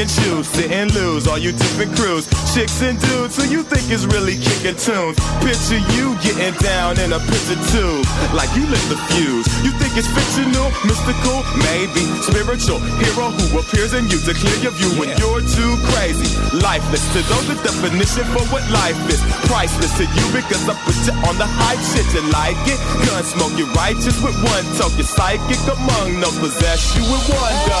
and choose, sit and lose. All you different crews. Chicks and dudes who you think is really kicking tunes. Picture you getting down in a picture tube. Like you lit the fuse. You think it's fictional, mystical, maybe spiritual hero who appears in you to clear your view when you're too crazy. Lifeless to those, the definition for what life is. Priceless to you because I put you on the hype shit. You like it? Gun smoke, you righteous with one toke. You're psychic among no possess you with one go.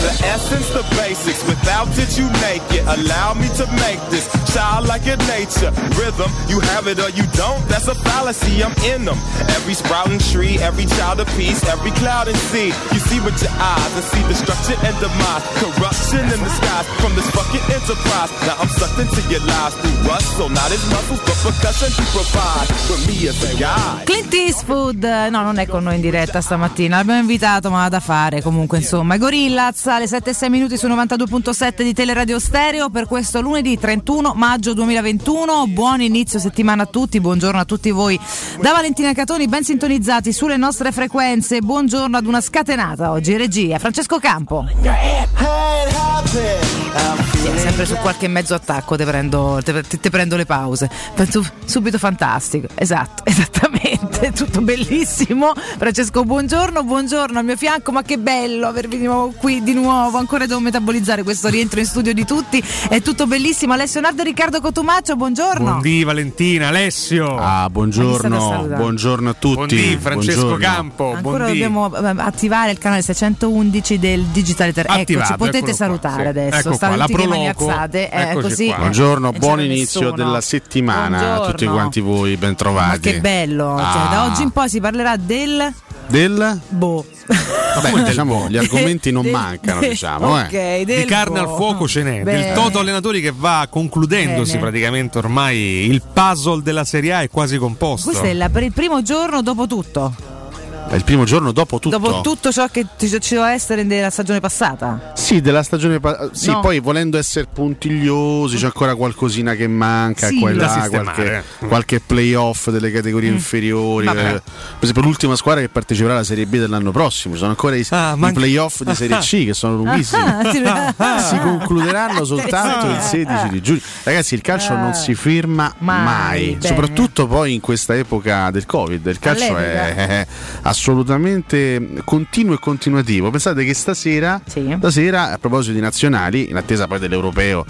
The essence, the basics. Without it, you make it. Allow me to make this child like your nature. Rhythm, you have it or you don't. That's a fallacy. I'm in them. Every sprouting tree, every child of peace, every cloud and sea. You see with your eyes and see destruction and demise. Corruption in the skies from this fucking enterprise. Now I'm sucked into your lies through rust. So not his muscles, but percussion to provide for me as a guide. Clint Eastwood, no, non è con noi in diretta stamattina, l'abbiamo invitato, ma da fare comunque, insomma. Gorillaz alle 7 e 6 minuti su 92.7 di Teleradio Stereo per questo lunedì 31 maggio 2021. Buon inizio settimana a tutti, buongiorno a tutti voi da Valentina Catoni, ben sintonizzati sulle nostre frequenze. Buongiorno ad una scatenata oggi, regia Francesco Campo. Sempre su qualche mezzo attacco te prendo, te- te prendo le pause. Penso subito fantastico. Esatto, esattamente. Tutto bellissimo. Francesco, buongiorno, buongiorno al mio fianco. Ma che bello avervi di nuovo qui di nuovo. Ancora devo metabolizzare questo rientro in studio di tutti. È tutto bellissimo. Alessio Nardo e Riccardo Cotumaccio, buongiorno. Buondì Valentina, Alessio. Ah, buongiorno, buongiorno a tutti. Buondì Francesco Buongiorno. Campo. Ancora buondì. dobbiamo eh, attivare il canale 611 del Digitale Ter- Eccoci, Attivato, potete qua, salutare sì. adesso. Ecco State qua, la tutti di mani alzate. eh, Eccoci così, qua. Buongiorno, buon inizio nessuno. della settimana a tutti Buongiorno. quanti voi, ben trovati. Ma che bello! Cioè, Ah. Da oggi in poi si parlerà del Del? boh. Vabbè, diciamo, gli argomenti non Del- mancano, del- diciamo. eh. ok, del Di carne boh. al fuoco ce n'è, Bene. del Toto allenatori che va concludendosi Bene. praticamente ormai il puzzle della Serie A è quasi composto. Questo è la- per il primo giorno dopo tutto. È il primo giorno dopo tutto. Dopo tutto ciò che ci doveva essere nella stagione passata. Sì, della stagione pa- Sì, No. poi volendo essere puntigliosi, c'è ancora qualcosina che manca, Sì. e là, qualche, qualche playoff delle categorie inferiori. Mm. Vabbè. Eh, Per esempio, l'ultima squadra che parteciperà alla Serie B dell'anno prossimo. Ci sono ancora i, Ah, i playoff di Serie C che sono lunghissimi. Ah, si concluderanno soltanto il 16 di giugno. Ragazzi, il calcio non si ferma Mai, mai, soprattutto poi in questa epoca del Covid. Il calcio è, All'epoca. è assolutamente continuo e continuativo. Pensate che stasera, Sì. stasera, a proposito di nazionali, in attesa poi dell'europeo,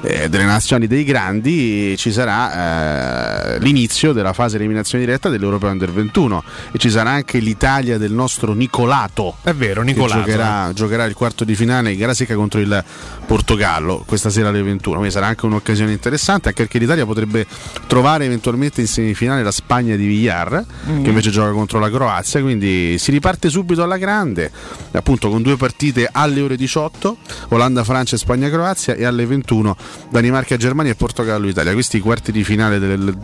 eh, delle nazionali dei grandi, ci sarà eh, l'inizio della fase eliminazione diretta dell'europeo under 21 e ci sarà anche l'Italia del nostro Nicolato È vero, che Nicolato. giocherà, giocherà il quarto di finale in gara secca contro il Portogallo questa sera alle 21 quindi sarà anche un'occasione interessante anche perché l'Italia potrebbe trovare eventualmente in semifinale la Spagna di Villar Mm. che invece gioca contro la Croazia quindi si riparte subito alla grande appunto con due partite alle ore 18 Olanda-Francia e Spagna-Croazia e alle 21 Danimarca-Germania e Portogallo-Italia. Questi i quarti di finale del-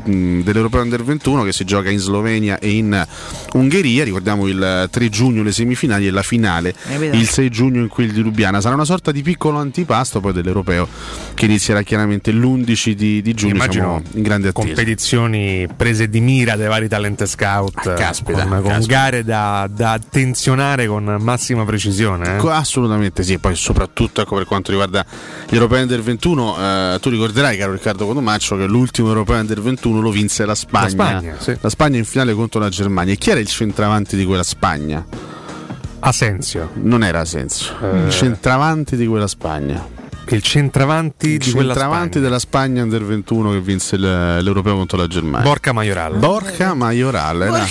dell'Europeo Under 21 che si gioca in Slovenia e in Ungheria. Ricordiamo il 3 giugno le semifinali e la finale Eh, il 6 giugno in quel di Lubiana. Sarà una sorta di piccolo antipasto poi dell'Europeo che inizierà chiaramente l'11 di, di giugno Immagino siamo in grande attesa. competizioni prese di mira dai vari talent scout. Ah, caspita, con, con caspita. gare da, da attenzionare con massima precisione. eh. Assolutamente sì, poi soprattutto ecco, per quanto riguarda gli europei del 21, eh, tu ricorderai caro Riccardo Codomaccio che l'ultimo europeo del 21 lo vinse la Spagna. La Spagna, sì. La Spagna in finale contro la Germania. E chi era il centravanti di quella Spagna? Asensio, Non era Asensio, il centravanti di quella Spagna. Il centravanti Il di quella centravanti della Spagna under 21 che vinse l'europeo contro la Germania. Borca Majoral. Borja Majoral era,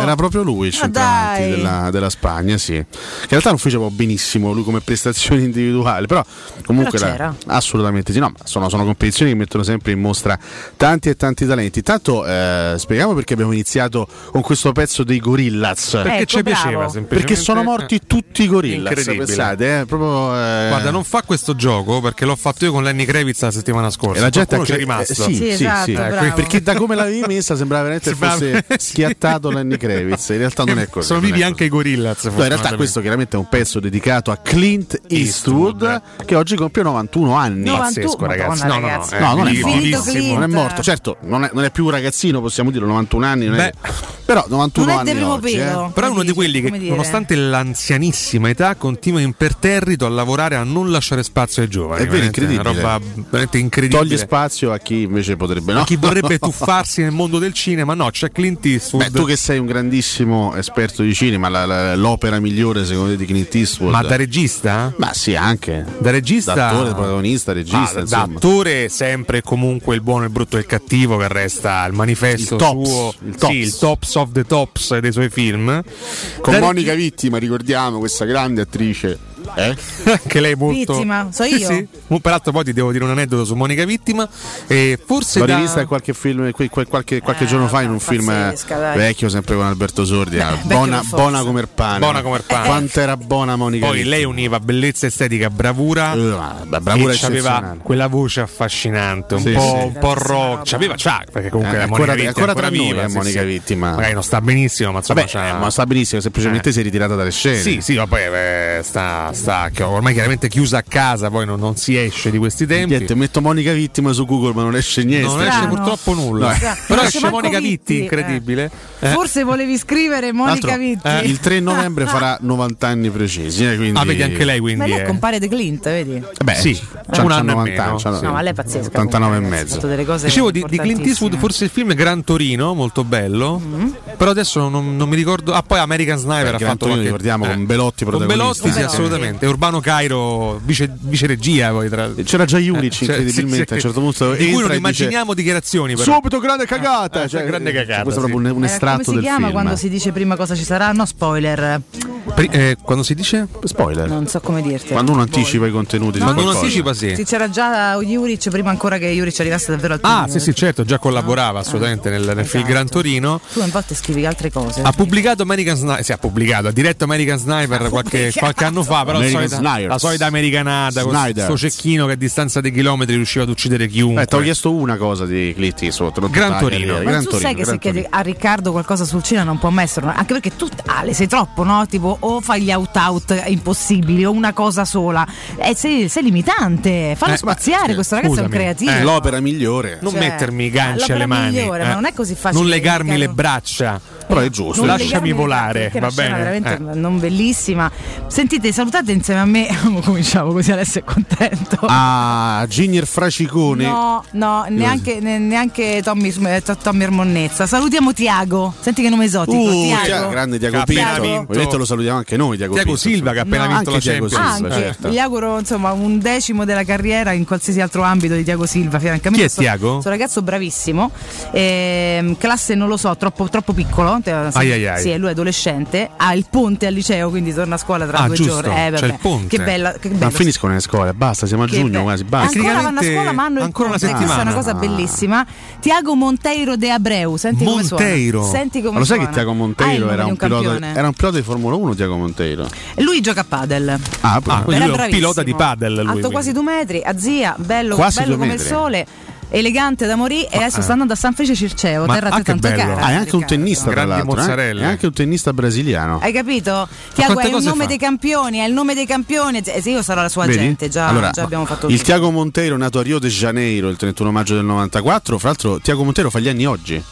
era proprio lui il Ma centravanti della, della Spagna, sì. Che in realtà non proprio benissimo lui come prestazioni individuali, però comunque Però era- assolutamente sì. No, ma sono, sono competizioni che mettono sempre in mostra tanti e tanti talenti. Intanto eh, spieghiamo perché abbiamo iniziato con questo pezzo dei Gorillaz. Perché Ecco, ci piaceva semplicemente. Perché sono morti tutti i Gorillaz, Incredibile. pensate, eh, proprio, eh, Guarda, non fa questo gioco perché l'ho fatto io con Lenny Kravitz la settimana scorsa. E la gente cre- rimasto. eh, sì, Sì, sì, esatto, sì. bravo. Perché da come l'avevi messa sembrava veramente Sembrava- fosse sì. schiattato Lenny Kravitz. In realtà non è così. Sono è vivi anche i Gorillaz. No, in realtà questo chiaramente è un pezzo dedicato a Clint Eastwood, Eastwood. che oggi compie 91 anni. 91 pazzesco, ragazzi. No, no, no, è No, non è morto. Non è morto, certo, non è, non è più un ragazzino, possiamo dire, 91 anni, non è- Beh. però 91 Non è anni oggi, pelo. eh. Però è uno di quelli che, nonostante l'anzianissima età, continua imperterrito a lavorare a non lasciare spazio ai giovani. È vero, incredibile. Una roba veramente incredibile. Toglie spazio a chi invece potrebbe no. A chi vorrebbe tuffarsi nel mondo del cinema, no, c'è Clint Eastwood. Beh, tu che sei un grandissimo esperto di cinema, la- la- l'opera migliore secondo te di Clint Eastwood? Ma da regista? Ma sì, anche. Da regista. Da attore, protagonista, regista, Ah, da attore sempre e comunque il buono, il brutto e il cattivo che resta il manifesto Il tops, suo, il tops. Sì, il tops of the tops dei suoi film. Con Da Monica Vittima, ricordiamo, questa grande attrice. Eh? che lei è molto Vittima, so io. Sì, sì. Peraltro poi ti devo dire un aneddoto su Monica Vittima e forse L'ho da- rivista in qualche film, qualche, qualche Eh, giorno fa in un film dai. vecchio, sempre con Alberto Sordi. ah, vecchio buona, buona come il pane. Buona come il pane. Quanto era buona Monica poi Vittima. lei univa bellezza estetica, bravura Eh, ma- beh, bravura e aveva quella voce affascinante, un Sì, po', sì. po' rock. C'aveva, c'ha, perché comunque Eh, ancora- Monica Vittima ancora è ancora viva. eh, sì, Monica sì. Vittima. Magari non sta benissimo, ma insomma Vabbè, c'ha- eh, ma sta benissimo, semplicemente Eh. si è ritirata dalle scene. Sì, sì, ma poi eh, sta, sta ormai chiaramente chiusa a casa, poi non, non si esce di questi tempi. Niente, metto Monica Vittima su Google, ma non esce niente. non esce purtroppo nulla. No, eh. Però Non esce Monica Vitti, Vitti, incredibile. Eh. Forse volevi scrivere Monica Vitti. l'altro, Il 3 novembre farà 90 anni precisi. eh, quindi... Ah, vedi anche lei quindi. Ma lei è eh. compare di Clint, vedi? Beh, Sì, c'ha- un c'ha anno e 90 meno, c'ha- sì. No, ma lei è pazzesca. 89 e comunque, mezzo. fatto delle cose Dicevo di, di Clint. Eastwood, forse il film è Gran Torino, molto bello. Mm-hmm. Però adesso non, non mi ricordo. Ah, poi American Sniper Beh, ha Gran fatto Torino, qualche- ricordiamo, con Belotti Con protagonista. Belotti, sì, Eh, assolutamente. Urbano Cairo, vice, vice regia poi tra C'era già Juric, Eh, incredibilmente. sì, A un certo punto di cui non e dice, immaginiamo dichiarazioni però. Subito grande cagata! Eh, Cioè, grande cagata, Questo è sì. proprio un, un Eh, estratto come si del chiama film. quando si dice prima cosa ci sarà? No, spoiler. Pri- eh, quando si dice? Spoiler. Non so come dirti. Quando uno anticipa i contenuti di Quando uno anticipa sì. Sì, c'era già Juric prima ancora che Juric arrivasse davvero al Ah, primo. sì, sì, certo, già collaborava assolutamente nel, nel film Esatto. Gran Torino. Tu a volte scrivi altre cose. Ha pubblicato American Sniper, sì, ha pubblicato, ha diretto American Sniper qualche, qualche anno fa, però la American solita, Snipers. la solita americanata, con Snyders. questo cecchino che a distanza di chilometri riusciva ad uccidere chiunque. Eh, ti ho chiesto una cosa di Clint Eastwood. non Gran Torino. carriera. Ma Gran tu Torino, sai che Gran se chiedi a Riccardo qualcosa sul cinema non può metterlo, anche perché tu Ale sei troppo, no? Tipo o fai gli out out impossibili o una cosa sola. Eh, sei, sei limitante, fallo Eh, spaziare, ma- questo ragazzo è un scusami. creativo. Eh, L'opera migliore. non Cioè, mettermi i ganci alle mani. migliore, eh. ma non è così facile Non legarmi le braccia. Però è giusto. Lasciami volare, va bene? veramente Eh. non bellissima. Sentite, salutate insieme a me. Cominciamo così Alessio è contento. Ah, Ginier Fracicone. No, no, neanche, ne- neanche Tommy, eh, To- Tommy Ermonnezza. Salutiamo Tiago. Senti che nome esotico. Uh, Tiago. Tia- grande Tiago Pinto. Ovviamente lo salutiamo anche noi, Tiago, Tiago Silva che ha appena No, vinto la Tiago Champions. Silva, Anche, certo. gli auguro insomma un decimo della carriera in qualsiasi altro ambito di Tiago Silva. Chi è Tiago? Sto ragazzo bravissimo. Ehm, classe non lo so, troppo, troppo piccolo. Te- Ai ai ai. Sì, lui è adolescente. Ha il ponte al liceo, quindi torna a scuola tra Ah, due giusto, giorni. Eh, c'è vabbè. il ponte. Che bella. Che Ma bello. finiscono le scuole, basta, siamo a Che giugno bello. quasi, basta. Ancora vanno a scuola, ma hanno il ancora una ponte, Questa è una settimana. cosa bellissima. Tiago Monteiro de Abreu, senti Monteiro. come suona. Senti come Ma lo sai che. Tiago Ah, Monteiro nome era di un, pilota, era un pilota di Formula 1, Tiago Monteiro? Lui gioca a padel. Ah, Ah, proprio. quindi Era lui è un pilota di padel, lui, Alto quindi. quasi due metri, a zia, bello, come metri. il sole. Elegante da morì e adesso sta andando a San Felice Circeo, Ma- terra ah, tanto cara. Ah, è anche un tennista, tra l'altro. eh? È anche un tennista brasiliano. Hai capito? Tiago è il nome fa? dei campioni, è il nome dei campioni. Eh, sì, io sarò la sua Vedi? gente, già, Allora, già abbiamo fatto il tutto. Tiago Monteiro nato a Rio de Janeiro il 31 maggio del 94 fra l'altro Tiago Monteiro fa gli anni oggi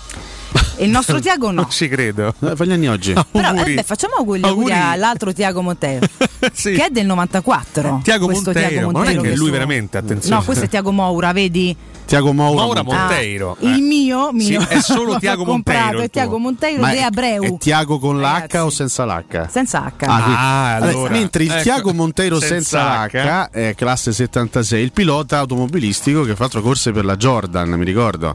il nostro Tiago no. Non ci credo. Eh, fa gli anni oggi. Però eh, beh, facciamo auguri, auguri all'altro Tiago Monteiro, Sì. che è del 94. Tiago Monteiro, Tiago ma non è Monteiro che è lui veramente, attenzione. No, questo è Tiago Moura, vedi? Tiago Maura. Maura Monteiro. Ah, il eh. mio, mio. Sì, è solo Tiago Monteiro il È Tiago. Monteiro Ma de Abreu. è Tiago con l'H o senza l'H? Senza H. Ah, Ah, allora. mentre il Ecco. Tiago Monteiro senza, Senza l'H è classe 76, il pilota automobilistico che fa altro corse per la Jordan, mi ricordo.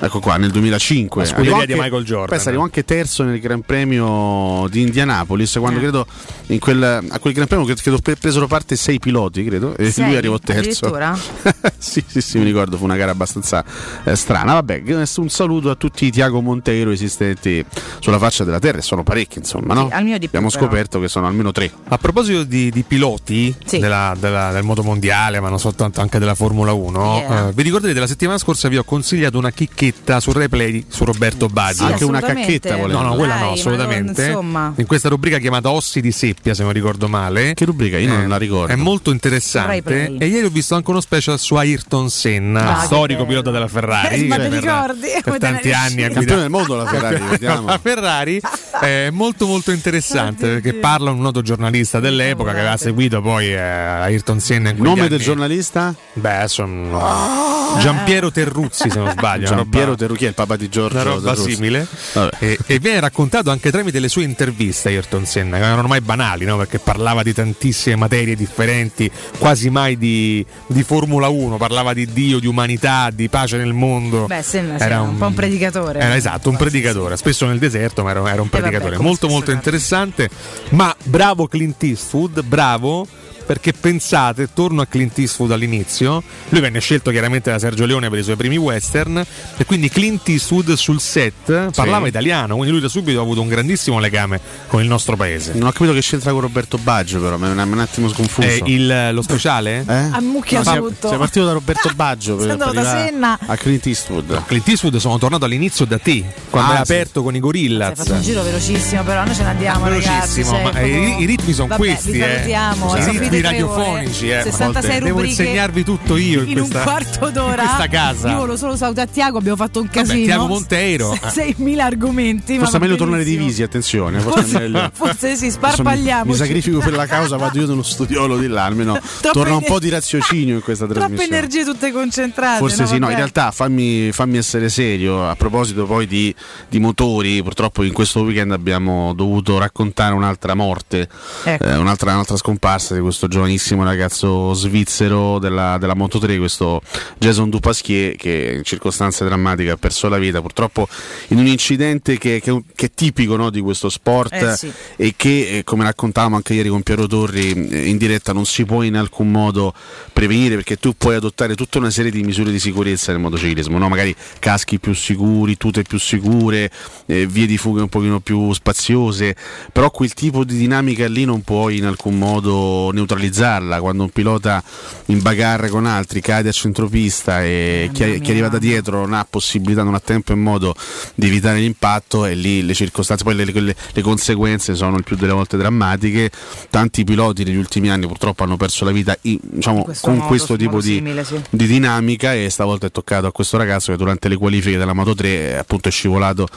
Ecco qua, nel 2005. La scuderia di Michael Jordan. Pensa, arrivò anche terzo nel Gran Premio di Indianapolis, quando Eh. credo in quel, a quel Gran Premio credo, credo pre- presero parte sei piloti, credo, e Sei? lui arrivò terzo. Addirittura? sì, sì, sì, mi ricordo, fu una gara abbastanza eh, strana. Vabbè, un saluto a tutti i Tiago Monteiro esistenti sulla faccia della terra, e sono parecchi, insomma, no? Sì, al mio di più, Abbiamo però. scoperto che sono almeno tre. A proposito di, di piloti Sì. della- della- del moto mondiale, ma non soltanto anche della Formula 1, Yeah. eh, vi ricordate la settimana scorsa vi ho consigliato una chicchetta sul replay su Roberto Baggio. Sì, Anche una cacchetta voleva. No, no, quella Dai, no, assolutamente. non- insomma. In questa rubrica chiamata Ossi di Seppia, se non ricordo male. Che rubrica? Io non la ricordo. È molto interessante. E ieri ho visto anche uno special su Ayrton Senna, Ah, storico pilota della Ferrari. Ma che ti per- ricordi? Per tanti anni ha? Campione del mondo la Ferrari, la Ferrari è molto molto interessante perché parla un noto giornalista dell'epoca che aveva seguito poi eh, Ayrton Senna in Il nome anni. del giornalista? Beh, sono Giampiero Terruzzi se non sbaglio. Giampiero Terrucchi, è il papà di Giorgio. una roba Terruzzi. simile Vabbè. e, e viene raccontato anche tramite le sue interviste Ayrton Senna che erano mai banali no? perché parlava di tantissime materie differenti quasi mai di, di Formula 1 parlava di Dio, di umanità, di pace nel mondo. Beh, Senna sì, un po' un predicatore. era esatto, un predicatore. Spesso nel deserto ma era, era un vabbè, predicatore. come molto molto interessante. Ma bravo Clint Eastwood bravo perché pensate, torno a Clint Eastwood all'inizio, lui venne scelto chiaramente da Sergio Leone per i suoi primi western e quindi Clint Eastwood sul set parlava italiano, quindi lui da subito ha avuto un grandissimo legame con il nostro paese. Non ho capito che c'entra con Roberto Baggio, però mi è un attimo sconfuso. Eh, il- lo speciale? Eh? A mucchia sei, tutto. sei partito da Roberto Baggio per, per da Senna. a Clint Eastwood. Clint Eastwood sono tornato all'inizio da te, quando Ah, hai sì. aperto con i Hai Gorillaz. fatto un giro velocissimo, però noi ce ne andiamo, ragazzi. Velocissimo, cioè, ma proprio- i, i ritmi sono Vabbè, questi, vi eh. salutiamo, soffrite tre radiofonici, eh. 66 Devo insegnarvi tutto io in, in questa, un quarto d'ora. in questa casa. Io volevo solo salutare Tiago, abbiamo fatto un casino. Tiago Monteiro. Se- 6.000 argomenti. Forse è meglio tornare divisi, attenzione. Forse, è Forse, forse sì, sparpagliamo. mi sacrifico per la causa, vado io nello studiolo di là, almeno torna un po' di raziocinio in questa Troppe trasmissione. energie tutte concentrate. Forse sì, no, in Vabbè. realtà fammi, fammi essere serio, a proposito poi di, di motori, purtroppo in questo weekend abbiamo dovuto raccontare un'altra morte, Ecco. eh, un'altra, un'altra scomparsa di questo giovanissimo ragazzo svizzero della, della Moto 3, questo Jason Dupasquier che in circostanze drammatiche ha perso la vita, purtroppo in un incidente che, che- che è tipico no, di questo sport Eh, sì. e che, eh, come raccontavamo anche ieri con Piero Torri eh, in diretta, non si può in alcun modo prevenire perché tu puoi adottare tutta una serie di misure di sicurezza nel motociclismo, no? magari caschi più sicuri, tute più sicure, eh, vie di fuga un pochino più spaziose, però quel tipo di dinamica lì non puoi in alcun modo neutralizzarla. Quando un pilota in bagarre con altri cade a centropista e chi, Mamma chi arriva da dietro non ha possibilità, non ha tempo e modo di evitare l'impatto e lì le circostanze, poi le, le- le conseguenze sono il più delle volte drammatiche. Tanti piloti negli ultimi anni purtroppo hanno perso la vita in- diciamo, In questo con modo, questo tipo di, simile, sì. di dinamica e stavolta è toccato a questo ragazzo che durante le qualifiche della Moto 3 eh, appunto è scivolato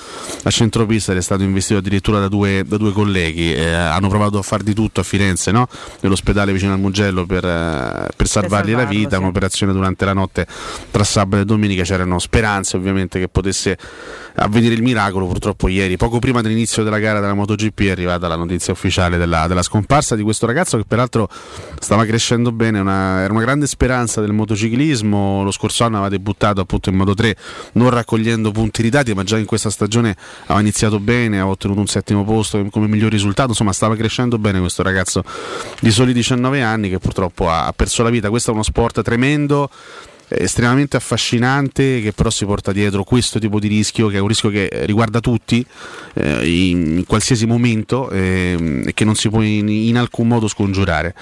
a centropista ed è stato investito addirittura da due, da due colleghi. Eh, hanno provato a far di tutto a Firenze, no? nell'ospedale vicino al Mugello per, eh, per salvargli la salvarlo, vita, sì. un'operazione durante la notte tra sabato e domenica, c'erano speranze ovviamente che potesse avvenire il miracolo, purtroppo ieri, poco prima dell'inizio della gara della MotoGP è arrivata la notizia ufficiale della, della scomparsa di questo ragazzo che peraltro stava crescendo bene, una- era una grande speranza del motociclismo, lo scorso anno aveva debuttato appunto in Moto 3 non raccogliendo punti ritati, ma già in questa stagione aveva iniziato bene, aveva ottenuto un settimo posto come miglior risultato, insomma stava crescendo bene questo ragazzo di soli 19 anni che purtroppo ha, perso la vita, questo è uno sport tremendo estremamente affascinante che però si porta dietro questo tipo di rischio che è un rischio che eh, riguarda tutti eh, in, in qualsiasi momento ehm, e che non si può in, in alcun modo scongiurare.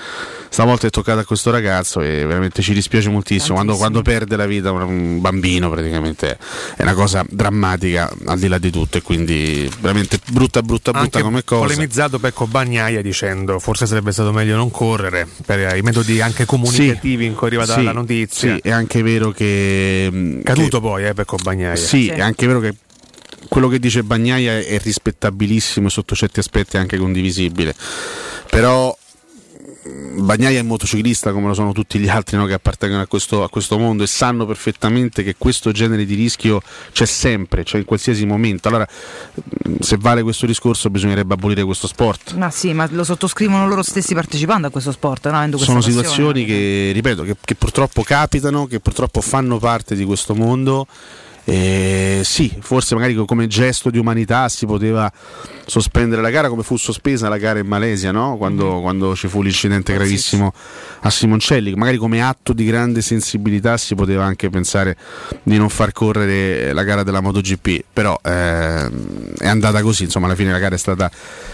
Stavolta è toccato a questo ragazzo e veramente ci dispiace moltissimo. Quando, quando perde la vita un, bambino praticamente è una cosa drammatica al di là di tutto e quindi veramente brutta brutta brutta anche come cosa. polemizzato Pecco Bagnaia dicendo forse sarebbe stato meglio non correre per eh, i metodi anche comunicativi in cui è arrivata Sì, la notizia. Sì, è anche vero che caduto poi eh, Pecco Bagnaia Sì, Sì. è anche vero che quello che dice Bagnaia è rispettabilissimo e sotto certi aspetti anche condivisibile. Però Bagnaia è motociclista come lo sono tutti gli altri no, che appartengono a questo, a questo, mondo e sanno perfettamente che questo genere di rischio c'è sempre, c'è in qualsiasi momento. Allora, se vale questo discorso, bisognerebbe abolire questo sport. Ma sì, ma lo sottoscrivono loro stessi partecipando a questo sport, no? Sono situazioni che, ripeto, che, che purtroppo capitano, che purtroppo fanno parte di questo mondo eh, sì, forse magari come gesto di umanità si poteva sospendere la gara come fu sospesa la gara in Malesia no? quando, mm. quando, ci fu l'incidente gravissimo a Simoncelli magari come atto di grande sensibilità si poteva anche pensare di non far correre la gara della MotoGP però eh, è andata così insomma alla fine la gara è stata,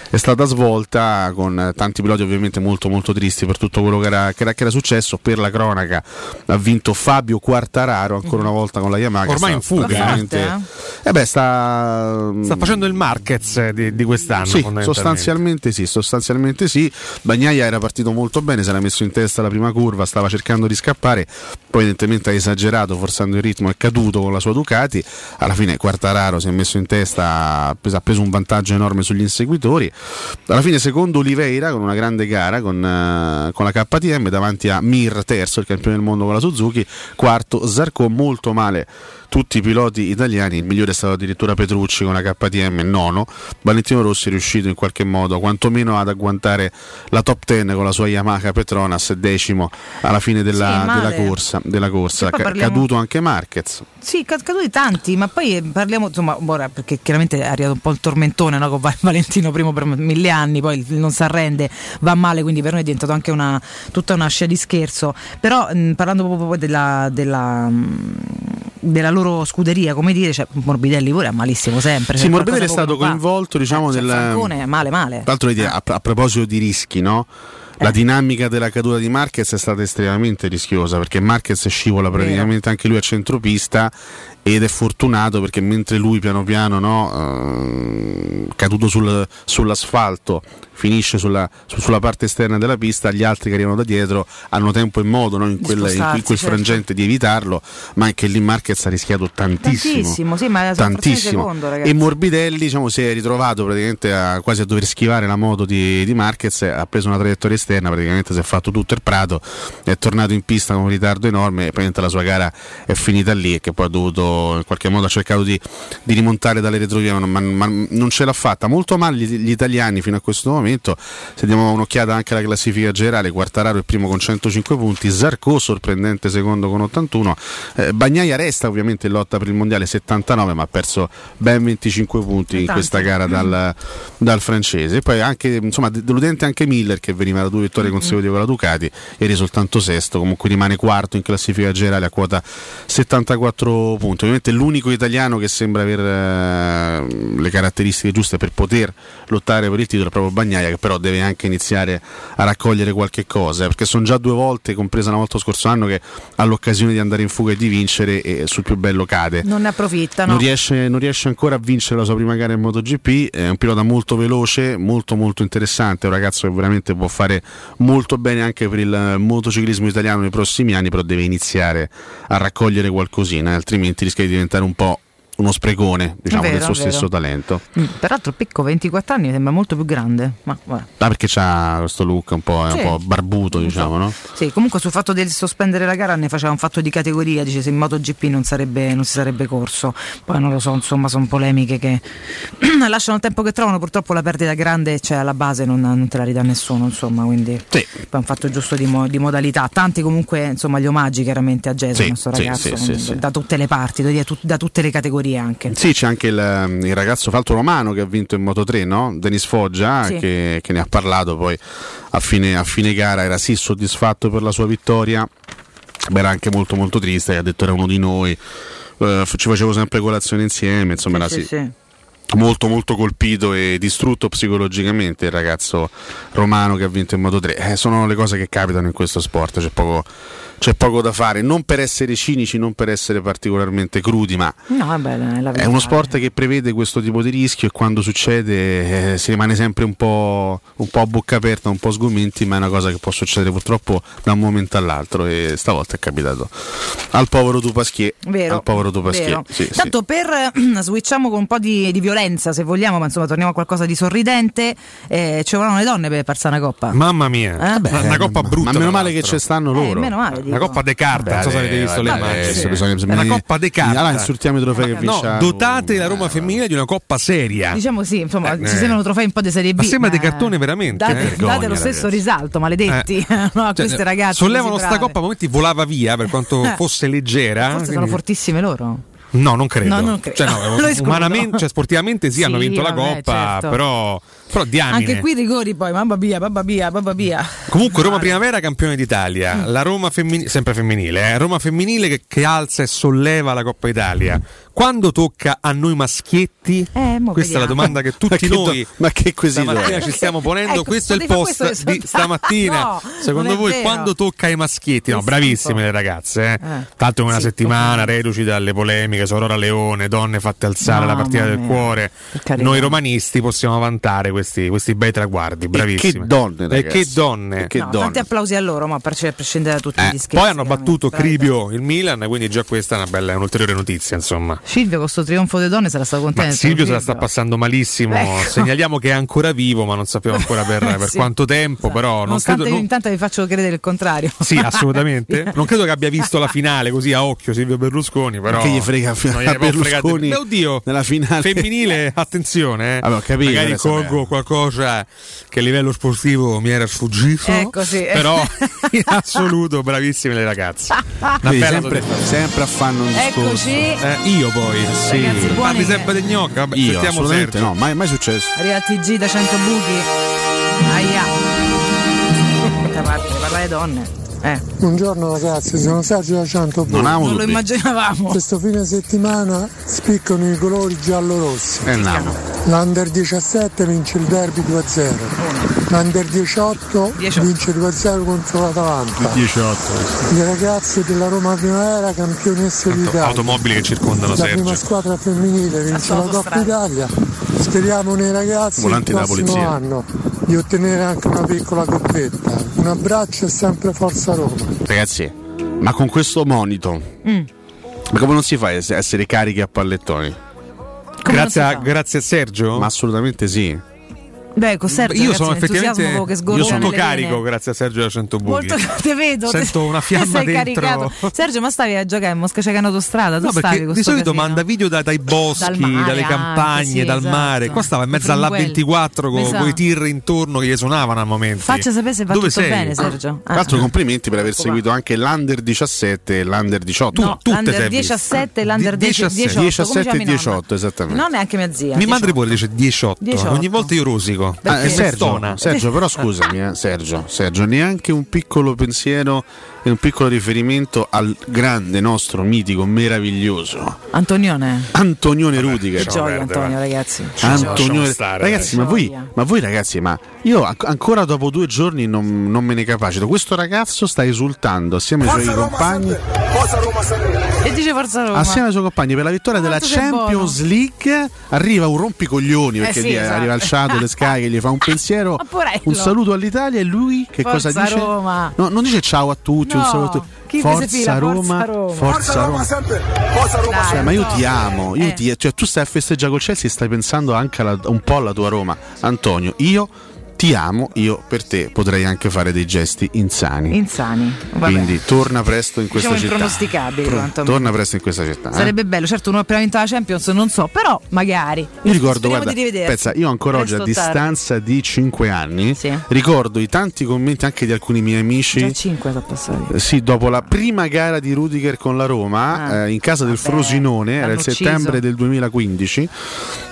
è stata svolta con tanti piloti ovviamente molto molto tristi per tutto quello che era, che era, che era successo per la cronaca ha vinto Fabio Quartararo ancora una volta con la Yamaha ormai in fuga eh? eh beh, sta, sta facendo il Marquez di, di quest'anno sì, sostanzialmente sì sostanzialmente sì. Bagnaia era partito molto bene si era messo in testa la prima curva stava cercando di scappare poi evidentemente ha esagerato forzando il ritmo è caduto con la sua Ducati. Alla fine Quartararo si è messo in testa ha preso un vantaggio enorme sugli inseguitori. Alla fine secondo Oliveira con una grande gara con, uh, con la KTM davanti a Mir terzo il campione del mondo con la Suzuki quarto Zarco molto male tutti i piloti italiani, il migliore è stato addirittura Petrucci con la KTM, nono, Valentino Rossi è riuscito in qualche modo quantomeno ad agguantare la top 10 con la sua Yamaha Petronas, decimo alla fine della, sì, della corsa, della corsa. Ca- caduto anche Marquez. Sì, caduti tanti, ma poi parliamo, insomma, ora, perché chiaramente è arrivato un po' il tormentone no, con Valentino primo per mille anni, poi non si arrende, va male, quindi per noi è diventato anche una, tutta una scia di scherzo, però mh, parlando proprio della, della, della loro scuderia, come dire, cioè, Morbidelli pure è malissimo sempre. Sì, Morbidelli è stato coinvolto, diciamo, eh, cioè, nel. Francone, male, male. Tra l'altro, eh. a, a proposito di rischi, no? La dinamica della caduta di Marquez è stata estremamente rischiosa perché Marquez scivola praticamente anche lui a centropista ed è fortunato perché mentre lui piano piano no, eh, caduto sul, sull'asfalto finisce sulla, sulla, parte esterna della pista, gli altri che arrivano da dietro hanno tempo e modo no, in, quella, in, in, quel certo. frangente di evitarlo, ma anche lì Marquez ha rischiato tantissimo. Tantissimo, sì, ma tantissimo. Secondo, e Morbidelli diciamo, si è ritrovato praticamente a, quasi a dover schivare la moto di, di, Marquez, ha preso una traiettoria esterna, praticamente si è fatto tutto il prato, è tornato in pista con un ritardo enorme e praticamente la sua gara è finita lì e che poi ha dovuto in qualche modo ha cercato di, di rimontare dalle retrovie, ma, ma, non ce l'ha fatta. Molto male gli, gli italiani fino a questo momento momento. Se diamo un'occhiata anche alla classifica generale, Quartararo è primo con 105 punti, Zarco sorprendente secondo con 81, eh, Bagnaia resta ovviamente in lotta per il mondiale 79 ma ha perso ben 25 punti in questa gara dal, dal francese. E poi anche, insomma, deludente anche Miller che veniva da due vittorie consecutive con la Ducati, ieri soltanto sesto, comunque rimane quarto in classifica generale a quota 74 punti. Ovviamente l'unico italiano che sembra avere eh, le caratteristiche giuste per poter lottare per il titolo è proprio Bagnaia che però deve anche iniziare a raccogliere qualche cosa perché sono già due volte, compresa una volta lo scorso anno, che ha l'occasione di andare in fuga e di vincere e sul più bello cade. Non ne approfitta, non riesce, non riesce ancora a vincere la sua prima gara in MotoGP, è un pilota molto veloce, molto molto interessante, è un ragazzo che veramente può fare molto bene anche per il motociclismo italiano nei prossimi anni, però deve iniziare a raccogliere qualcosina, altrimenti rischia di diventare un po' uno sprecone diciamo, vero, del suo stesso talento. Mm, peraltro Picco 24 anni sembra molto più grande. Ma, ah, perché ha questo look un po', sì. un po barbuto, diciamo, no? Sì, comunque sul fatto di sospendere la gara ne faceva un fatto di categoria, dice se in MotoGP non, sarebbe, non si sarebbe corso. Poi non lo so, insomma, sono polemiche che lasciano il tempo che trovano, purtroppo la perdita grande cioè alla base non, non te la ridà nessuno, insomma, quindi sì. è un fatto giusto di, mo- di, modalità. Tanti comunque, insomma, gli omaggi chiaramente a Jason, sì, questo ragazzo, da tutte le parti, da tutte le categorie anche. Sì, c'è anche il, ehm, il ragazzo falto romano che ha vinto in Moto 3, no? Denis Foggia, sì. che, che, ne ha parlato poi a fine, a fine gara, era sì soddisfatto per la sua vittoria, ma era anche molto molto triste, ha detto era uno di noi, uh, ci facevo sempre colazione insieme, insomma sì, era sì. sì molto molto colpito e distrutto psicologicamente il ragazzo romano che ha vinto in Moto 3 eh, sono le cose che capitano in questo sport c'è poco, c'è poco da fare non per essere cinici non per essere particolarmente crudi ma No, è, la è uno sport che prevede questo tipo di rischio e quando succede eh, si rimane sempre un po', un po' a bocca aperta un po' sgomenti ma è una cosa che può succedere purtroppo da un momento all'altro e stavolta è capitato al povero Dupaschier Vero, al povero Dupaschier vero. sì, sì. Tanto per eh, switchiamo con un po' di, di violenza, se vogliamo, ma insomma torniamo a qualcosa di sorridente. Eh, ci vorranno le donne per passare una coppa. Mamma mia, Eh? una, una coppa ma- brutta. ma meno male che ci stanno Eh, loro meno male, dico. Una coppa de carta, non so se avete visto le immagini. sì. bisogna- una coppa de carta. Allora insultiamo i trofei che No, dotate la Roma femminile di una coppa seria. Diciamo sì, insomma, Eh, ci sembrano trofei un po' di serie B. ma sembra di ma- cartone veramente, Date, eh. date Vergogna, lo stesso ragazzi. risalto, maledetti. Eh. no, a Cioè, queste ragazze. sollevano sta brave. coppa, a momenti volava via per quanto Eh. fosse leggera. Forse sono fortissime loro. No, non credo. No, non credo. Cioè, no, umanamente, cioè, sportivamente sì, hanno vinto la vabbè, coppa, certo. però, però diamine. Anche qui rigori poi, mamma mia, mamma mia, mamma mia. Comunque Roma Male. Primavera campione d'Italia, Mm. la Roma femminile, sempre femminile, eh, Roma femminile che, che alza e solleva la Coppa Italia. Quando tocca a noi maschietti? Eh, mo Questa è la vediamo. domanda che Ma tutti che do- noi ma che quesito stamattina è? ci stiamo ponendo. Ecco, questo è il post questo- di stamattina. No, Secondo voi vero. quando tocca ai maschietti? No, bravissime le ragazze. Eh. Eh. Tanto in una Sì, settimana, reduci dalle polemiche su Aurora Leone, donne fatte alzare la Mamma partita del cuore. Noi romanisti possiamo vantare questi, questi bei traguardi. Bravissime. che donne, E ragazzi. che donne. E che No, donne. tanti applausi a loro, ma per prescindere da tutti Eh, gli scherzi. Poi hanno battuto. Cribio il Milan, quindi già questa è una bella, un'ulteriore notizia, insomma. Silvio con questo trionfo delle donne sarà stato contento. Ma Silvio se la sta passando malissimo. Ecco. Segnaliamo che è ancora vivo, ma non sappiamo ancora per, per Sì. quanto tempo. Però non Nonostante credo. non- intanto vi faccio credere il contrario. Sì, assolutamente. Non credo che abbia visto la finale così a occhio Silvio Berlusconi, però. che gli frega non fregare- Berlusconi Beh, oddio, nella finale femminile, attenzione, eh. Ho capito, magari colgo. Qualcosa che a livello sportivo mi era sfuggito. Ecco, sì. Però in assoluto bravissime le ragazze. Vedi, sempre, sempre a fanno un discorso Eccoci. Eh, io poi, sì. Ragazzi, Parli sempre degli gnocchi, vabbè, io sentiamo assolutamente Sergio. no mai, mai successo Arriva TG da 100 buchi. Aia. Da parte, parla le donne. Eh, Buongiorno ragazzi, sono Sergio da Cianto non non lo immaginavamo. Questo fine settimana spiccano i colori giallo-rossi. eh, no. L'Under 17 vince il derby 2-0. L'Under 18 18. vince 2-0 contro l'Atalanta. 18 Le ragazze della Roma Primavera campionesse d'Italia. Automobili che circondano La prima Sergio. squadra femminile vince la Coppa. Italia. Speriamo nei ragazzi Volanti il prossimo anno di ottenere anche una piccola coppetta. Un abbraccio e sempre Forza Roma. ragazzi ma con questo monito Mm. ma come non si fa a ess- essere carichi a pallettoni Grazie a, grazie a Sergio. ma assolutamente sì Beh, con Sergio, io ragazzi, sono effettivamente io sono carico vene. grazie a Sergio da 100 buchi. Molto te vedo. Sento una fiamma sei dentro. caricato. Sergio, ma stavi a giocare in Mosca c'è in autostrada? Tu No, perché con di solito casino? manda video da- dai boschi, Dal mare dalle anche, campagne, sì, dal esatto. mare. Qua stava in mezzo Proprio in all'A24 con Esatto. i tir intorno che gli suonavano a momenti. Faccia sapere se va Dove tutto sei? bene, Sergio. tra l'altro complimenti per aver seguito anche l'Under 17 e l'Under 18 No, tutte l'Under sei viste. 17 e l'Under Di- 18, 17, 18, come 17 e chiami nonna? 18 esattamente Non è anche mia zia. Mi madre 18. pure dice 18. 18. Ogni volta io rosico. Ah, Perché? eh, Sergio. Sergio, però scusami, eh, Sergio, Sergio, neanche un piccolo pensiero e un piccolo riferimento al grande nostro mitico, meraviglioso Antonione. Antonione Che Rudiger. gioia, perdere, Antonio, ragazzi. Antonione, stare, ragazzi, ma voi, ma voi ragazzi, ma io an- ancora dopo due giorni non, non me ne capacito. Questo ragazzo sta esultando assieme ai suoi compagni, E dice Forza Roma. assieme ai suoi compagni per la vittoria della Champions League. Arriva un rompicoglioni perché Eh sì, lì esatto. arriva il Shadow, le Sky che gli fa un pensiero, un saluto all'Italia e lui che Forza cosa dice? Roma. No, non dice ciao a tutti, un No, saluto a tutti. chi si Forza fila? Roma, Forza Roma. Forza Roma. Dai, Cioè, ma io ti amo, io Eh. ti- cioè, tu stai a festeggiare col Chelsea e stai pensando anche alla- un po' alla tua Roma. Antonio, io ti amo, io per te potrei anche fare dei gesti insani. Insani. Vabbè. Quindi torna presto in questa Diciamo città. quantomeno. torna presto in questa città. eh. Sarebbe bello, certo uno appena vinto la Champions non so, però magari. Io ricordo, Speriamo guarda, pensa, io ancora oggi a tardi. distanza di 5 anni Sì. ricordo i tanti commenti anche di alcuni miei amici Già 5 sono passati. Eh, Sì, dopo la prima gara di Rudiger con la Roma, Ah, eh, in casa del vabbè, Frosinone, era il settembre ucciso. del 2015,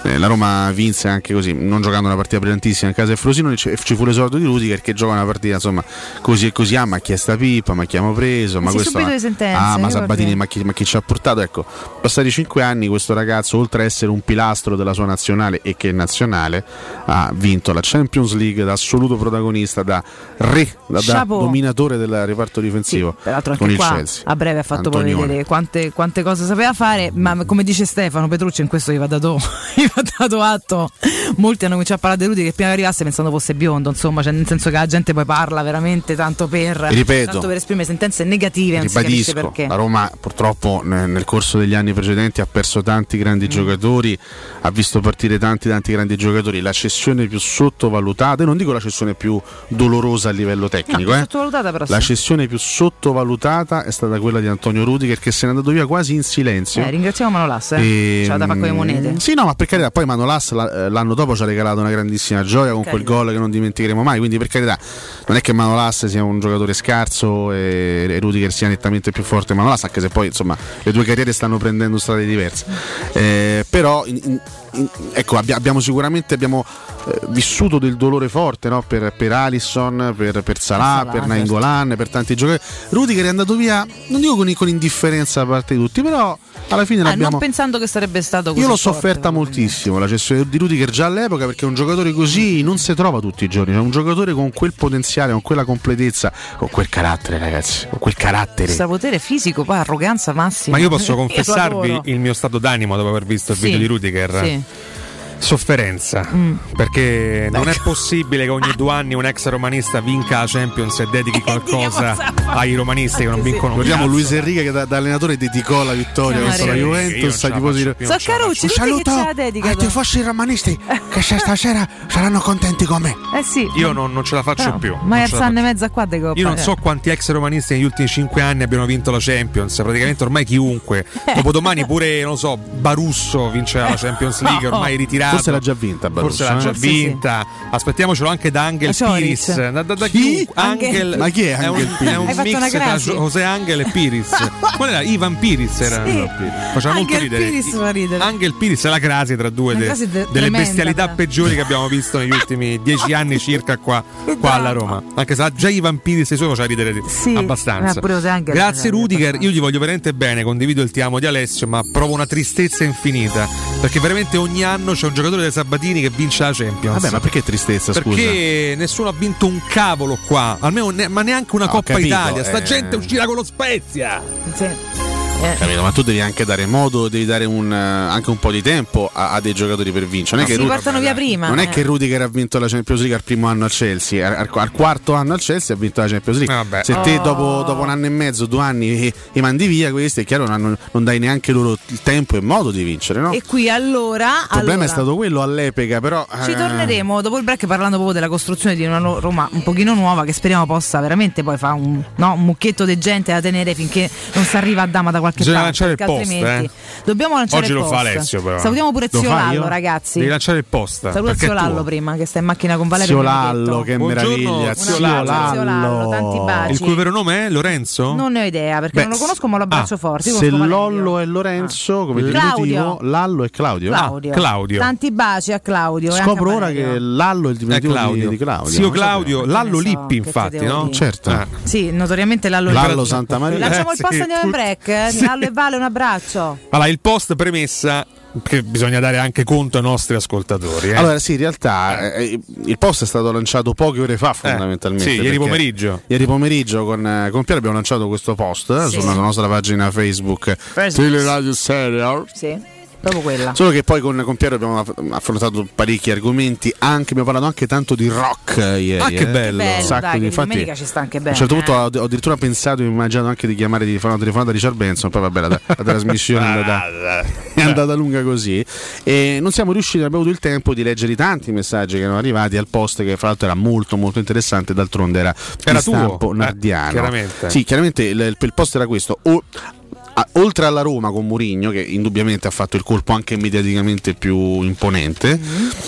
eh, la Roma vinse anche così, non giocando una partita brillantissima in casa del Frosino, ci ci fu l'esordio di Rudiger che gioca una partita insomma così e così, ah ma chi è sta pippa, ma chi abbiamo preso, ma sì, questo... subito le sentenze, ah ma? Sabatini, ma chi, ma chi ci ha portato? Ecco, passati cinque anni questo ragazzo, oltre a essere un pilastro della sua nazionale e che è nazionale, ha vinto la Champions League da assoluto protagonista, da re, da, da dominatore del reparto difensivo Peraltro anche con il qua Chelsea. a breve ha fatto poi vedere quante, quante cose sapeva fare, ma come dice Stefano Petrucci in questo gli va dato, gli va dato atto. Molti hanno cominciato a parlare di Rudy che prima arrivasse pensando fosse biondo, insomma, cioè nel senso che la gente poi parla veramente tanto per, ripeto, tanto per esprimere sentenze negative, Ribadisco, perché. la Roma purtroppo ne- nel corso degli anni precedenti ha perso tanti grandi Mm. giocatori, ha visto partire tanti tanti grandi giocatori, la cessione più sottovalutata, e non dico la cessione più dolorosa a livello tecnico, No, eh. sottovalutata però la sì. cessione più sottovalutata è stata quella di Antonio Rudiger che se n'è andato via quasi in silenzio. Eh, ringraziamo Manolas, eh. E, ce l'ha da fare con le monete. Sì, no, ma per carità, poi Manolas la- eh, l'anno dopo ci ha regalato una grandissima gioia con quel carità. gol che non dimenticheremo mai. Quindi, per carità, non è che Manolas sia un giocatore scarso e, Rudiger sia nettamente più forte Manolas, anche se poi insomma le due carriere stanno prendendo strade diverse. Eh, però, in- in- ecco, abbia- abbiamo sicuramente abbiamo, eh, vissuto del dolore forte no? per, per Alisson, per, per Salah, Salah, per certo. Nainggolan, per tanti giocatori. Rudiger è andato via, non dico con, con indifferenza da parte di tutti, però alla fine Ah, l'abbiamo. non pensando che sarebbe stato così Io l'ho sofferta moltissimo la cessione di Rudiger già all'epoca perché un giocatore così non si trova tutti i giorni, cioè un giocatore con quel potenziale, con quella completezza, con quel carattere ragazzi, con quel carattere. Strapotere fisico, poi arroganza massima. Ma io posso confessarvi il mio stato d'animo dopo aver visto il Sì, video di Rudiger? sì. Yeah. Sofferenza, Mm. perché non è possibile che ogni due anni un ex romanista vinca la Champions e dedichi qualcosa ai romanisti che non vincono Ricordiamo cazzo. Luis Enrique che da, da allenatore dedicò la vittoria verso la Juventus ai la tifosi più, So Carucci, dedica. ai tifosi romanisti che se stasera saranno contenti con me. Eh sì. più. Io non, non ce la faccio Però, più. Ma è e mezza qua de coppa. Io non eh. so quanti ex romanisti negli ultimi cinque anni abbiano vinto la Champions, praticamente ormai chiunque. Dopodomani pure, non so, Barusso vincerà la Champions League, ormai ritirato. Forse l'ha già vinta Barusso, Forse l'ha già eh? Forse vinta. Aspettiamocelo anche da Angel. Piris. Da, da, da Chi? Angel- Ma chi è un, Angel Piris? è un fatto una mix tra? José Angel e Piris. Qual era? Ivan Piris era. Sì. Faceva molto ridere. Piris fa ridere. Angel Piris è la crasi tra due de- delle tremenda, bestialità però. peggiori che abbiamo visto negli ultimi dieci anni circa qua, qua alla Roma. Anche se già Ivan Piris e suoi faceva ridere Sì, abbastanza. Grazie Rudiger, io gli voglio veramente bene, condivido il ti amo di Alessio, ma provo una tristezza infinita. Perché veramente ogni anno c'è un giocatore dei Sabatini che vince la Champions. Vabbè, ma perché tristezza, scusa? Perché nessuno ha vinto un cavolo qua, almeno ne- ma neanche una Ho Coppa capito, Italia. Sta eh. gente uscirà con lo Spezia. Sì. Eh, Capito, ma tu devi anche dare modo, devi dare un, eh, anche un po' di tempo a, a dei giocatori per vincere. Non è si che Ru- partono via prima. Non è eh. che Rudiger ha vinto la Champions League al primo anno al Chelsea, al, al- al quarto anno al Chelsea ha vinto la Champions League. Eh, vabbè. Se te Oh. dopo, dopo un anno e mezzo, due anni e, e mandi via questi, è chiaro non, hanno- non dai neanche loro il tempo e modo di vincere, no? E Il qui allora. problema allora, è stato quello all'epoca, però. Ci eh, torneremo dopo il break parlando proprio della costruzione di una Roma un pochino nuova che speriamo possa veramente poi fare un, no, un mucchietto di gente da tenere finché non si arriva a dama da qualche Bisogna parte. lanciare il post, altrimenti eh. Dobbiamo lanciare Oggi il lo post. fa Alessio, però. Salutiamo pure Lo Zio Lallo, io? ragazzi. Devi lanciare il post. Saluta Zio Lallo prima che sta in macchina con Valerio. Zio. Lallo, che Buongiorno, meraviglia. zio Zio Lallo. Zio Lallo, tanti baci. Il cui vero nome è Lorenzo? Non ne ho idea perché Beh, non lo conosco ma lo abbraccio ah, forte. Se. Lollo e Lorenzo, come Claudio. diminutivo, Lallo e Claudio. Claudio. Ah, Claudio. Tanti baci a Claudio. e anche Scopro ora che Lallo è il diminutivo di, Claudio. di Claudio. Zio Claudio. Lallo Lippi, infatti, no? Certo. Ah. Sì, notoriamente Lallo Lallo Lippi. Santa Maria. Lanciamo il Sì, post andiamo in break. Eh? Sì. Lallo e Vale un abbraccio. Allora, il post premessa che bisogna dare anche conto ai nostri ascoltatori. eh. Allora, sì, in realtà eh, il post è stato lanciato poche ore fa, fondamentalmente. sì, ieri pomeriggio. Ieri pomeriggio con, eh, con Piero abbiamo lanciato questo post eh, Sì. sulla nostra pagina Facebook Facebook. Teleradio Serial. Sì, proprio quella. Solo che poi con, con Piero abbiamo aff- affrontato parecchi argomenti, anche, abbiamo parlato anche tanto di rock eh, ieri. Ah, che eh. bello. Sacco dai, di- infatti, domenica ci sta anche A bene. un certo punto eh. ho, ho addirittura pensato e immaginato anche di chiamare di fare una telefonata a Richard Benson, poi vabbè la, la trasmissione è andata, è andata lunga così e non siamo riusciti, abbiamo avuto il tempo di leggere i tanti messaggi che erano arrivati al post che fra l'altro era molto molto interessante, d'altronde era, Era di stampo tuo, eh, nardiano. chiaramente. Sì, chiaramente il, il post era questo. O- a- oltre alla Roma con Mourinho, che indubbiamente ha fatto il colpo anche mediaticamente più imponente,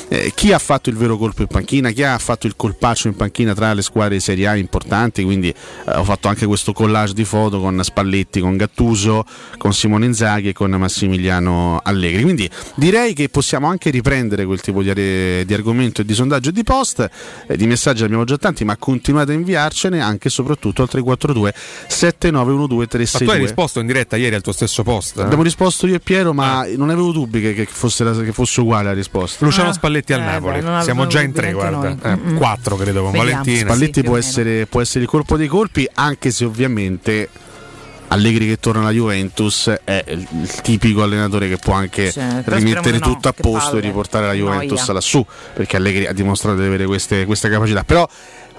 eh, chi ha fatto il vero colpo in panchina, chi ha fatto il colpaccio in panchina tra le squadre di Serie A importanti, quindi eh, ho fatto anche questo collage di foto con Spalletti, con Gattuso, con Simone Inzaghi e con Massimiliano Allegri. Quindi direi che possiamo anche riprendere quel tipo di, are- di argomento e di sondaggio e di post, eh, di messaggi abbiamo già tanti, ma continuate a inviarcene anche e soprattutto al 342 7912 Ma tu hai 362. risposto in diretta ieri al tuo stesso post. eh? Abbiamo risposto io e Piero, ma non avevo dubbi che, che fosse, la- che fosse uguale la risposta. Luciano Ah, Spalletti al eh, Napoli. beh, Siamo già in tre, guarda. Eh, quattro credo con Vediamo. Valentina. Spalletti Sì, può, essere, può essere il colpo dei colpi, anche se ovviamente Allegri che torna alla Juventus è il, il tipico allenatore che può anche Cioè, rimettere no, tutto a posto e palle. riportare la Juventus Noia. lassù, perché Allegri ha dimostrato di avere queste, queste capacità. Però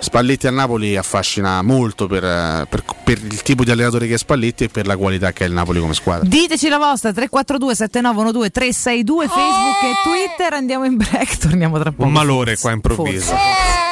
Spalletti a Napoli affascina molto per, eh, per- per il tipo di allenatore che è Spalletti e per la qualità che è il Napoli come squadra. Diteci la vostra 342 7912 362 Facebook e Twitter. Andiamo in break, torniamo tra poco. Un malore qua improvviso. Forse.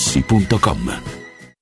artigianamaterassi.com.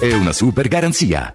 e una super garanzia.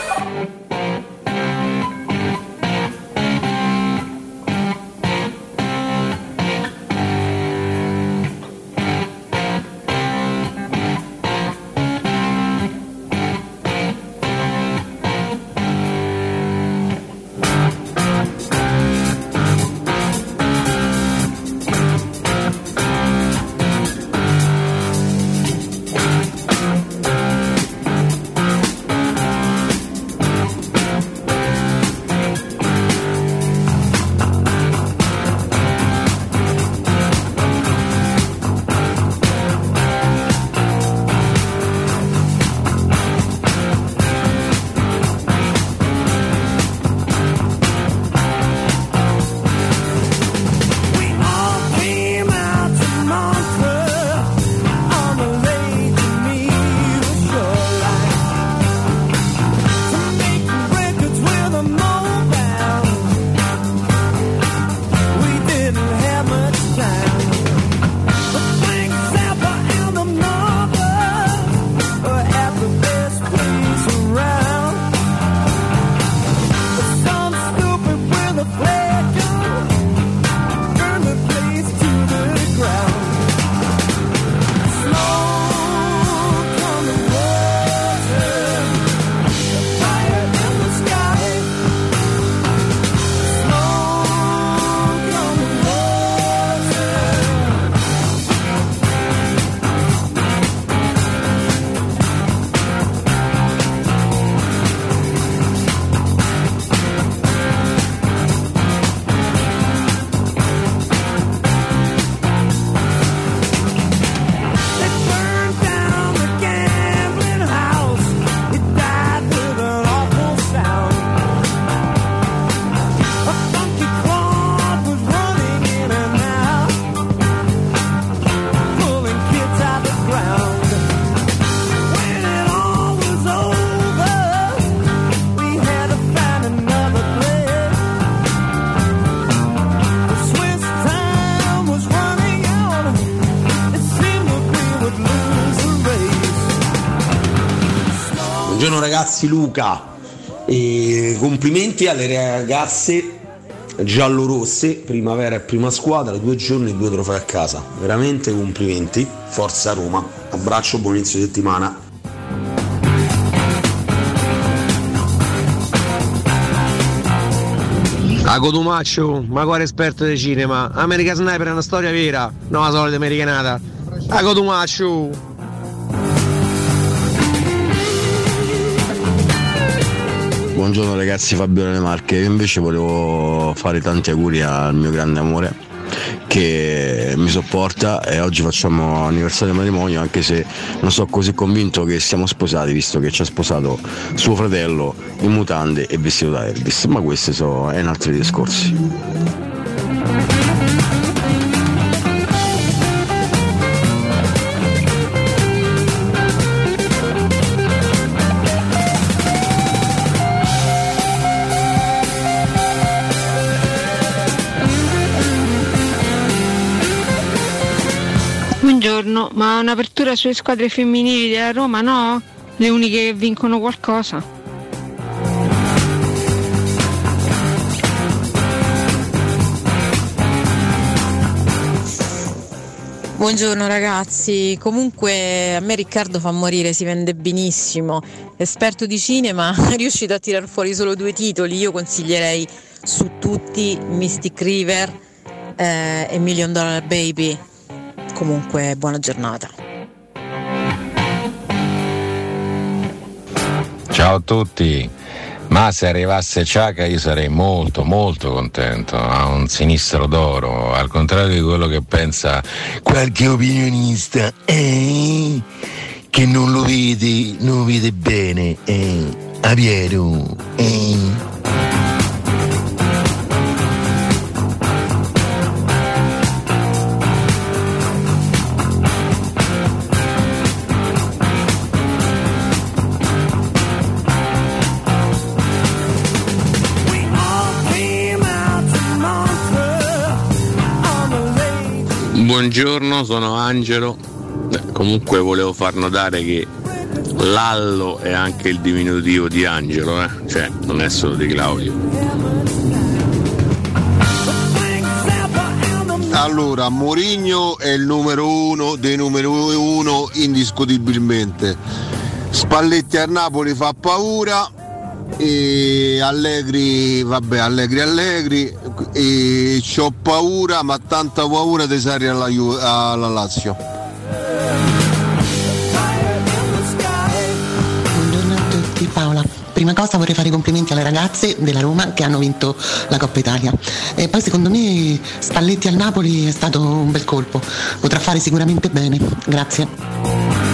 Ragazzi, Luca. E complimenti alle ragazze giallorosse, primavera e prima squadra, due giorni e due trofei a casa. Veramente complimenti. Forza Roma. Abbraccio, buon inizio di settimana. A Cotumaccio, ma quale esperto di cinema? America Sniper è una storia vera, non la solita americanata. A Cotumaccio! Buongiorno ragazzi, Fabio delle Marche. Io invece volevo fare tanti auguri al mio grande amore che mi sopporta e oggi facciamo anniversario di matrimonio anche se non sono così convinto che siamo sposati visto che ci ha sposato suo fratello in mutande e vestito da Elvis, ma questi sono in altri discorsi. Un'apertura sulle squadre femminili della Roma no? Le uniche che vincono qualcosa? Buongiorno ragazzi, comunque a me Riccardo fa morire, si vende benissimo, esperto di cinema, è riuscito a tirar fuori solo due titoli, io consiglierei su tutti Mystic River eh, e Million Dollar Baby, comunque buona giornata. Ciao a tutti, ma se arrivasse Ciaca io sarei molto molto contento, ha un sinistro d'oro, al contrario di quello che pensa qualche opinionista eh, che non lo vede, non lo vede bene, eh, Aviero. Eh. Buongiorno, sono Angelo. Beh, comunque volevo far notare che Lallo è anche il diminutivo di Angelo, eh? cioè non è solo di Claudio. Allora, Mourinho è il numero uno dei numero uno indiscutibilmente. Spalletti a Napoli fa paura e Allegri, vabbè, Allegri Allegri e c'ho paura, ma tanta paura di Sarri alla, alla Lazio. Buongiorno a tutti, Paola. Prima cosa vorrei fare i complimenti alle ragazze della Roma che hanno vinto la Coppa Italia. E poi secondo me Spalletti al Napoli è stato un bel colpo. Potrà fare sicuramente bene. Grazie.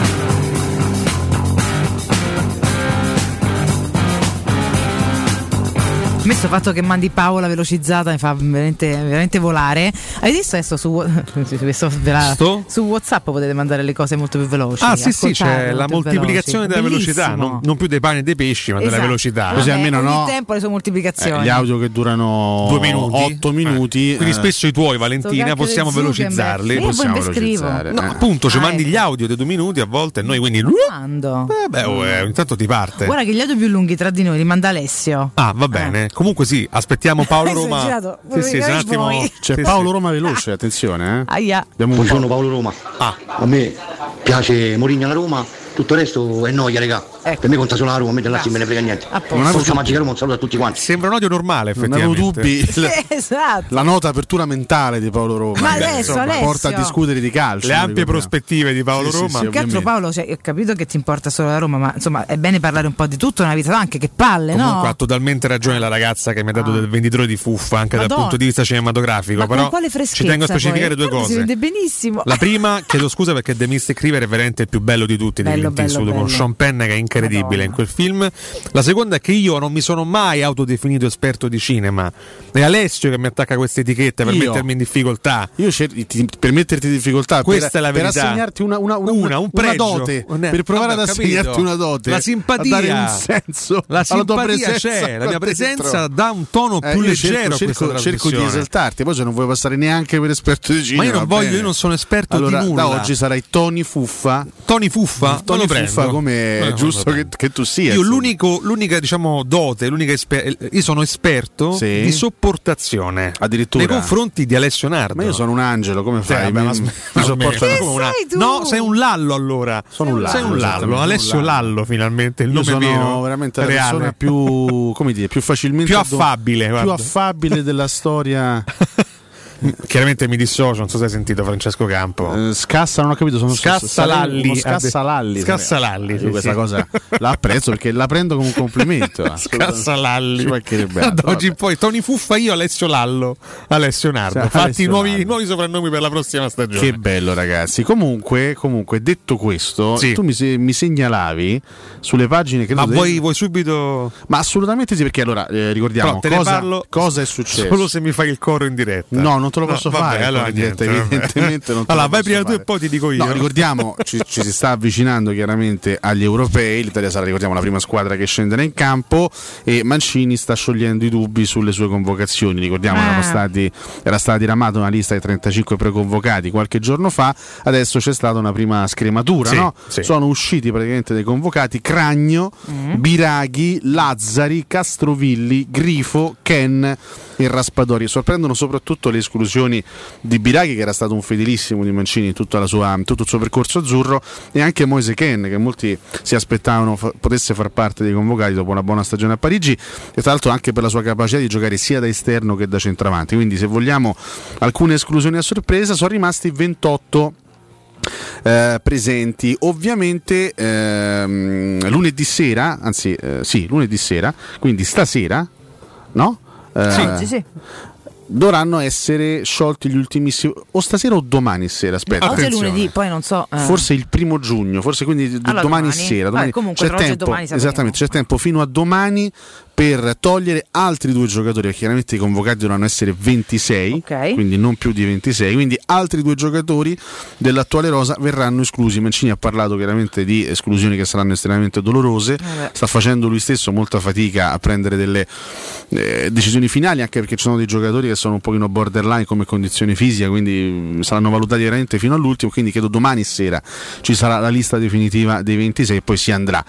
Me sto fatto che mandi Paola velocizzata mi fa veramente, veramente volare. Hai visto adesso su, su WhatsApp potete mandare le cose molto più veloci. Ah sì sì, c'è la moltiplicazione veloci. della velocità, Bellissimo. non, non più dei pani e dei pesci, ma della Esatto. velocità. Così Vabbè, almeno no. tempo le sue moltiplicazioni. Eh, gli audio che durano Due minuti. 8 minuti. Quindi eh, spesso i tuoi, Valentina, possiamo velocizzarli. Io possiamo velocizzare. No, No, appunto, ci ah, mandi ecco. gli audio dei due minuti a volte e noi quindi. Quando? Eh, beh, oh, eh, ogni tanto ti parte. Guarda che gli audio più lunghi tra di noi li manda Alessio. Ah, va bene. Comunque sì, aspettiamo Paolo Roma. Sì, sì, un attimo. Voi. C'è Sì, Paolo. Roma veloce, attenzione. Eh. Aia. Abbiamo Buongiorno Paolo Roma. Ah. A me piace Mourinho alla Roma, tutto il resto è noia, regà. Per me conta solo la Roma, a me del Lazio non me ne frega niente. posto. Forza Magica Roma, un saluto a tutti quanti. Sembra un odio normale, Non avevo effettivamente. dubbi. esatto. La nota apertura mentale di Paolo Roma. Ma adesso, insomma, Alessio. porta a discutere di calcio. Le ampie prospettive di Paolo Sì, sì, Roma. sì, Più che altro. Paolo, cioè, ho capito che ti importa solo la Roma, ma insomma è bene parlare un po' di tutto nella vita, anche che palle, Comunque no? ha totalmente ragione la ragazza che mi ha dato del venditore di fuffa anche dal Madonna. punto di vista cinematografico. Ma però con quale freschezza? ci tengo a specificare poi? due Guarda, Si cose. vede benissimo. La prima, chiedo scusa perché The Mystic River è veramente il più bello di tutti di Bello, bello, Eastwood con bello. Sean Penn che è incredibile in quel film. La seconda è che io non mi sono mai autodefinito esperto di cinema. È Alessio che mi attacca queste etichette per Io? mettermi in difficoltà. Io cer- ti- per metterti in difficoltà, Questa per, è la per verità. assegnarti una, una, una, Una, un una pregio. dote, Un- per provare ad assegnarti capito. una dote, La simpatia. un senso La alla tua simpatia c'è, la mia presenza dà un tono Eh, più io leggero cerco, questa cerco, cerco di esaltarti, poi se non vuoi passare neanche per esperto di cinema. Ma io non voglio, bene. io non sono esperto allora, di nulla. Da oggi sarai Tony Fuffa. Tony Fuffa? Tony Me lo prendo. come è giusto che, che tu sia. Io l'unica diciamo dote, l'unica esper- io sono esperto Sì. di sopportazione Addirittura. nei confronti di Alessio Nardo. Ma io sono un angelo, come Sì, fai? vabbè, ma Mi- ma sopporto-. Come una- sei tu? No, sei un lallo allora. Sono un Sei lallo, un lallo, Alessio lallo. Finalmente, il Io nome vero. veramente la reale. persona più, come dire, più facilmente Più affabile, più affabile della storia. Chiaramente mi dissocio, non so se hai sentito Francesco Campo. Eh, scassa, non ho capito, sono Scassalalli. Scassalalli. Scassalalli, Io sì, questa sì. cosa la apprezzo perché la prendo come un complimento. assolutamente. Scassalalli. Altro, oggi poi Tony Fuffa io, Alessio Lallo, Alessio Nardo. Sì, Fatti Alessio nuovi, Nardo. nuovi soprannomi per la prossima stagione. Che bello ragazzi. Comunque, comunque detto questo, Sì. tu mi, mi segnalavi sulle pagine che Ma vuoi, vuoi subito. Ma assolutamente sì, perché allora eh, ricordiamo Però cosa, cosa è successo. Solo se mi fai il coro in diretta. No, non te lo No, posso vabbè, fare. allora diretta, niente, evidentemente non te Allora, lo vai prima tu fare. e poi ti dico io. No, ricordiamo, ci, ci si sta avvicinando chiaramente agli europei. L'Italia sarà, ricordiamo, la prima squadra che scenderà in campo. E Mancini sta sciogliendo i dubbi sulle sue convocazioni. Ricordiamo, Ah. erano stati, era stata diramata una lista di 35 preconvocati qualche giorno fa. Adesso c'è stata una prima scrematura. Sì, no? sì. Sono usciti praticamente dei convocati: Cragno, Biraghi, Lazzari, Castrovilli, Grifo, Ken e Raspadori. Sorprendono soprattutto le esclusioni di Biraghi, che era stato un fedelissimo di Mancini in sua- tutto il suo percorso azzurro, e anche Moise Ken, che molti si aspettavano fa- potesse far parte dei convocati dopo una buona stagione a Parigi, e tra l'altro anche per la sua capacità di giocare sia da esterno che da centravanti. Quindi, se vogliamo alcune esclusioni a sorpresa, sono rimasti 28 eh, presenti. Ovviamente ehm, lunedì sera, anzi eh, sì, lunedì sera, quindi stasera, no? Eh, Sì, sì, sì. Dovranno essere sciolti gli ultimissimi o stasera o domani sera, aspetta. Oggi è lunedì, poi non so. eh. Forse il primo giugno, forse quindi Allora, domani, domani. sera. Vabbè, Domani. comunque, c'è tempo, domani esattamente, c'è tempo fino a domani per togliere altri due giocatori, perché chiaramente i convocati dovranno essere 26, Ok. quindi non più di 26, quindi altri due giocatori dell'attuale rosa verranno esclusi. Mancini ha parlato chiaramente di esclusioni che saranno estremamente dolorose, sta facendo lui stesso molta fatica a prendere delle eh, decisioni finali, anche perché ci sono dei giocatori che sono un pochino borderline come condizione fisica, quindi mh, saranno valutati veramente fino all'ultimo, quindi credo domani sera ci sarà la lista definitiva dei 26 e poi si andrà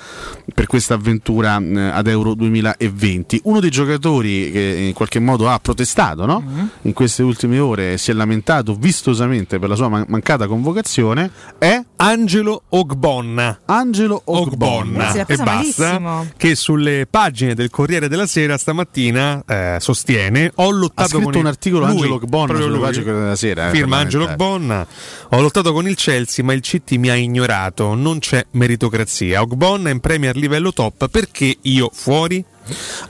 per questa avventura mh, ad Euro 2020. Uno dei giocatori che in qualche modo ha protestato no? in queste ultime ore, si è lamentato vistosamente per la sua man- mancata convocazione, è Angelo Ogbonna. Angelo Ogbonna. E basta. malissimo. Che sulle pagine del Corriere della Sera stamattina eh, sostiene: Ho lottato Ha scritto con il- un articolo lui, Angelo Ogbonna sulle pagine del Corriere della Sera, eh, Firma Angelo. Ogbonna. Ho lottato con il Chelsea, ma il CT mi ha ignorato. Non c'è meritocrazia. Ogbonna è in Premier livello top. Perché io fuori?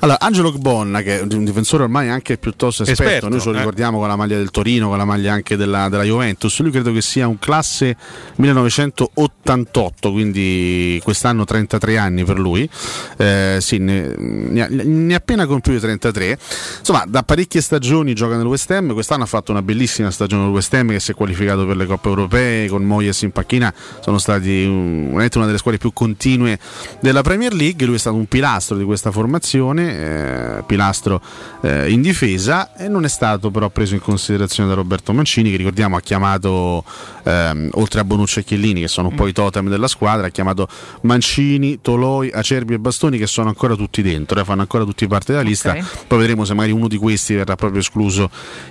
Allora, Angelo Gbonna, che è un difensore ormai anche piuttosto esperto, Esperto, noi ce lo eh. ricordiamo con la maglia del Torino, con la maglia anche della, della Juventus, lui credo che sia un classe 1988, quindi quest'anno 33 anni per lui, Eh, sì, ne, ne ha, ne ha appena compiuti 33, insomma da parecchie stagioni gioca nel West Ham, quest'anno ha fatto una bellissima stagione nel West Ham che si è qualificato per le coppe europee, con Moyes in panchina, sono stati um, una delle squadre più continue della Premier League, lui è stato un pilastro di questa formazione, eh, pilastro eh, in difesa e non è stato però preso in considerazione da Roberto Mancini che ricordiamo ha chiamato ehm, oltre a Bonucci e Chiellini che sono un po' i totem della squadra, ha chiamato Mancini, Toloi, Acerbi e Bastoni che sono ancora tutti dentro, eh, fanno ancora tutti parte della lista, poi vedremo se magari uno di questi verrà proprio escluso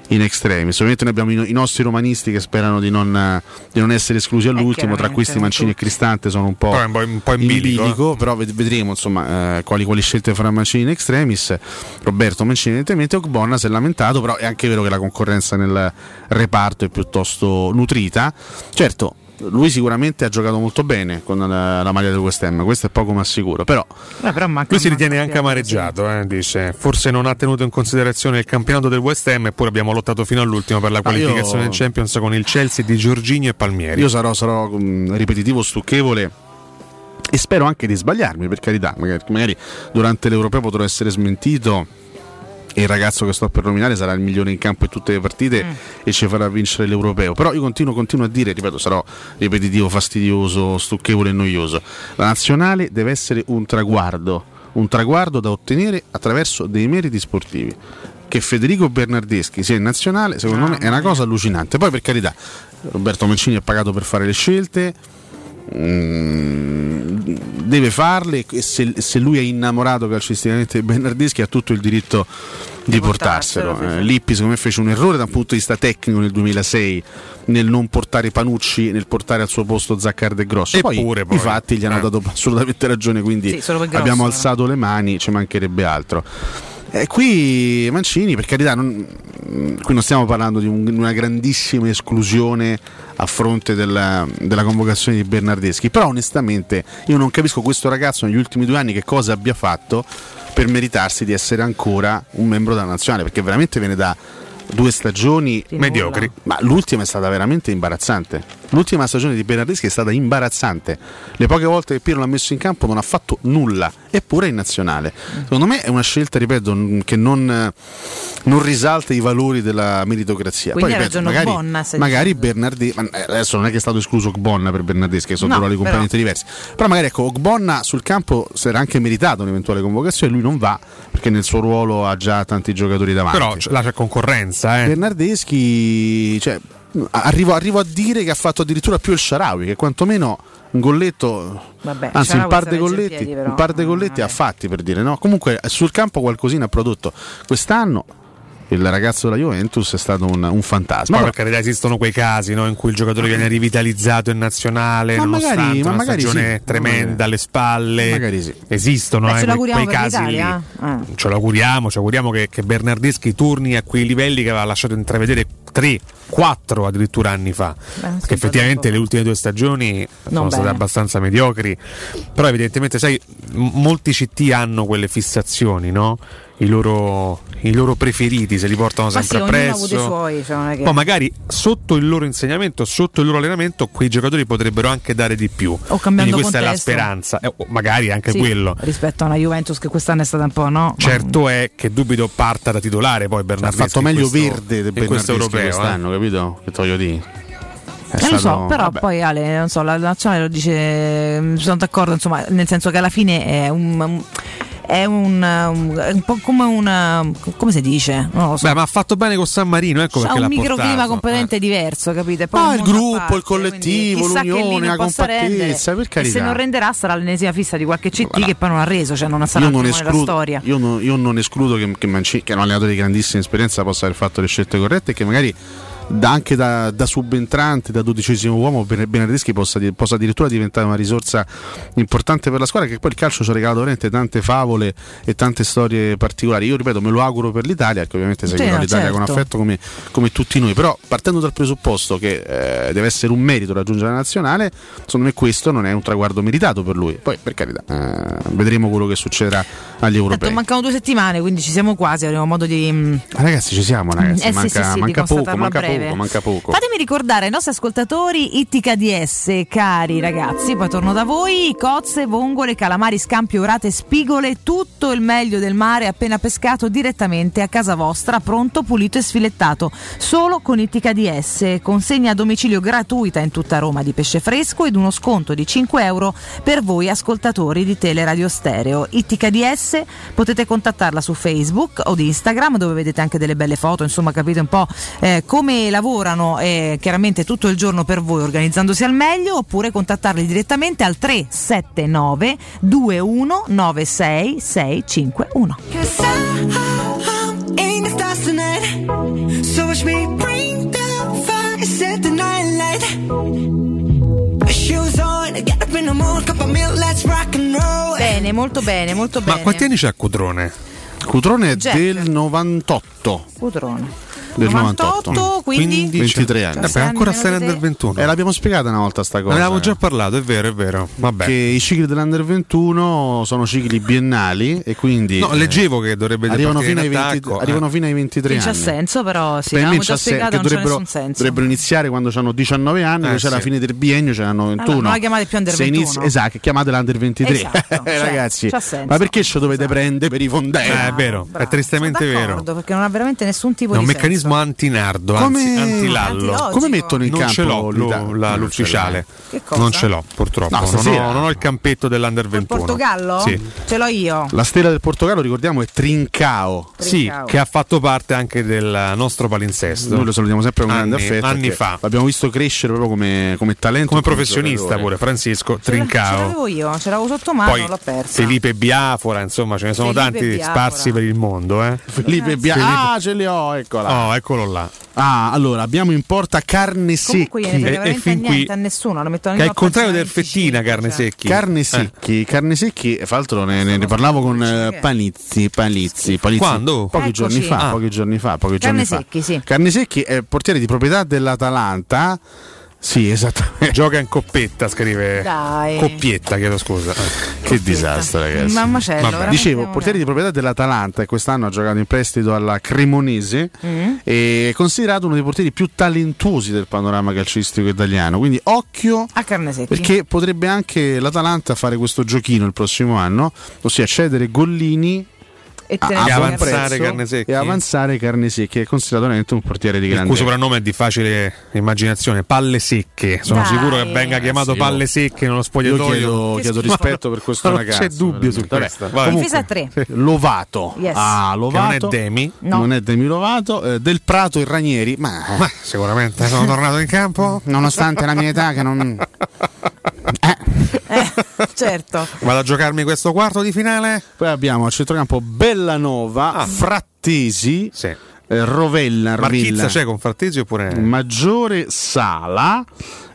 in extremis. Ovviamente noi abbiamo i, i nostri romanisti che sperano di non, eh, di non essere esclusi all'ultimo, tra questi Mancini e Cristante sono un po', Poi un po' in- un po' in bilico, però ved- vedremo insomma eh, quali, quali scelte farà Mancini in extremis. Roberto Mancini evidentemente Ogbonna si è lamentato, però è anche vero che la concorrenza nel reparto è piuttosto nutrita. Certo, lui sicuramente ha giocato molto bene con la, la maglia del West Ham, questo è poco ma sicuro, però Eh, però manca Lui si ritiene anche amareggiato, eh, dice. Forse non ha tenuto in considerazione il campionato del West Ham, eppure abbiamo lottato fino all'ultimo per la Ah, io- qualificazione in Champions con il Chelsea di Giorginio e Palmieri. Io sarò, sarò, mm, ripetitivo, stucchevole e spero anche di sbagliarmi, per carità. Magari, magari durante l'Europeo potrò essere smentito e il ragazzo che sto per nominare sarà il migliore in campo in tutte le partite e ci farà vincere l'Europeo. Però io continuo, continuo a dire, ripeto, sarò ripetitivo, fastidioso, stucchevole e noioso. La nazionale deve essere un traguardo, un traguardo da ottenere attraverso dei meriti sportivi. Che Federico Bernardeschi sia in nazionale, secondo me, è una cosa allucinante. Poi, per carità, Roberto Mancini è pagato per fare le scelte, mm, deve farle e se, se lui è innamorato calcisticamente di Bernardeschi ha tutto il diritto di portarselo. Eh, Lippi secondo me fece un errore da un punto di vista tecnico nel 2006 nel non portare Panucci, nel portare al suo posto Zaccardo e Grosso. Poi, Eppure poi. i fatti gli hanno Eh. dato assolutamente ragione, quindi Sì, Grosso, abbiamo no? alzato le mani, ci mancherebbe altro. E qui Mancini, per carità, non, qui non stiamo parlando di un- una grandissima esclusione a fronte della, della convocazione di Bernardeschi, però onestamente io non capisco questo ragazzo negli ultimi due anni che cosa abbia fatto per meritarsi di essere ancora un membro della nazionale, perché veramente viene da due stagioni mediocri. Ma l'ultima è stata veramente imbarazzante. L'ultima stagione di Bernardeschi è stata imbarazzante. Le poche volte che Pirlo l'ha messo in campo non ha fatto nulla, eppure è in nazionale. Secondo me è una scelta, ripeto, che non, non risalta i valori della meritocrazia. Quindi Poi ripeto, magari, magari Bernardeschi, ma, eh, adesso non è che è stato escluso Ogbonna per Bernardeschi, che sono No, due ruoli completamente diversi. Però magari ecco, Ogbonna sul campo si era anche meritato un'eventuale convocazione, lui non va perché nel suo ruolo ha già tanti giocatori davanti. Però là c'è concorrenza, eh. Bernardeschi, cioè, arrivo, arrivo a dire che ha fatto addirittura più il Sharawi, che quantomeno un golletto, Vabbè, anzi un par in golletti, piedi, un par di golletti ha fatti per dire no. Comunque sul campo qualcosina ha prodotto. Quest'anno il ragazzo della Juventus è stato un, un fantasma. Però- per carità esistono quei casi no, in cui il giocatore viene rivitalizzato in nazionale Ma nonostante magari- ma una magari stagione sì, tremenda alle spalle. magari sì. Esistono Beh, eh, ce quei, quei per casi lì. eh. Ce l'auguriamo, ci auguriamo che, che Bernardeschi torni a quei livelli che aveva lasciato intravedere 3, 4 addirittura anni fa. Perché effettivamente le ultime due stagioni sono Non state bene. abbastanza mediocri. Però evidentemente, sai, m- molti CT hanno quelle fissazioni, no? I loro, i loro preferiti se li portano Ma sì, sempre ha avuto i appresso. suoi, cioè non è che- Poi magari sotto il loro insegnamento, sotto il loro allenamento, quei giocatori potrebbero anche dare di più. O cambiando Quindi questa è la contesto. speranza, Eh, magari anche Sì, quello. rispetto a una Juventus che quest'anno è stata un po', no? Certo è che dubito parta da titolare poi Ha Bernardeschi fatto in meglio questo- verde in questo europeo. eh. Capito? Che voglio dire? È Eh, lo so, però vabbè. poi Ale, non so, la nazionale lo dice, mm, sono d'accordo, insomma, nel senso che alla fine è un... è un, è un po' come una. come si dice? Non lo so. Beh, ma ha fatto bene con San Marino, ecco ha perché un l'ha microclima portato. completamente diverso, capite? Poi Ah, il gruppo, parte, il collettivo, l'unione, la compattezza, per carità. se non renderà sarà l'ennesima fissa di qualche CT che poi non ha reso, cioè non sarà Io non, escludo, storia. io, non, io non escludo che, che Mancini, che è un allenatore di grandissima esperienza, possa aver fatto le scelte corrette e che magari da- anche da, da subentrante, da dodicesimo uomo, Bene- Bernardeschi possa, possa addirittura diventare una risorsa importante per la squadra, che poi il calcio ci ha regalato veramente tante favole e tante storie particolari. Io ripeto, me lo auguro per l'Italia, che ovviamente seguirò no, l'Italia con certo. affetto come, come tutti noi, però partendo dal presupposto che eh, deve essere un merito raggiungere la nazionale, secondo me questo non è un traguardo meritato per lui. Poi per carità, eh, vedremo quello che succederà agli europei. mancano due settimane, quindi ci siamo quasi, avremo modo di. mm, Ragazzi, ci siamo, ragazzi. Eh sì, manca sì, sì, manca poco, manca breve. poco, manca poco. Fatemi ricordare ai nostri ascoltatori Ittica DS, cari ragazzi, poi torno da voi, cozze, vongole, calamari, scampi, orate, spigole, tutto il meglio del mare appena pescato direttamente a casa vostra, pronto, pulito e sfilettato, solo con Ittica DS, consegna a domicilio gratuita in tutta Roma di pesce fresco ed uno sconto di 5 euro per voi ascoltatori di Teleradio Stereo. Ittica DS potete contattarla su Facebook o di Instagram dove vedete anche delle belle foto, insomma capite un po' eh, come lavorano eh, chiaramente tutto il giorno per voi organizzandosi al meglio oppure contattarli direttamente al 379 2196 651. Cause I'm in the stars tonight. So watch me bring the fire, set the night light. Shoes on, get up in the morning, cup of milk, let's rock and roll. Bene, molto bene, molto Ma bene. quanti anni c'ha Cutrone? Cutrone è Jack. del 98. Cutrone. Del 98, 98. quindi? 23 anni. Vabbè, ancora stai under 21. Eh, l'abbiamo spiegata una volta sta cosa. Ne avevamo già parlato, è vero, è vero. Vabbè. Che i cicli dell'Under 21 sono cicli biennali e quindi No, leggevo che dovrebbe arrivano fino, in 20, attacco, arrivano eh. fino ai 23 Che c'ha anni. senso però, sì, Per me c'ha già spiegato, che non c'è dovrebbero, nessun senso. dovrebbero iniziare quando hanno 19 anni, Eh, invece alla sì. fine del biennio ce l'hanno 21. Allora, non la chiamate più Under Se 21. inizi- esatto, chiamate l'Under 23. Esatto, Eh, cioè, ragazzi, c'ha senso. ma perché ci dovete prendere per i fondelli? Eh, è vero, è tristemente vero. Perché non ha veramente nessun tipo È un di meccanismo antinardo, Come- anzi antilallo. Antilogico. Come mettono in non campo ce l'ho lo- la- Non l'ufficiale. Che cosa? Non ce l'ho, purtroppo. No, non, ho, non ho il campetto dell'Under 21. Portogallo? Sì. Ce l'ho io. La stella del Portogallo, ricordiamo, è Trincao. Sì, Trincao. che ha fatto parte anche del nostro palinsesto. Noi lo salutiamo sempre con grande Anni- affetto. Anni fa. L'abbiamo visto crescere proprio come, come talento. Come professionista pure, Francisco Ce Trincao. l'avevo io, ce l'avevo sotto mano, Poi l'ho persa. Felipe Biafora, insomma, ce ne sono Felipe tanti Biafora. sparsi per il mondo. Eh. Felipe Bia- Felipe- Ah, ce li ho, eccola. Oh, eccolo là. Ah, allora abbiamo in porta carne Comunque secchi. frega E- e fin qui- niente a nessuno, lo mettono Che è in il contrario del fettina, carne cioè. secchi. Carne Eh. secchi, carne secchi, e fra l'altro ne, ne- ne parlavo con eh, Palizzi, Palizzi, Palizzi Quando? Pochi Eccoci. giorni fa, Ah. pochi giorni fa, pochi Carne giorni secchi, fa. sì. Carne secchi è portiere di proprietà dell'Atalanta. Sì, esattamente. Gioca in coppetta, scrive. Dai. Coppietta, chiedo scusa. Che disastro, ragazzi. Ma un macello, Dicevo, portiere di proprietà dell'Atalanta e quest'anno ha giocato in prestito alla Cremonese Mm. e è considerato uno dei portieri più talentuosi del panorama calcistico italiano. Quindi occhio A carne secchi. perché potrebbe anche l'Atalanta fare questo giochino il prossimo anno, ossia cedere Gollini e te ne avanzare Carne Secchi. e avanzare Carne Secchi, è considerato veramente un portiere di Il grande cui soprannome è di facile immaginazione, palle secche. Sono Dai. sicuro che venga chiamato sì, palle secche nello Io spogliatoio. chiedo, Che chiedo schifo. rispetto per questo Non ragazzo. c'è dubbio su questo. Difesa a tre. Lovato. Yes. Ah, Lovato. Che non è Demi. No. Non è Demi Lovato. eh, del Prato e Ranieri, ma, Ma sicuramente sono tornato in campo. nonostante la mia età che non... Eh, certo. Vado a giocarmi questo quarto di finale. Poi abbiamo al centrocampo Bellanova, Ah. Frattesi, Sì. eh, Rovella, Marchizza Rovella, c'è con Frattesi oppure. Maggiore Sala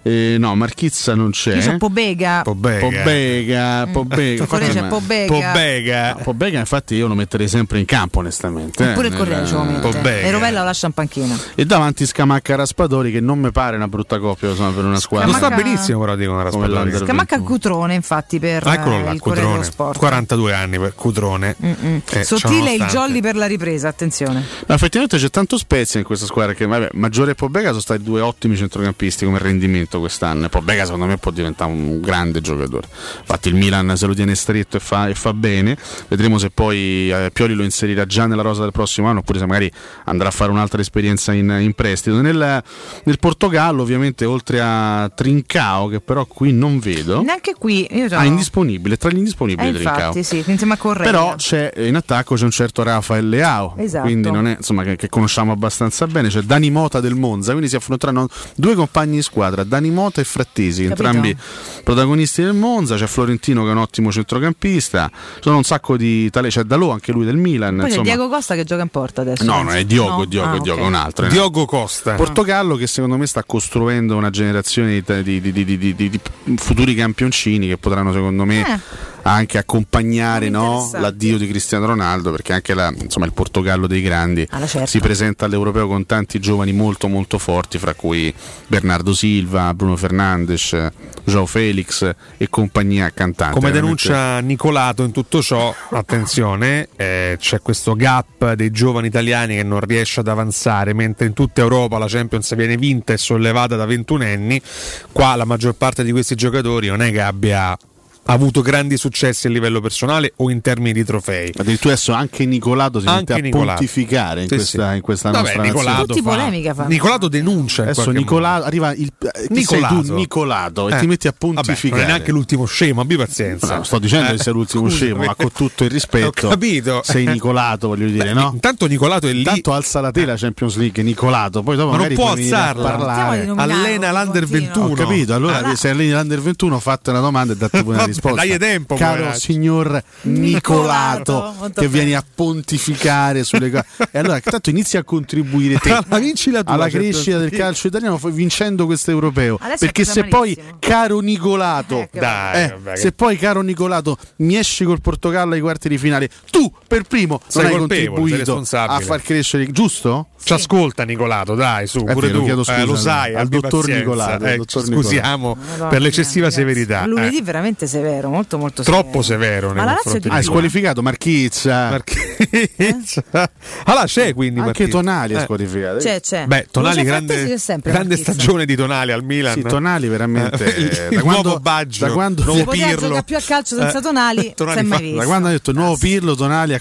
Eh, no, Marchizza non c'è. Qui c'è Pobega. Pobega, Pobega, Pobega. Corea c'è Pobega. Pobega. Pobega, infatti, io lo metterei sempre in campo, onestamente. eh, Pure il Correa ce lo mette. Pobega. E Rovella lo lascia in panchina. E davanti Scamacca Raspadori, che non mi pare una brutta coppia insomma, per una squadra. Non sta Scamacca- benissimo, però dicono Raspadori. Scamacca Cutrone, infatti, per Eccolo eh, là, il Cutrone. Sport. 42 anni per Cutrone. Eh, Sottile il jolly per la ripresa, attenzione. No, effettivamente c'è tanto spezia in questa squadra che vabbè, Maggiore e Pobega sono stati due ottimi centrocampisti come rendimento quest'anno. E Pobega secondo me può diventare un grande giocatore. Infatti il Milan se lo tiene stretto e fa, e fa bene. Vedremo se poi eh, Pioli lo inserirà già nella rosa del prossimo anno oppure se magari andrà a fare un'altra esperienza in, in prestito. Nel, nel Portogallo ovviamente oltre a Trincao che però qui non vedo. Neanche qui. Io Ah, indisponibile, tra gli indisponibili Eh, Trincao. infatti, sì, insieme a Correa. Però c'è in attacco c'è un certo Rafael Leao, Esatto. quindi non è insomma che, che conosciamo abbastanza bene. C'è Dani Mota del Monza, quindi si affronteranno due compagni di squadra, Dani Mota e Frattesi, Capito. entrambi protagonisti del Monza. C'è Florentino che è un ottimo centrocampista, sono un sacco di tale, c'è Dalò anche lui del Milan. Poi c'è insomma. Diego Costa che gioca in porta adesso. No, non è Diogo, No? Diogo, Ah, Diogo, ok. è un altro. Diogo Costa. Portogallo che secondo me sta costruendo una generazione di, di- di- di- di- di- di futuri campioncini che potranno secondo me Eh. Anche accompagnare no, l'addio di Cristiano Ronaldo perché anche la- insomma, il Portogallo dei grandi Ah, certo. si presenta all'Europeo con tanti giovani molto molto forti fra cui Bernardo Silva, Bruno Fernandes, João Felix e compagnia cantante. Come Veramente- denuncia Nicolato in tutto ciò, attenzione, eh, c'è questo gap dei giovani italiani che non riesce ad avanzare, mentre in tutta Europa la Champions viene vinta e sollevata da ventunenni, qua la maggior parte di questi giocatori non è che abbia avuto grandi successi a livello personale o in termini di trofei. Addirittura adesso anche Nicolato si Anche mette a Nicolato. pontificare in Sì, questa, sì. in questa Vabbè, nostra Nicolato nazione. Tutti fa- polemica fanno. Nicolato denuncia Adesso Nicolato arriva il sei Nicolato. tu Nicolato e Eh. ti metti a Vabbè, pontificare. non è neanche l'ultimo scemo, abbi pazienza. No, sto dicendo Eh, che sei l'ultimo scusami. scemo, ma con tutto il rispetto. Ho capito. Sei Nicolato, voglio dire, no? Intanto Nicolato è lì. Intanto alza la tela Champions League, Nicolato, poi dopo Ma non può alzarla. Allena l'Under 21. Ho capito, allora se alleni l'Under 21 fate una domanda e date pure Vabbè, risposta. dagli tempo, Caro poveraccio. signor Nicolato, Nicolato, che vieni a pontificare sulle cose. E allora tanto inizi a contribuire te Allora, vinci la tua alla Champions crescita del calcio italiano vincendo questo europeo. Adesso Perché se poi, caro Nicolato, Dai, eh, vabbè, se poi, caro Nicolato, mi esci col Portogallo ai quarti di finale, tu per primo Sei non hai colpevole, sei contribuito a far crescere, giusto? Ci ascolta Nicolato, dai, su, È pure vero, tu. chiedo Eh, scusa, lo sai, al dottor pazienza. Nicolato, Eh, dottor scusiamo per l'eccessiva severità. Lunedì eh. veramente severo, molto molto Troppo severo. Ma nei la di chi? squalificato Marchizza. Marchizza. Allora c'è quindi Anche Marchizza. Tonali è Eh. squalificato. C'è, c'è. Beh, Tonali grande, grande stagione di Tonali al Milan. Sì, Tonali veramente Eh, il, da quando- nuovo Baggio, da quando- poteva Pirlo. giocare più a calcio senza Eh, Tonali, Tonali si è mai visto. Da quando ha detto il nuovo Pirlo, Tonali ha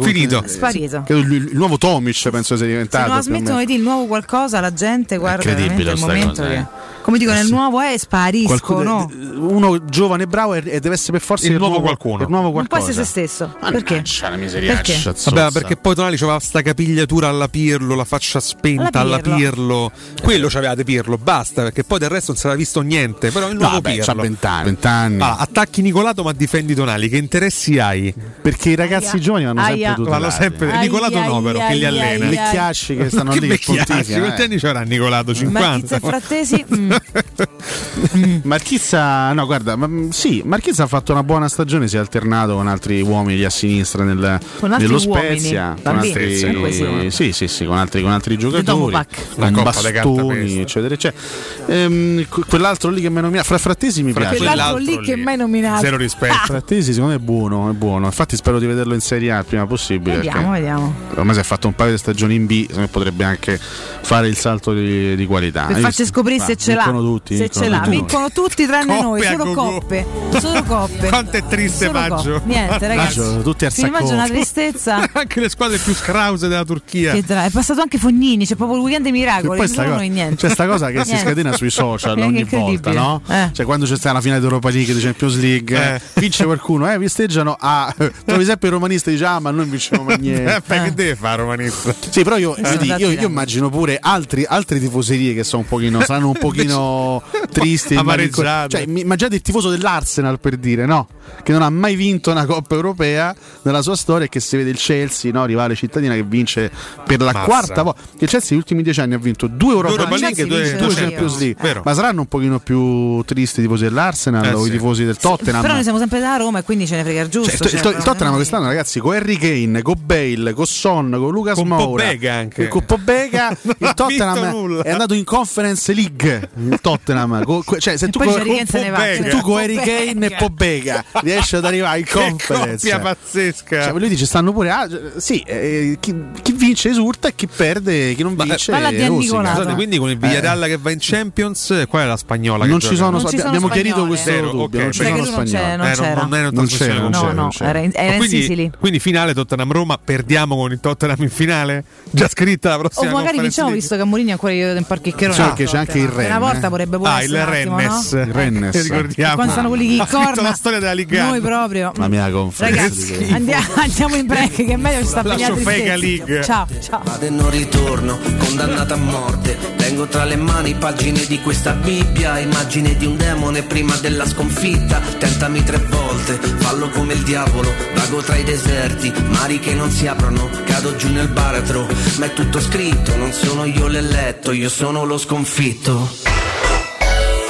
Finito. eh, Sparito. il, nuovo Tomic penso sia diventato. Non più o smettono di dire il nuovo qualcosa, la gente guarda incredibile il momento cosa, che- eh. Come dicono, nel sì. nuovo è spariscono. Qualcuno- uno giovane e bravo e e deve essere per forza Il nuovo qualcuno. Il nuovo Non può qualcosa. essere se stesso. Perché? Mannaggia la miseriaccia, Perché? Vabbè, perché poi Tonali c'aveva sta capigliatura alla Pirlo, la faccia spenta alla Alla Pirlo. Pirlo. Quello c'avevate Pirlo, basta, perché poi del resto non si era visto niente. Però il No, nuovo vabbè, Pirlo. c'ha 20 anni. 20 anni. Ah, attacchi Nicolato ma difendi Tonali, che interessi hai? Perché i ragazzi Aia. giovani vanno sempre tutelati. Vanno sempre Nicolato no però che li allena. Le chiacci che stanno che lì che pontificano, quanti eh. anni c'era Nicolato? 50? Marchizza e Frattesi. mm. Marchizza, no, guarda, ma, mm, sì, Marchizza ha fatto una buona stagione, si è alternato con altri uomini lì a sinistra nel, Con altri nello uomini, Spezia, con altri, sì. sì, sì, sì, con altri, con altri giocatori, con bastoni, eccetera, eccetera. Ehm, que- quell'altro lì che mi nomina, fra Frattesi mi piace. Quell'altro lì che mai nominato. Zero rispetto. Frattesi secondo me è buono, è buono. Infatti spero di vederlo in Serie A il prima possibile. Vediamo, vediamo. Ormai si è fatto un paio di stagioni in B, potrebbe anche fare il salto di, di qualità. Per farci scoprire se Ah, ce l'ha. Vincono tutti, se vincono ce l'ha. Vincono tutti tranne Coppe noi, a solo coppe. Solo coppe. Quanto è triste Solo Maggio. coppe. Niente, ragazzi. Maggio, tutti al Mi immagino una sacco. tristezza. Anche le squadre più scrause della Turchia. Che tra- è passato anche Fognini, c'è proprio il weekend dei miracoli. poi sta non co- noi niente. c'è sta cosa che si scatena sui social ogni volta, no? Eh. Cioè, quando c'è stata la finale d'Europa League, di Champions League, Eh. vince qualcuno, eh, festeggiano. Ah, trovi sempre il romanista dice: Ah, ma noi non vinciamo mai Eh, niente. beh, che deve fare romanista? Sì, però io, tirare. immagino pure altri, altre tifoserie che sono un pochino, saranno un pochino pochino tristi, Amareggiato. Cioè, immaginate il tifoso dell'Arsenal per dire, no? Che non ha mai vinto una Coppa Europea nella sua storia e che si vede il Chelsea, no? rivale cittadina, che vince per la Mazza. quarta volta. Che il Chelsea negli ultimi dieci anni ha vinto due Europa, Europa League e due- due due Champions. League. Vero. Ma saranno un pochino più tristi i tifosi dell'Arsenal Eh, o sì. i tifosi del Tottenham? Però noi siamo sempre da Roma e quindi ce ne frega il giusto. Cioè, il, cioè, to- il però- Tottenham quest'anno, ragazzi, con Harry Kane, con Bale, con Son, con Lucas Con Moura, Pobega anche. con Pobega, il ha Tottenham è andato in Conference League. Il Tottenham, co- co- cioè, se tu Kane se tu con Harry. Kane e Pobega riesci ad arrivare in Che Conference, coppia pazzesca. cioè, dire, ci stanno pure. ah, sì, eh, chi, chi vince esulta e chi perde, chi non vince. Andy rosica. Colato. Scusate, quindi con il Villarreal Eh. che va in Champions, eh, qual è la spagnola? che Non ci sono, Non ci sono abbiamo chiarito questo Zero, dubbio. ok, non ci sono lui spagnoli. non Eh, c'era. non, era Non c'era, con non No, c'era, no, non c'era. era in, era in quindi, Sicily. quindi finale Tottenham-Roma, perdiamo con il Tottenham in finale? Già scritta la O prossima magari Conference vinciamo League? visto che Mourinho ancora io in parchicchiero Sì, perché c'è anche il Rennes, Eh. vorrebbe pure Ah, il Rennes. no? Il Rennes. Che ricordiamo. Quando stanno quelli che corna, la storia della Liga. Noi proprio. La mia conference. Ragazzi, andiamo, andiamo in break che è meglio ci sta La pigliando Sofega tristezza. League. Ciao, ciao. Vado e non ritorno, condannato a morte. Tengo tra le mani pagine di questa Bibbia, immagine di un demone prima della sconfitta. Tentami tre volte, fallo come il diavolo. Vago tra i deserti, mari che non si aprono. Cado giù nel baratro, ma è tutto scritto. Non sono io l'eletto, io sono lo sconfitto.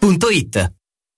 maestroturismo.it.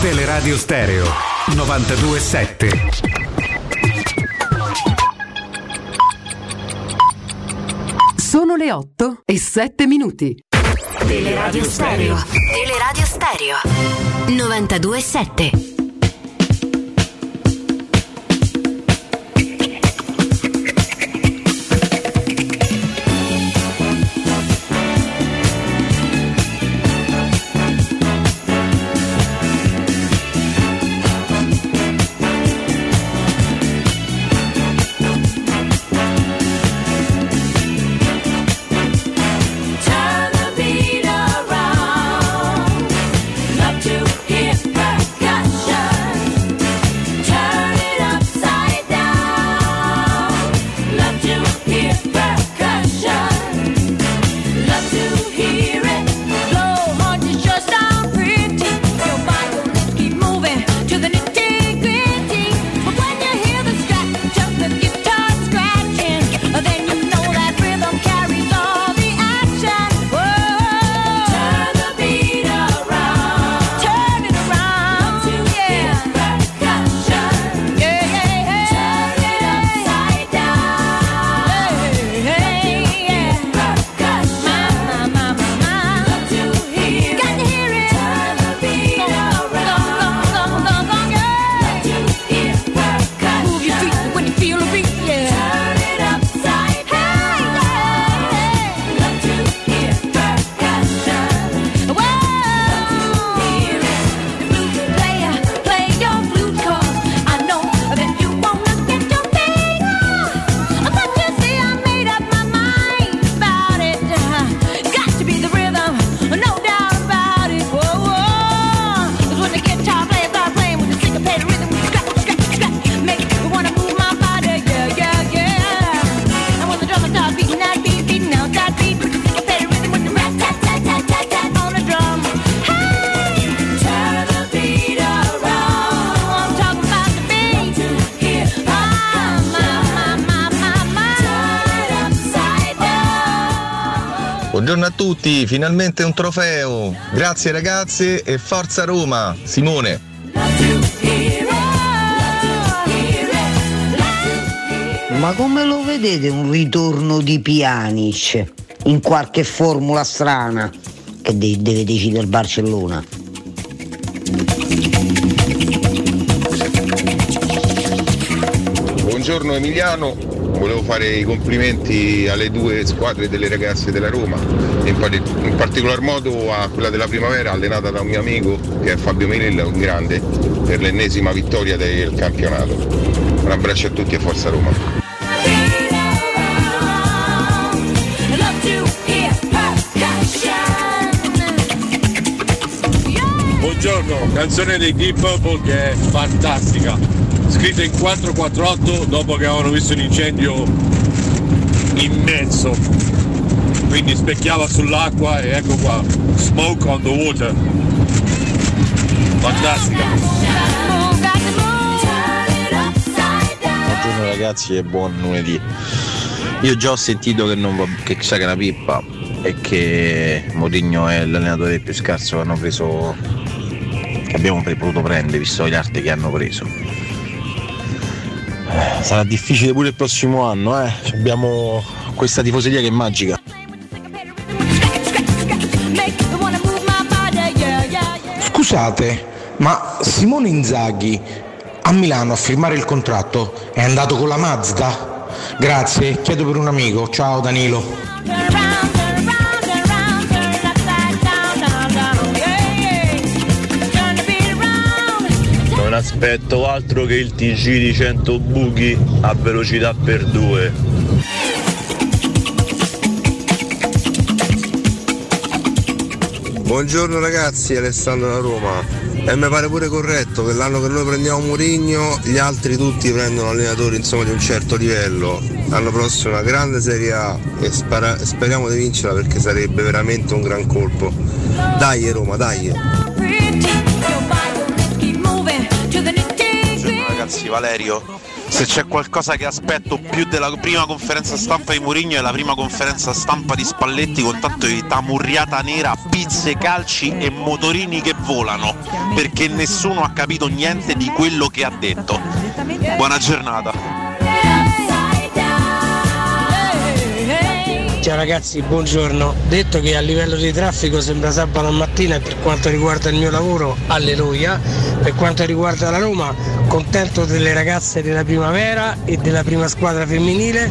Teleradio Stereo 927. Sono le 8 e 7 minuti. Teleradio Stereo. Teleradio Stereo. 92.7. tutti, finalmente un trofeo. Grazie ragazzi e forza Roma. Simone. Ma come lo vedete un ritorno di Pjanic in qualche formula strana che de- deve decidere il Barcellona? Buongiorno Emiliano, volevo fare i complimenti alle due squadre delle ragazze della Roma, in, par- in particolar modo a quella della primavera allenata da un mio amico che è Fabio Melilla, un grande, per l'ennesima vittoria del campionato. Un abbraccio a tutti e forza Roma. Buongiorno, canzone dei Deep Purple che è fantastica. Scritta in 448 dopo che avevano visto un incendio immenso. Quindi specchiava sull'acqua e ecco qua. Smoke on the water. Fantastica. Buongiorno ragazzi e buon lunedì. Io già ho sentito che, non va, che sa che è una pippa e che Mourinho è l'allenatore più scarso che hanno preso che abbiamo potuto prendere visto gli arti che hanno preso. Eh, Sarà difficile pure il prossimo anno, eh. Abbiamo questa tifoseria che è magica. Scusate, ma Simone Inzaghi a Milano a firmare il contratto è andato con la Mazda? Grazie, chiedo per un amico. Ciao Danilo. Aspetto altro che il TG di 100 buchi a velocità per due. Buongiorno ragazzi, Alessandro da Roma. E mi pare pure corretto che l'anno che noi prendiamo Murigno, gli altri tutti prendono allenatori insomma, di un certo livello. L'anno prossimo una grande Serie A e spara- speriamo di vincerla perché sarebbe veramente un gran colpo. Dai Roma, dai! Ragazzi, Valerio. Se c'è qualcosa che aspetto più della prima conferenza stampa di Mourinho è la prima conferenza stampa di Spalletti con tanto di tamurriata nera, pizze, calci e motorini che volano, perché nessuno ha capito niente di quello che ha detto. Buona giornata. Ciao ragazzi, buongiorno. Detto che a livello di traffico sembra sabato mattina e per quanto riguarda il mio lavoro, alleluia. Per quanto riguarda la Roma, contento delle ragazze della primavera e della prima squadra femminile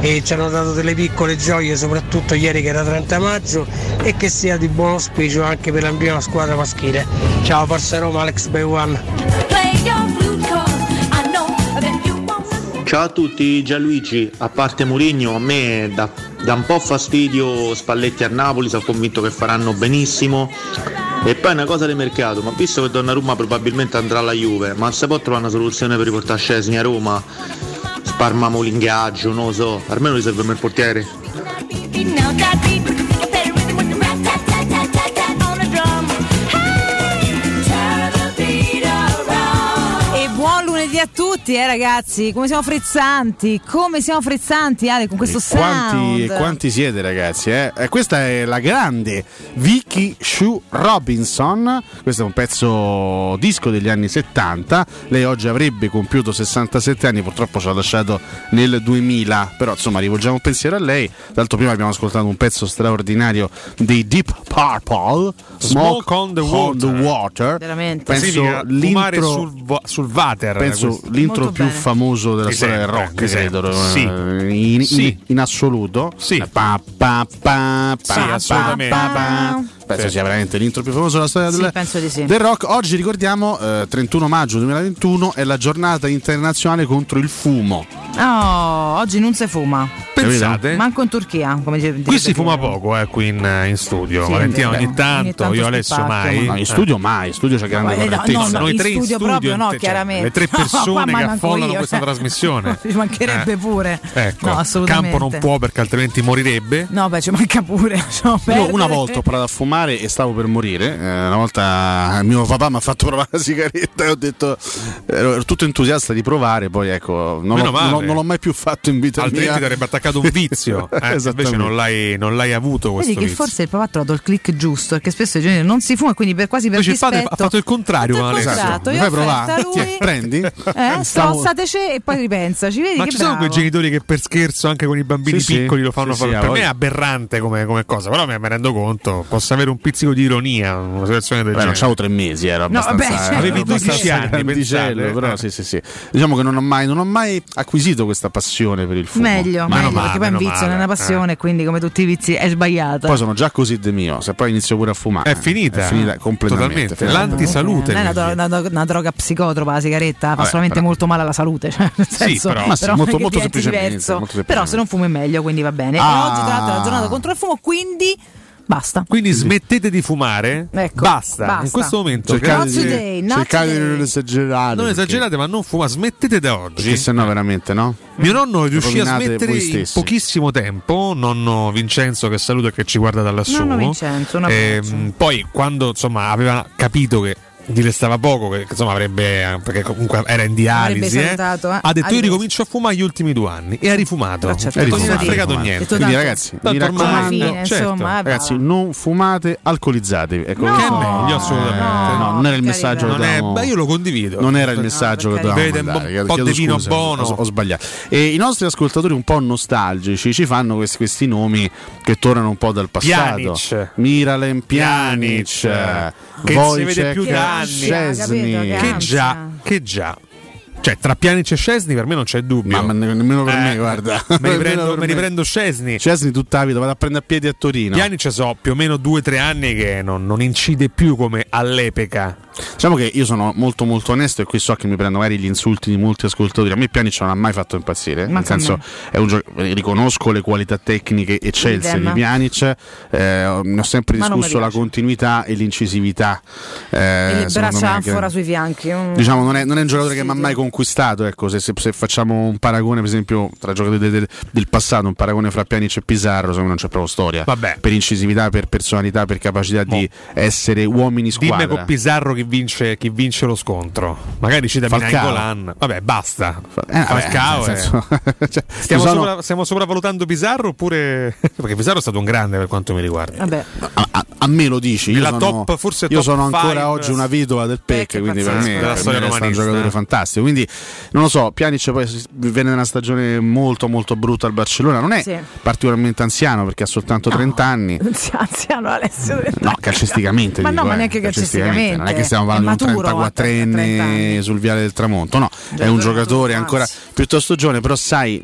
e ci hanno dato delle piccole gioie, soprattutto ieri che era 30 maggio e che sia di buon auspicio anche per la prima squadra maschile. Ciao, Forza Roma, Alex Bay. Ciao a tutti, Gianluigi. A parte Murigno, a me dà, dà un po' fastidio Spalletti a Napoli, sono convinto che faranno benissimo. E poi una cosa di mercato, ma visto che Donnarumma probabilmente andrà alla Juve, ma se può trovare una soluzione per riportare Scesni a Roma, sparmiamo l'ingaggio, non lo so, almeno li serve il portiere. A tutti, eh ragazzi. Come siamo frizzanti? Come siamo frizzanti, Ale, con questo Quanti, sound. quanti siete ragazzi? eh? Eh, questa è la grande Vicky Shue Robinson, questo è un pezzo disco degli anni 70, lei oggi avrebbe compiuto 67 anni, purtroppo ci ha lasciato nel 2000, però insomma rivolgiamo un pensiero a lei, d'altro prima abbiamo ascoltato un pezzo straordinario dei Deep Purple, Smoke on the Water. Water. Veramente. Penso fumare l'intro sul, vo- sul water. Penso l'intro più bene. famoso della Mi storia del rock, credo, sembra. Sì. eh, in, in- Sì. in assoluto. Sì. Pa, pa, pa, Sì, pa, assolutamente. pa, pa. Penso Sì. sia veramente l'intro più famoso della storia Sì, del, penso di sì. del rock. Oggi ricordiamo, eh, 31 maggio 2021, è la giornata internazionale contro il fumo. Oh, oggi non si fuma. Pensate? Manco in Turchia, come dice Qui si fuma poco eh, qui in, in studio. Sì, Valentina beh, ogni ogni tanto, io Alessio mai. No, in studio mai, in studio c'è grande Eh, no, correttezza. no, no, Noi in tre in studio studio, proprio no, cioè, chiaramente. le tre persone che affollano io, questa cioè. trasmissione. Ci mancherebbe Eh. pure. Ecco, No, assolutamente. Campo non può perché altrimenti morirebbe. No, beh, ci manca pure. una volta ho provato a fumare e stavo per morire. Eh, una volta mio papà mi ha fatto provare la sigaretta e ho detto ero, ero tutto entusiasta di provare. Poi ecco, non, l'ho, non l'ho- non l'ho mai più fatto in vita Altrimenti mia. ti avrebbe attaccato un vizio. Eh, invece non l'hai, non l'hai avuto questo Vedi che vizio. forse il papà ha trovato il click giusto, perché spesso i genitori non si fuma, quindi per quasi per Invece il padre ha fatto il contrario con Alessio. Esatto, Mi io fai provare? lui- Tiè, prendi? Eh, Stavo- strozzateci e poi ripensaci. Vedi Ma che ci sono bravo. quei genitori che per scherzo anche con i bambini Sì, sì. piccoli lo fanno Sì, fare. sì, per me è aberrante come, come cosa, però me, me rendo conto, possa avere un pizzico di ironia una situazione del Beh, non genere. c'avevo tre mesi, No, abbastanza, avevi abbastanza 12 anni, grandicello, pensate. però Eh. sì, sì, sì. Diciamo che non ho mai, non ho mai acquisito questa passione per il fumo. Meglio, Ma meglio, male, perché poi è un vizio, non è una passione, quindi come tutti i vizi è sbagliata. Poi sono già così de mio, se poi inizio pure a fumare. È finita. È finita completamente. Totalmente. L'antisalute. Non è una, dro- una dro- una droga psicotropa la sigaretta, fa solamente però- molto male alla salute. Cioè, nel senso, però- ma sì, molto- non che molto diventi semplicemente, diverso. molto semplicemente. Però se non fumo è meglio, quindi va bene. Ah. E oggi, tra l'altro, è la giornata contro il fumo, quindi basta. Quindi smettete di fumare. Ecco, basta. basta. In questo momento Cercate Not di, today, not cercate di non esagerare. non perché- esagerate, ma non fumate. Smettete da oggi. Perché sennò veramente no? Mio nonno riuscì a smettere in pochissimo tempo. Nonno Vincenzo, che saluto e che ci guarda da lassù. Nonno Vincenzo, un abbraccio. Ehm, poi, quando insomma aveva capito che gli restava poco, che insomma avrebbe. perché comunque era in dialisi, eh, salutato, eh. ha detto: Io ricomincio a fumare gli ultimi due anni. E ha rifumato. Però certo, non ha gli ha rifumato. fregato niente. Quindi tanto- ragazzi, mi raccomando, fine, certo. insomma, ragazzi, non fumate, alcolizzatevi. Ecco, No, Che è meglio, assolutamente. Eh, no, non era il messaggio che Non è, dovevamo- beh, io lo condivido. Non era il messaggio No, che dovevamo mandare. Un po' di vino buono. Ho, ho sbagliato. E i nostri ascoltatori un po' nostalgici ci fanno questi, questi nomi che tornano un po' dal passato. Pjanic. Miralem Pjanic, Pjanic, che Wojciech si vede più da anni. Szczesny. Capito, Che già, che già. Cioè, tra Pjanic e Scesni per me non c'è dubbio. Ma, ma ne- nemmeno per Eh, me, guarda. Me ne prendo, me ne prendo Scesni. Szczesny tutta la vita, vado a prendere a piedi a Torino. Pjanic so più o meno due o tre anni che non, non incide più come all'epoca. Diciamo che io sono molto molto onesto e qui so che mi prendo magari gli insulti di molti ascoltatori. A me Pjanic non ha mai fatto impazzire, nel Manca a senso è un gio- riconosco le qualità tecniche eccelse di Pjanic, eh, ne ho sempre Ma discusso la continuità e l'incisività. eh, E braccia anfora che- sui fianchi. mm. Diciamo, non è, non è un giocatore che mi ha mai conquistato. Ecco, se, se- se facciamo un paragone, per esempio, tra giocatori del, del- del passato, un paragone fra Pjanic e Pizarro, secondo me non c'è proprio storia. Vabbè. Per incisività, per personalità, per capacità di essere uomini squadra. Dimmi con Pizarro chi vince, chi vince lo scontro. Magari ci da. Golan. Vabbè, basta. Eh, vabbè, Falcao. nel è- senso- cioè, stiamo, sono- sopra- stiamo sopravvalutando Pizarro oppure. Perché Pizarro è stato un grande per quanto mi riguarda. Vabbè. a, a- a me lo dici, io, sono, top- forse io top sono ancora five. oggi una vedova del PEC, quindi per me, per me resta un giocatore fantastico. Quindi non lo so, Pjanic poi venne una stagione molto molto brutta al Barcellona, non è Sì. particolarmente anziano perché ha soltanto 30 anni. Anziano Alessio. No, calcisticamente Ma dico, no, ma eh, neanche calcisticamente. Non è che stiamo parlando È di un maturo a 34enne 30 anni. sul viale del tramonto, no, è un giocatore ancora piuttosto giovane, però sai,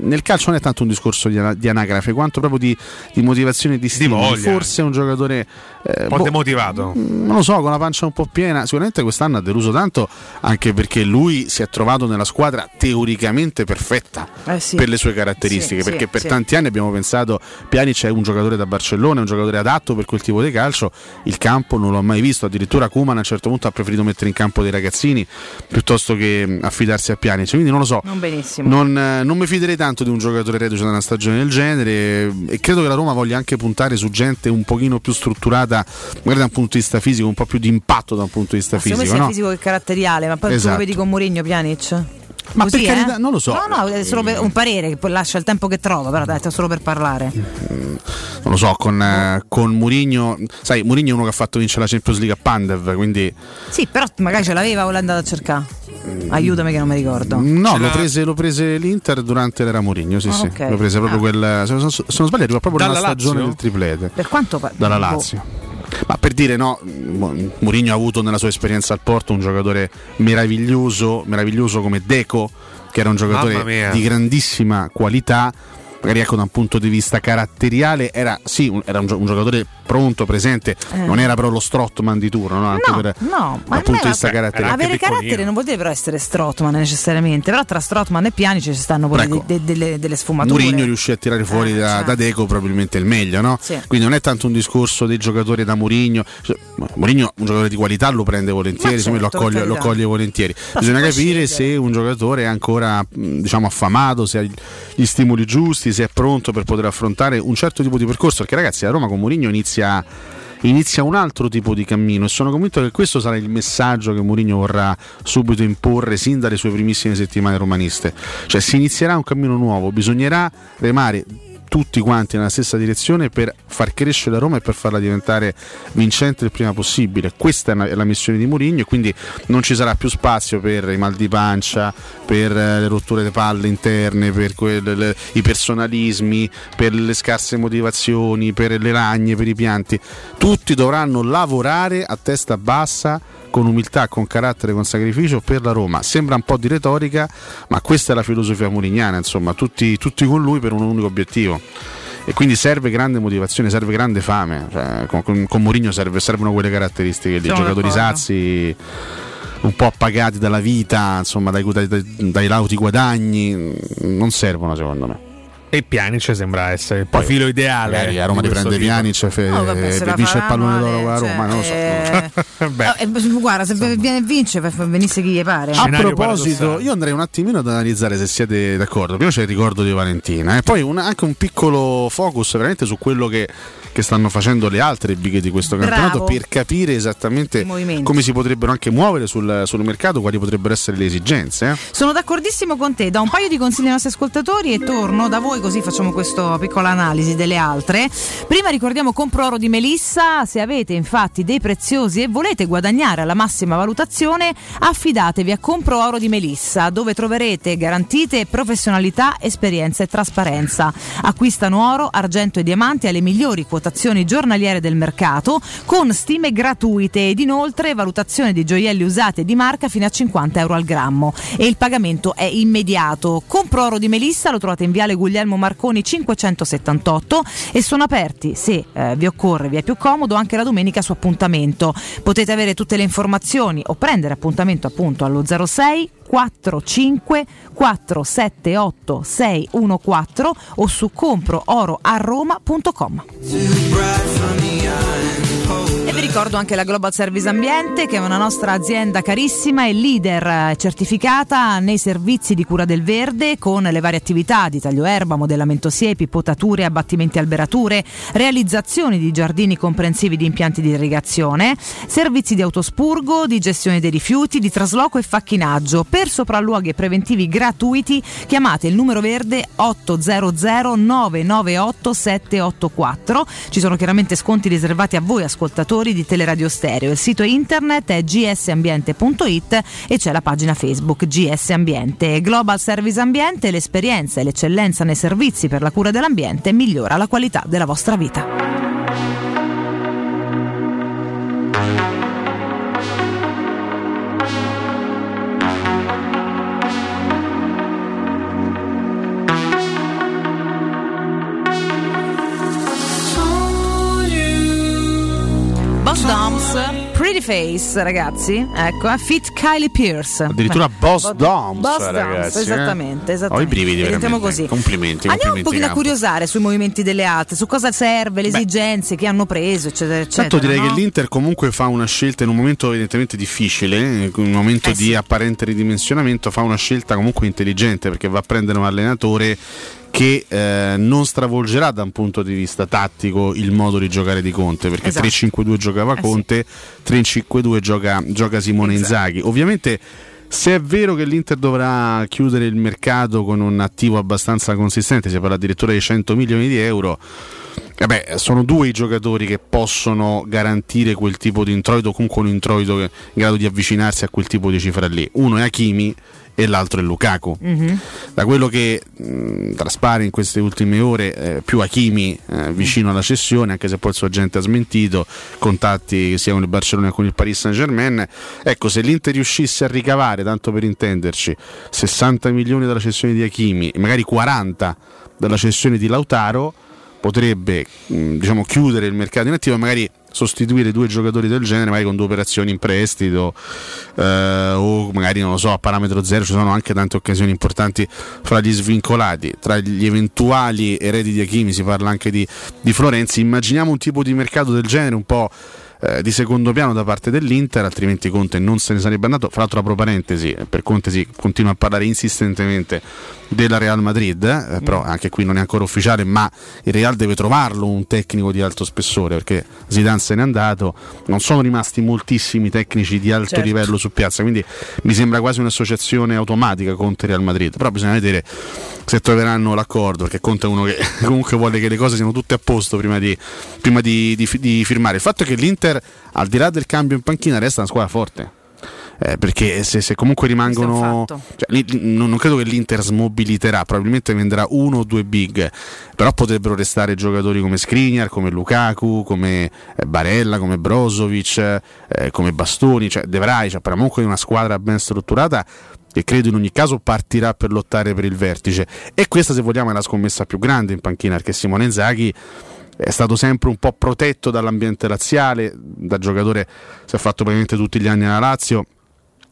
nel calcio non è tanto un discorso di, di anagrafe, quanto proprio di, di motivazione e di stimoli. voglia. Forse è un giocatore eh, Un po' boh, demotivato. non lo so, con la pancia un po' piena. Sicuramente quest'anno ha deluso tanto anche perché lui si è trovato nella squadra teoricamente perfetta Eh sì. per le sue caratteristiche. Sì, perché sì, per sì. tanti anni abbiamo pensato Pjanic è un giocatore da Barcellona, è un giocatore adatto per quel tipo di calcio. Il campo non l'ho mai visto. Addirittura Kuman a un certo punto ha preferito mettere in campo dei ragazzini piuttosto che mh, affidarsi a Pjanic. Quindi non lo so. Non benissimo. Non, eh, non mi fiderei tanto di un giocatore reduce da una stagione del genere e credo che la Roma voglia anche puntare su gente un pochino più strutturata, magari da un punto di vista fisico, un po' più di impatto da un punto di vista Secondo me fisico. sia no? fisico che caratteriale, ma poi tu lo Esatto. vedi con Mourinho Pjanic? Ma Così, per carità, eh? non lo so. No, no, è solo per un parere che poi lascia il tempo che trova, però dai, solo per parlare. Non lo so, con, eh, con Mourinho, sai, Mourinho è uno che ha fatto vincere la Champions League a Pandev, quindi Sì, però magari ce l'aveva o l'è andato a cercare. Aiutami che non mi ricordo. no, l'ha- prese, lo prese l'Inter durante l'era Mourinho, sì, Ah, sì. ok. Lo prese proprio Ah. quel se non, sbaglio arriva proprio Dalla nella stagione Lazio? del triplete. Per quanto pa- dalla boh. Lazio. Ma per dire no, Mo- Mourinho ha avuto nella sua esperienza al Porto un giocatore meraviglioso, meraviglioso come Deco, che era un giocatore di grandissima qualità. Magari ecco da un punto di vista caratteriale era sì, un, era un, un giocatore pronto, presente, Eh. non era però lo Strottman di turno, no? anche No, per, no, ma dal punto di vista caratteriale. avere carattere non vuol dire però essere Strottman necessariamente, però tra Strottman e Piani ci stanno pure Ecco. de- de- delle, delle sfumature. Mourinho riuscì a tirare fuori Eh, da, certo. da Deco probabilmente il meglio, no? Sì. Quindi non è tanto un discorso dei giocatori da Mourinho. Mourinho un giocatore di qualità lo prende volentieri, certo, lo, accoglie, lo accoglie volentieri. Però Bisogna capire se un giocatore è ancora diciamo affamato, se ha gli stimoli giusti, se è pronto per poter affrontare un certo tipo di percorso. Perché ragazzi, a Roma con Mourinho inizia inizia un altro tipo di cammino e sono convinto che questo sarà il messaggio che Mourinho vorrà subito imporre sin dalle sue primissime settimane romaniste. Cioè si inizierà un cammino nuovo, bisognerà remare tutti quanti nella stessa direzione per far crescere la Roma e per farla diventare vincente il prima possibile. Questa è, una- è la missione di Mourinho e quindi non ci sarà più spazio per i mal di pancia, per eh, le rotture di palle interne, per quelle- le- i personalismi, per le scarse motivazioni, per le ragne, per i pianti. Tutti dovranno lavorare a testa bassa con umiltà, con carattere, con sacrificio per la Roma. Sembra un po' di retorica, ma questa è la filosofia murignana, insomma, tutti, tutti con lui per un unico obiettivo. E quindi serve grande motivazione, serve grande fame. Cioè, con, con, con Mourinho serve- servono quelle caratteristiche lì, giocatori sazi un po' appagati dalla vita, insomma, dai, dai, dai- dai lauti guadagni, non servono secondo me. E Pjanic sembra essere il profilo ideale. Magari a Roma di riprende. Pjanic, fe- No, vabbè, vince il pallone d'oro con la cioè, Roma, non lo so. eh, no, eh, guarda, se viene e vince, venisse chi gli pare. A proposito, io andrei un attimino ad analizzare se siete d'accordo. Prima c'è il ricordo di Valentina, e poi un- anche un piccolo focus veramente su quello che, che stanno facendo le altre bighe di questo Bravo. campionato per capire esattamente come si potrebbero anche muovere sul, sul mercato, quali potrebbero essere le esigenze. eh. Sono d'accordissimo con te, da un paio di consigli ai nostri ascoltatori e torno da voi così facciamo questa piccola analisi delle altre. Prima ricordiamo Compro Oro di Melissa, se avete infatti dei preziosi e volete guadagnare alla massima valutazione, affidatevi a Compro Oro di Melissa, dove troverete garantite professionalità, esperienza e trasparenza. Acquistano oro, argento e diamanti alle migliori quotazioni giornaliere del mercato con stime gratuite ed inoltre valutazione di gioielli usati di marca fino a 50 euro al grammo e il pagamento è immediato. Compro oro di Melissa lo trovate in Viale Guglielmo Guglielmo Marconi 578 e sono aperti, se eh, vi occorre, vi è più comodo, anche la domenica su appuntamento. Potete avere tutte le informazioni o prendere appuntamento appunto allo 06 45 478 614 o su comprooroaroma.com. Ricordo anche la Global Service Ambiente, che è una nostra azienda carissima e leader eh, certificata nei servizi di cura del verde con le varie attività di taglio erba, modellamento siepi, potature, abbattimenti alberature, realizzazioni di giardini comprensivi di impianti di irrigazione, servizi di autospurgo, di gestione dei rifiuti, di trasloco e facchinaggio. Per sopralluoghi preventivi gratuiti chiamate il numero verde 800 998 784. Ci sono chiaramente sconti riservati a voi ascoltatori di Teleradio Stereo. Il sito internet è gsambiente.it e c'è la pagina Facebook GS Ambiente. Global Service Ambiente, l'esperienza e l'eccellenza nei servizi per la cura dell'ambiente migliora la qualità della vostra vita. Pretty Face, ragazzi. Ecco, eh, Fit Kylie Pierce. Addirittura Beh, Boss Bo- Doms, Boss ragazzi, eh. esattamente, Ho esattamente. i brividi, veramente. così. Complimenti, Andiamo un complimenti, pochino a curiosare sui movimenti delle altre, su cosa serve, le Beh. esigenze che hanno preso, eccetera, eccetera. Tanto direi no? che l'Inter comunque fa una scelta in un momento evidentemente difficile, in un momento Eh di apparente ridimensionamento, fa una scelta comunque intelligente perché va a prendere un allenatore che eh, non stravolgerà da un punto di vista tattico il modo di giocare di Conte, perché Esatto. 3-5-2 giocava Eh sì. Conte, 3-5-2 gioca, gioca Simone Inzaghi. Ovviamente se è vero che l'Inter dovrà chiudere il mercato con un attivo abbastanza consistente, si parla addirittura di 100 milioni di euro, Vabbè, sono due i giocatori che possono garantire quel tipo di introito, comunque un introito in grado di avvicinarsi a quel tipo di cifra lì. Uno è Hakimi e l'altro è Lukaku. Mhm. Da quello che mh, traspare in queste ultime ore, eh, più Hakimi eh, vicino alla cessione, anche se poi il suo agente ha smentito, contatti sia con il Barcellona che con il Paris Saint Germain. Ecco, se l'Inter riuscisse a ricavare, tanto per intenderci, 60 milioni dalla cessione di Hakimi magari 40 dalla cessione di Lautaro, potrebbe mh, diciamo, chiudere il mercato in attivo e magari sostituire due giocatori del genere magari con due operazioni in prestito eh, o magari non lo so a parametro zero ci sono anche tante occasioni importanti fra gli svincolati. Tra gli eventuali eredi di Achimi si parla anche di, di Florenzi. Immaginiamo un tipo di mercato del genere un po' eh, di secondo piano da parte dell'Inter, altrimenti Conte non se ne sarebbe andato. Fra l'altro, apro parentesi, eh, per Conte si continua a parlare insistentemente della Real Madrid, eh, però anche qui non è ancora ufficiale, ma il Real deve trovarlo un tecnico di alto spessore perché Zidane se n'è andato, non sono rimasti moltissimi tecnici di alto Certo. livello su piazza, quindi mi sembra quasi un'associazione automatica Conte-Real Madrid, però bisogna vedere se troveranno l'accordo, perché Conte è uno che comunque vuole che le cose siano tutte a posto prima di, prima di- di di firmare. Il fatto è che l'Inter, al di là del cambio in panchina, resta una squadra forte. Eh, perché se, se comunque rimangono cioè, non, non credo che l'Inter smobiliterà probabilmente venderà uno o due big però potrebbero restare giocatori come Skriniar come Lukaku come eh, Barella come Brozovic eh, come Bastoni cioè De Vrij cioè, parliamo comunque di una squadra ben strutturata che credo in ogni caso partirà per lottare per il vertice e questa se vogliamo è la scommessa più grande in panchina perché Simone Inzaghi è stato sempre un po' protetto dall'ambiente razziale, da giocatore si è fatto praticamente tutti gli anni alla Lazio,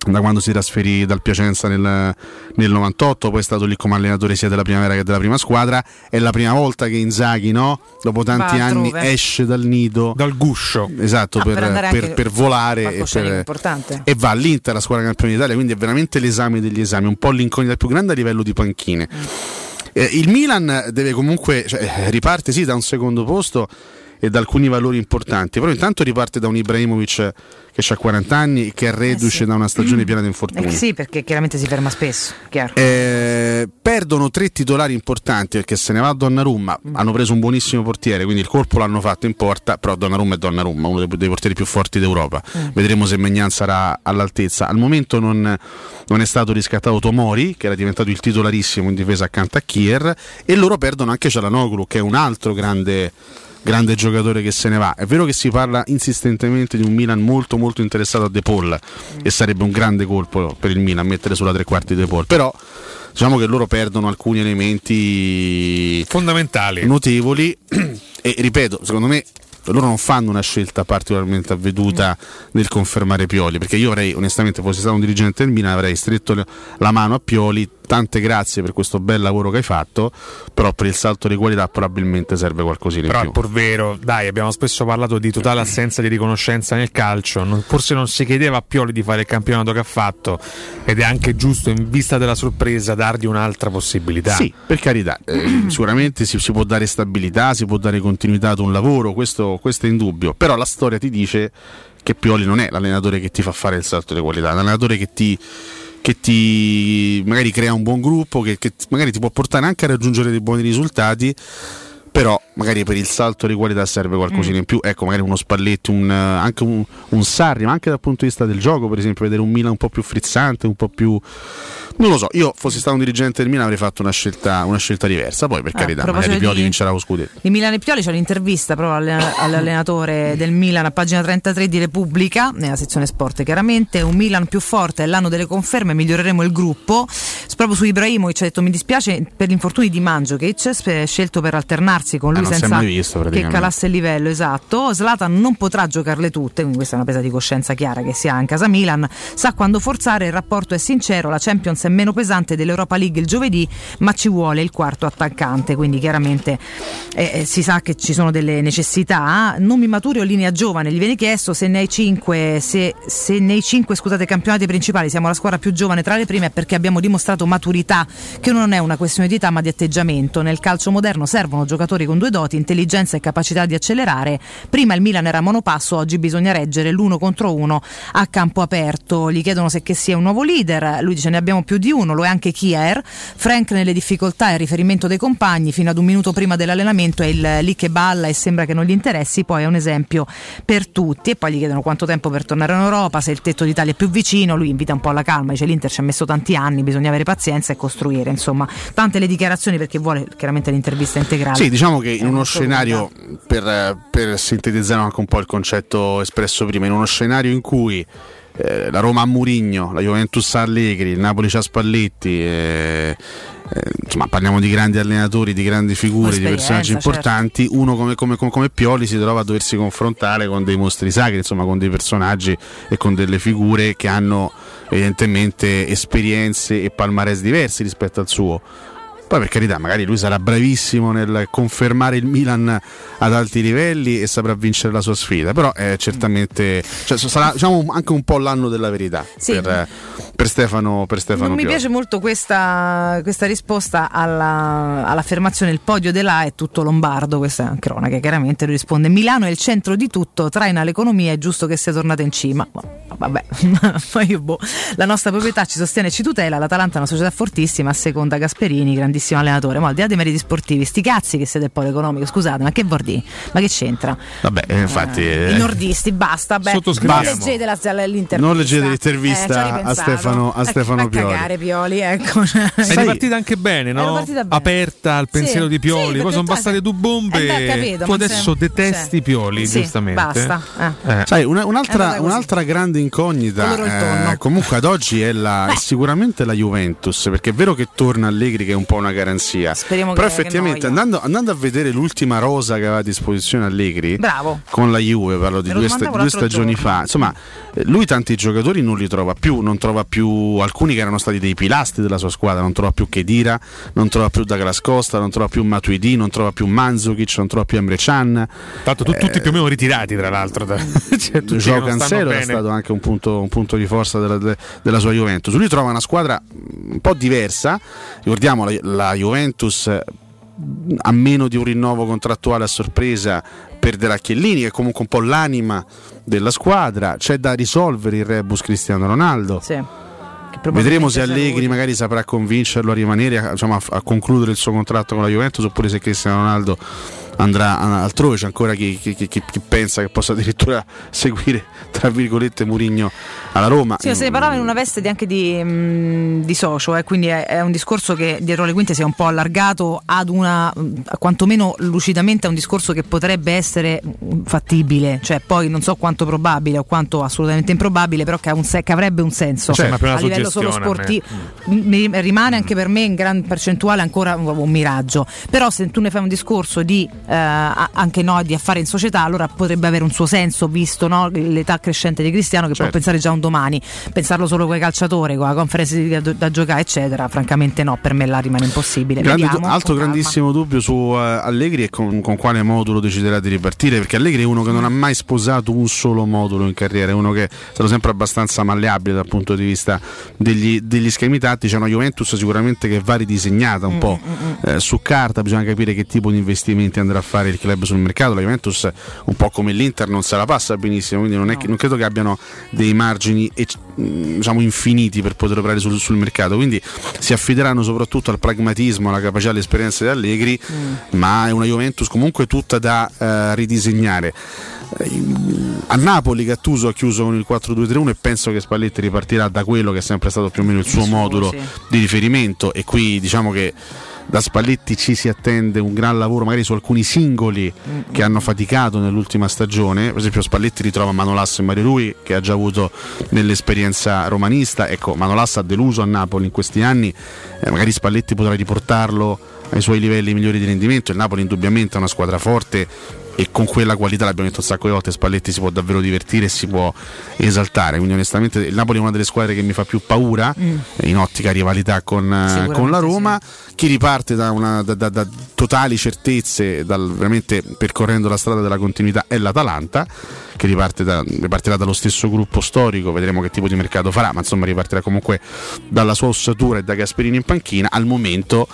da quando si trasferì dal Piacenza nel, nel 98, poi è stato lì come allenatore sia della primavera che della prima squadra. È la prima volta che Inzaghi, no? dopo tanti Va anni, altrove. esce dal nido, dal guscio, esatto, Ah, per, per per- per volare e, e va all'Inter, la squadra campione d'Italia. Quindi è veramente l'esame degli esami, un po' l'incognita più grande a livello di panchine. Eh, il Milan deve comunque, cioè, eh, riparte sì da un secondo posto e da alcuni valori importanti, però intanto riparte da un Ibrahimovic che ha 40 anni e che è reduce da una stagione piena di infortuni. Eh sì, perché chiaramente si ferma spesso. Eh, perdono tre titolari importanti perché se ne va Donnarumma, hanno preso un buonissimo portiere, quindi il colpo l'hanno fatto in porta, però Donnarumma è Donnarumma, uno dei, dei portieri più forti d'Europa. Mm. Vedremo se Megnan sarà all'altezza. Al momento non, non è stato riscattato Tomori, che era diventato il titolarissimo in difesa accanto a Kier, e loro perdono anche Cialanoglu, che è un altro grande grande giocatore che se ne va. È vero che si parla insistentemente di un Milan molto molto interessato a De Paul e sarebbe un grande colpo per il Milan mettere sulla tre quarti De Paul, però diciamo che loro perdono alcuni elementi fondamentali, notevoli e ripeto, secondo me loro non fanno una scelta particolarmente avveduta nel confermare Pioli, perché io avrei onestamente, fossi stato un dirigente del Milan, avrei stretto la mano a Pioli, tante grazie per questo bel lavoro che hai fatto, però per il salto di qualità probabilmente serve qualcosina in Però è più. pur vero, dai, abbiamo spesso parlato di totale assenza di riconoscenza nel calcio. non- forse non si chiedeva a Pioli di fare il campionato che ha fatto, ed è anche giusto, in vista della sorpresa, dargli un'altra possibilità. Sì, per carità, eh, sicuramente si, si può dare stabilità, si può dare continuità ad un lavoro, questo, questo è indubbio, però la storia ti dice che Pioli non è l'allenatore che ti fa fare il salto di qualità, è l'allenatore che ti, che ti magari crea un buon gruppo, che, che magari ti può portare anche a raggiungere dei buoni risultati. Però magari per il salto di qualità serve qualcosina in più, ecco magari uno Spalletti, un, eh, anche un, un Sarri, ma anche dal punto di vista del gioco, per esempio, vedere un Milan un po' più frizzante, un po' più... Non lo so, io fossi stato un dirigente del Milan avrei fatto una scelta, una scelta diversa, poi per Ah, carità, magari Pioli di- vincerà lo scudetto. Di Milan e Pioli c'è un'intervista proprio all'allen- all'allenatore del Milan a pagina 33 di Repubblica, nella sezione sport chiaramente, un Milan più forte è l'anno delle conferme, miglioreremo il gruppo. Proprio su Ibrahimovic ha detto mi dispiace per gli infortuni di Mandzukic, scelto per alternarsi con lui non si è senza visto, che calasse il livello, esatto. Zlatan non potrà giocarle tutte, quindi questa è una presa di coscienza chiara che si ha in casa Milan. Sa quando forzare, il rapporto è sincero, la Champions è meno pesante dell'Europa League il giovedì, ma ci vuole il quarto attaccante, quindi chiaramente eh, eh, si sa che ci sono delle necessità. Nomi maturi o linea giovane, gli viene chiesto se nei cinque, se, se nei cinque scusate, campionati principali siamo la squadra più giovane tra le prime è perché abbiamo dimostrato maturità, che non è una questione di età ma di atteggiamento. Nel calcio moderno servono giocatori con due doti, intelligenza e capacità di accelerare. Prima il Milan era monopasso, oggi bisogna reggere l'uno contro uno a campo aperto. Gli chiedono se che sia un nuovo leader, lui dice ne abbiamo più di uno, lo è anche Kier. Frank nelle difficoltà il riferimento dei compagni, fino ad un minuto prima dell'allenamento è il lì che balla e sembra che non gli interessi, poi è un esempio per tutti e poi gli chiedono quanto tempo per tornare in Europa, se il tetto d'Italia è più vicino, lui invita un po' alla calma, dice l'Inter ci ha messo tanti anni, bisogna avere pazienza e costruire, insomma, tante le dichiarazioni perché vuole chiaramente l'intervista integrale. Sì, diciamo che in uno molto scenario, per, per sintetizzare anche un po' il concetto espresso prima, in uno scenario in cui eh, la Roma ha Murigno, la Juventus ha Allegri, il Napoli c'ha Spalletti, eh, eh, insomma parliamo di grandi allenatori, di grandi figure, di personaggi certo. importanti, uno come, come- come- come Pioli si trova a doversi confrontare con dei mostri sacri, insomma con dei personaggi e con delle figure che hanno evidentemente esperienze e palmarès diversi rispetto al suo. Poi per carità, magari lui sarà bravissimo nel confermare il Milan ad alti livelli e saprà vincere la sua sfida, però è certamente cioè, sarà diciamo, anche un po' l'anno della verità Sì. per, eh, per Stefano, per Stefano Non mi piace molto questa, questa risposta alla- all'affermazione il podio dell'A è tutto lombardo, questa è cronaca, chiaramente lui risponde Milano è il centro di tutto, traina l'economia, è giusto che sia tornata in cima. Ma- Vabbè, poi boh. la nostra proprietà ci sostiene e ci tutela, l'Atalanta è una società fortissima, a seconda Gasperini, grandissimo allenatore, ma al di là dei meriti sportivi, sti cazzi che siete il polo economico, scusate, ma che vuol dire? Ma che c'entra? Vabbè, eh, infatti I eh, nordisti, basta, beh, non leggete la, l'intervista. Non leggete Eh, l'intervista ho a. Stefano- a Stefano a Pioli. cagare Pioli, ecco. È ripartita anche bene, no? partita bene. Aperta al pensiero Sì, di Pioli, sì, poi sono bastate due bombe. Eh beh, capito, tu adesso se- detesti cioè, Pioli, sì, giustamente. basta, eh. Sai, una- un'altra, un'altra grande incognita, eh, comunque ad oggi è, la- è sicuramente la Juventus, perché è vero che torna Allegri, che è un po' una garanzia. Speriamo Però che- che effettivamente, noia. andando, andando a vedere l'ultima rosa che aveva a disposizione Allegri, Bravo. con la Juve, parlo di due, sta- due stagioni giorno. fa, insomma, eh, lui tanti giocatori non li trova più, non trova più alcuni che erano stati dei pilastri della sua squadra, non trova più Kedira, non trova più Douglas Costa, non trova più Matuidi, non trova più Mandzukic, non trova più Emre Can. Tanto tu- tutti più o meno ritirati, tra l'altro. da- cioè, che stanno Cancelo è stato anche un punto, un punto di forza della, de- della sua Juventus. Lui trova una squadra un po' diversa. Ricordiamo la, la Juventus eh, a meno di un rinnovo contrattuale a sorpresa perderà Chiellini, che è comunque un po' l'anima della squadra. C'è da risolvere il rebus Cristiano Ronaldo. Vedremo se Allegri magari saprà convincerlo a rimanere, a, diciamo, a- a concludere il suo contratto con la Juventus oppure se Cristiano Ronaldo andrà altrove. C'è ancora chi, chi- chi- chi pensa che possa addirittura seguire, tra virgolette, Murigno alla Roma. Sì, se ne parlava in una veste di- anche di, mh, di socio, eh, quindi è, è un discorso che dietro le quinte si è un po' allargato ad una, mh, quantomeno lucidamente, a un discorso che potrebbe essere mh, fattibile, cioè poi non so quanto probabile o quanto assolutamente improbabile, però che, ha un se- che avrebbe un senso Cioè, a livello solo sportivo. Mi- rimane anche per me in gran percentuale ancora un, un miraggio, però se tu ne fai un discorso di eh, anche no, di affare in società, allora potrebbe avere un suo senso visto no, l'età crescente di Cristiano che Certo. può pensare già a un domani, pensarlo solo con i calciatori, con la conferenza da, da giocare eccetera, francamente no, per me là rimane impossibile. Grande- Vediamo, altro con calma. grandissimo dubbio su eh, Allegri e con, con quale modulo deciderà di ripartire perché Allegri è uno che non ha mai sposato un solo modulo in carriera è uno che è stato sempre abbastanza malleabile dal punto di vista degli, degli schemi tattici è una Juventus sicuramente che va ridisegnata un po' Eh, su carta bisogna capire che tipo di investimenti andrà a fare il club sul mercato la Juventus un po' come l'Inter non se la passa benissimo quindi non, è che- non credo che abbiano dei margini ec- mh, diciamo infiniti per poter operare sul, sul mercato. Quindi si affideranno soprattutto al pragmatismo alla capacità e all'esperienza di Allegri ma è una Juventus comunque tutta da eh, ridisegnare. Eh, a Napoli Gattuso ha chiuso con il 4-2-3-1 e penso che Spalletti ripartirà da quello che è sempre stato più o meno il suo modulo sì. di riferimento. E qui diciamo che da Spalletti ci si attende un gran lavoro magari su alcuni singoli che hanno faticato nell'ultima stagione. Per esempio Spalletti ritrova Manolas e Mario Rui che ha già avuto nell'esperienza romanista. Ecco Manolas ha deluso a Napoli in questi anni. Eh, magari Spalletti potrà riportarlo ai suoi livelli migliori di rendimento. Il Napoli indubbiamente è una squadra forte e con quella qualità l'abbiamo detto un sacco di volte Spalletti si può davvero divertire e si può esaltare. Quindi onestamente il Napoli è una delle squadre che mi fa più paura Mm. in ottica rivalità con, eh, con la Roma chi riparte da, una- da- da- da totali certezze dal- veramente percorrendo la strada della continuità è l'Atalanta che riparte da- ripartirà dallo stesso gruppo storico vedremo che tipo di mercato farà ma insomma ripartirà comunque dalla sua ossatura e da Gasperini in panchina. Al momento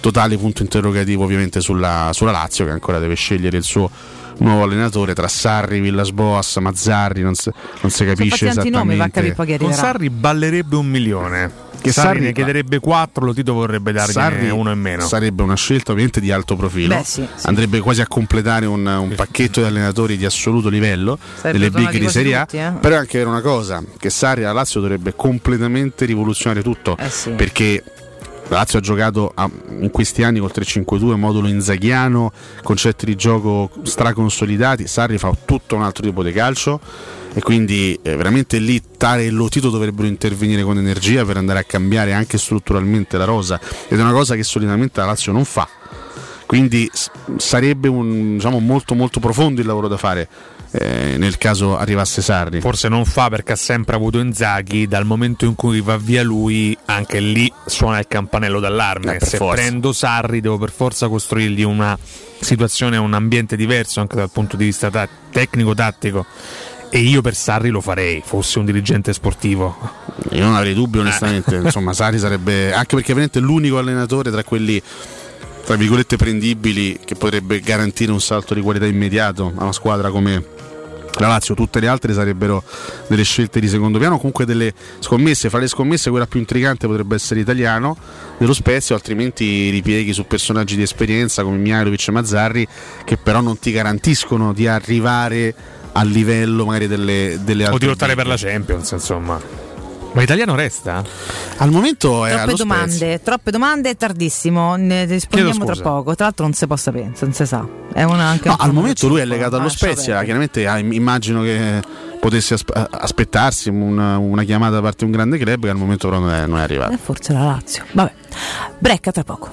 totale punto interrogativo ovviamente sulla, sulla Lazio che ancora deve scegliere il suo nuovo allenatore tra Sarri, Villas Boas, Mazzarri non si, non si capisce nomi, esattamente chi Con. Sarri ballerebbe un milione. Che Sarri, Sarri- ne chiederebbe 4, lo Tito vorrebbe dargli Sarri uno in meno. sarebbe una scelta ovviamente di alto profilo Beh, sì, sì. andrebbe quasi a completare un, un pacchetto di allenatori di assoluto livello Sarebbero delle big di Serie A tutti, eh. però è anche vera una cosa che Sarri alla Lazio dovrebbe completamente rivoluzionare tutto Eh sì. perché Lazio ha giocato a- in questi anni col 3-5-2 modulo inzaghiano concetti di gioco straconsolidati Sarri fa tutto un altro tipo di calcio e quindi eh, veramente lì Tare e Lotito dovrebbero intervenire con energia per andare a cambiare anche strutturalmente la rosa ed è una cosa che solitamente la Lazio non fa. Quindi s- sarebbe un, diciamo, molto molto profondo il lavoro da fare eh, nel caso arrivasse Sarri Forse non fa perché ha sempre avuto Inzaghi, dal momento in cui va via lui, anche lì suona il campanello d'allarme. Eh, Se forza. prendo Sarri devo per forza costruirgli una situazione, un ambiente diverso anche dal punto di vista ta- tecnico-tattico. E io per Sarri lo farei, fossi un dirigente sportivo. Io non avrei dubbi onestamente, insomma Sarri sarebbe anche perché veramente l'unico allenatore tra quelli tra virgolette prendibili che potrebbe garantire un salto di qualità immediato a una squadra come la Lazio, tutte le altre sarebbero delle scelte di secondo piano, comunque delle scommesse, fra le scommesse quella più intrigante potrebbe essere italiano dello Spezia, altrimenti ripieghi su personaggi di esperienza come Mihailovic e Mazzarri che però non ti garantiscono di arrivare al livello magari delle, delle altre O di lottare per la Champions, insomma. Ma italiano resta? Al momento è Troppe allo domande, Spezia. troppe domande, è tardissimo. Ne rispondiamo tra poco. Tra l'altro non si può sapere, non si sa. È una, anche No, un al momento lui è legato allo Spezia, perdere. chiaramente ah, im- immagino che potesse aspettarsi una, una chiamata da parte di un grande club che al momento però non è, non è arrivato. Eh, forse la Lazio. Vabbè. Brecca tra poco.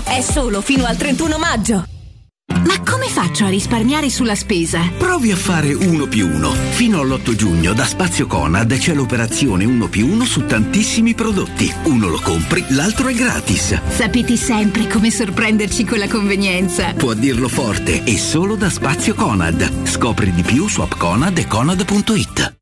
è solo fino al 31 maggio. Ma come faccio a risparmiare sulla spesa? Provi a fare uno più uno. Fino all'8 giugno da Spazio Conad c'è l'operazione uno più uno su tantissimi prodotti. Uno lo compri, l'altro è gratis. Sapete sempre come sorprenderci con la convenienza. Può dirlo forte e solo da Spazio Conad. Scopri di più su appconad e conad.it.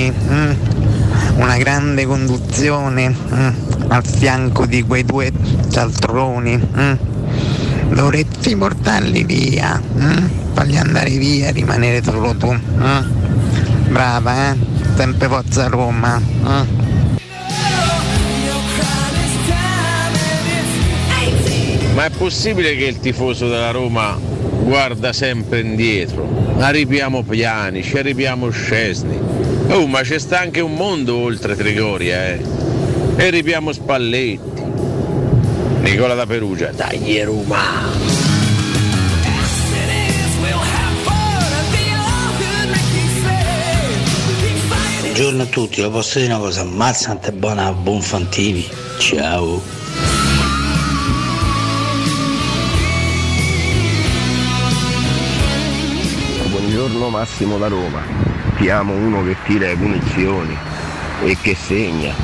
Catoni, mm. una grande conduzione mm. al fianco di quei due cialtroni. mm. Loretti portarli via, mm? farli andare via, rimanere solo tu. mm? Brava, eh? Sempre forza Roma. mm? Ma è possibile che il tifoso della Roma guarda sempre indietro? Arriviamo piani, ci arriviamo scesni. Oh, ma c'è sta anche un mondo oltre Trigoria, eh. E arriviamo Spalletti. Nicola da Perugia, dai Roma! Buongiorno a tutti, lo posso dire una cosa, ammazzante buona a Bonfantivi. Ciao. Buongiorno Massimo da Roma. Ti amo uno che tira le punizioni e che segna.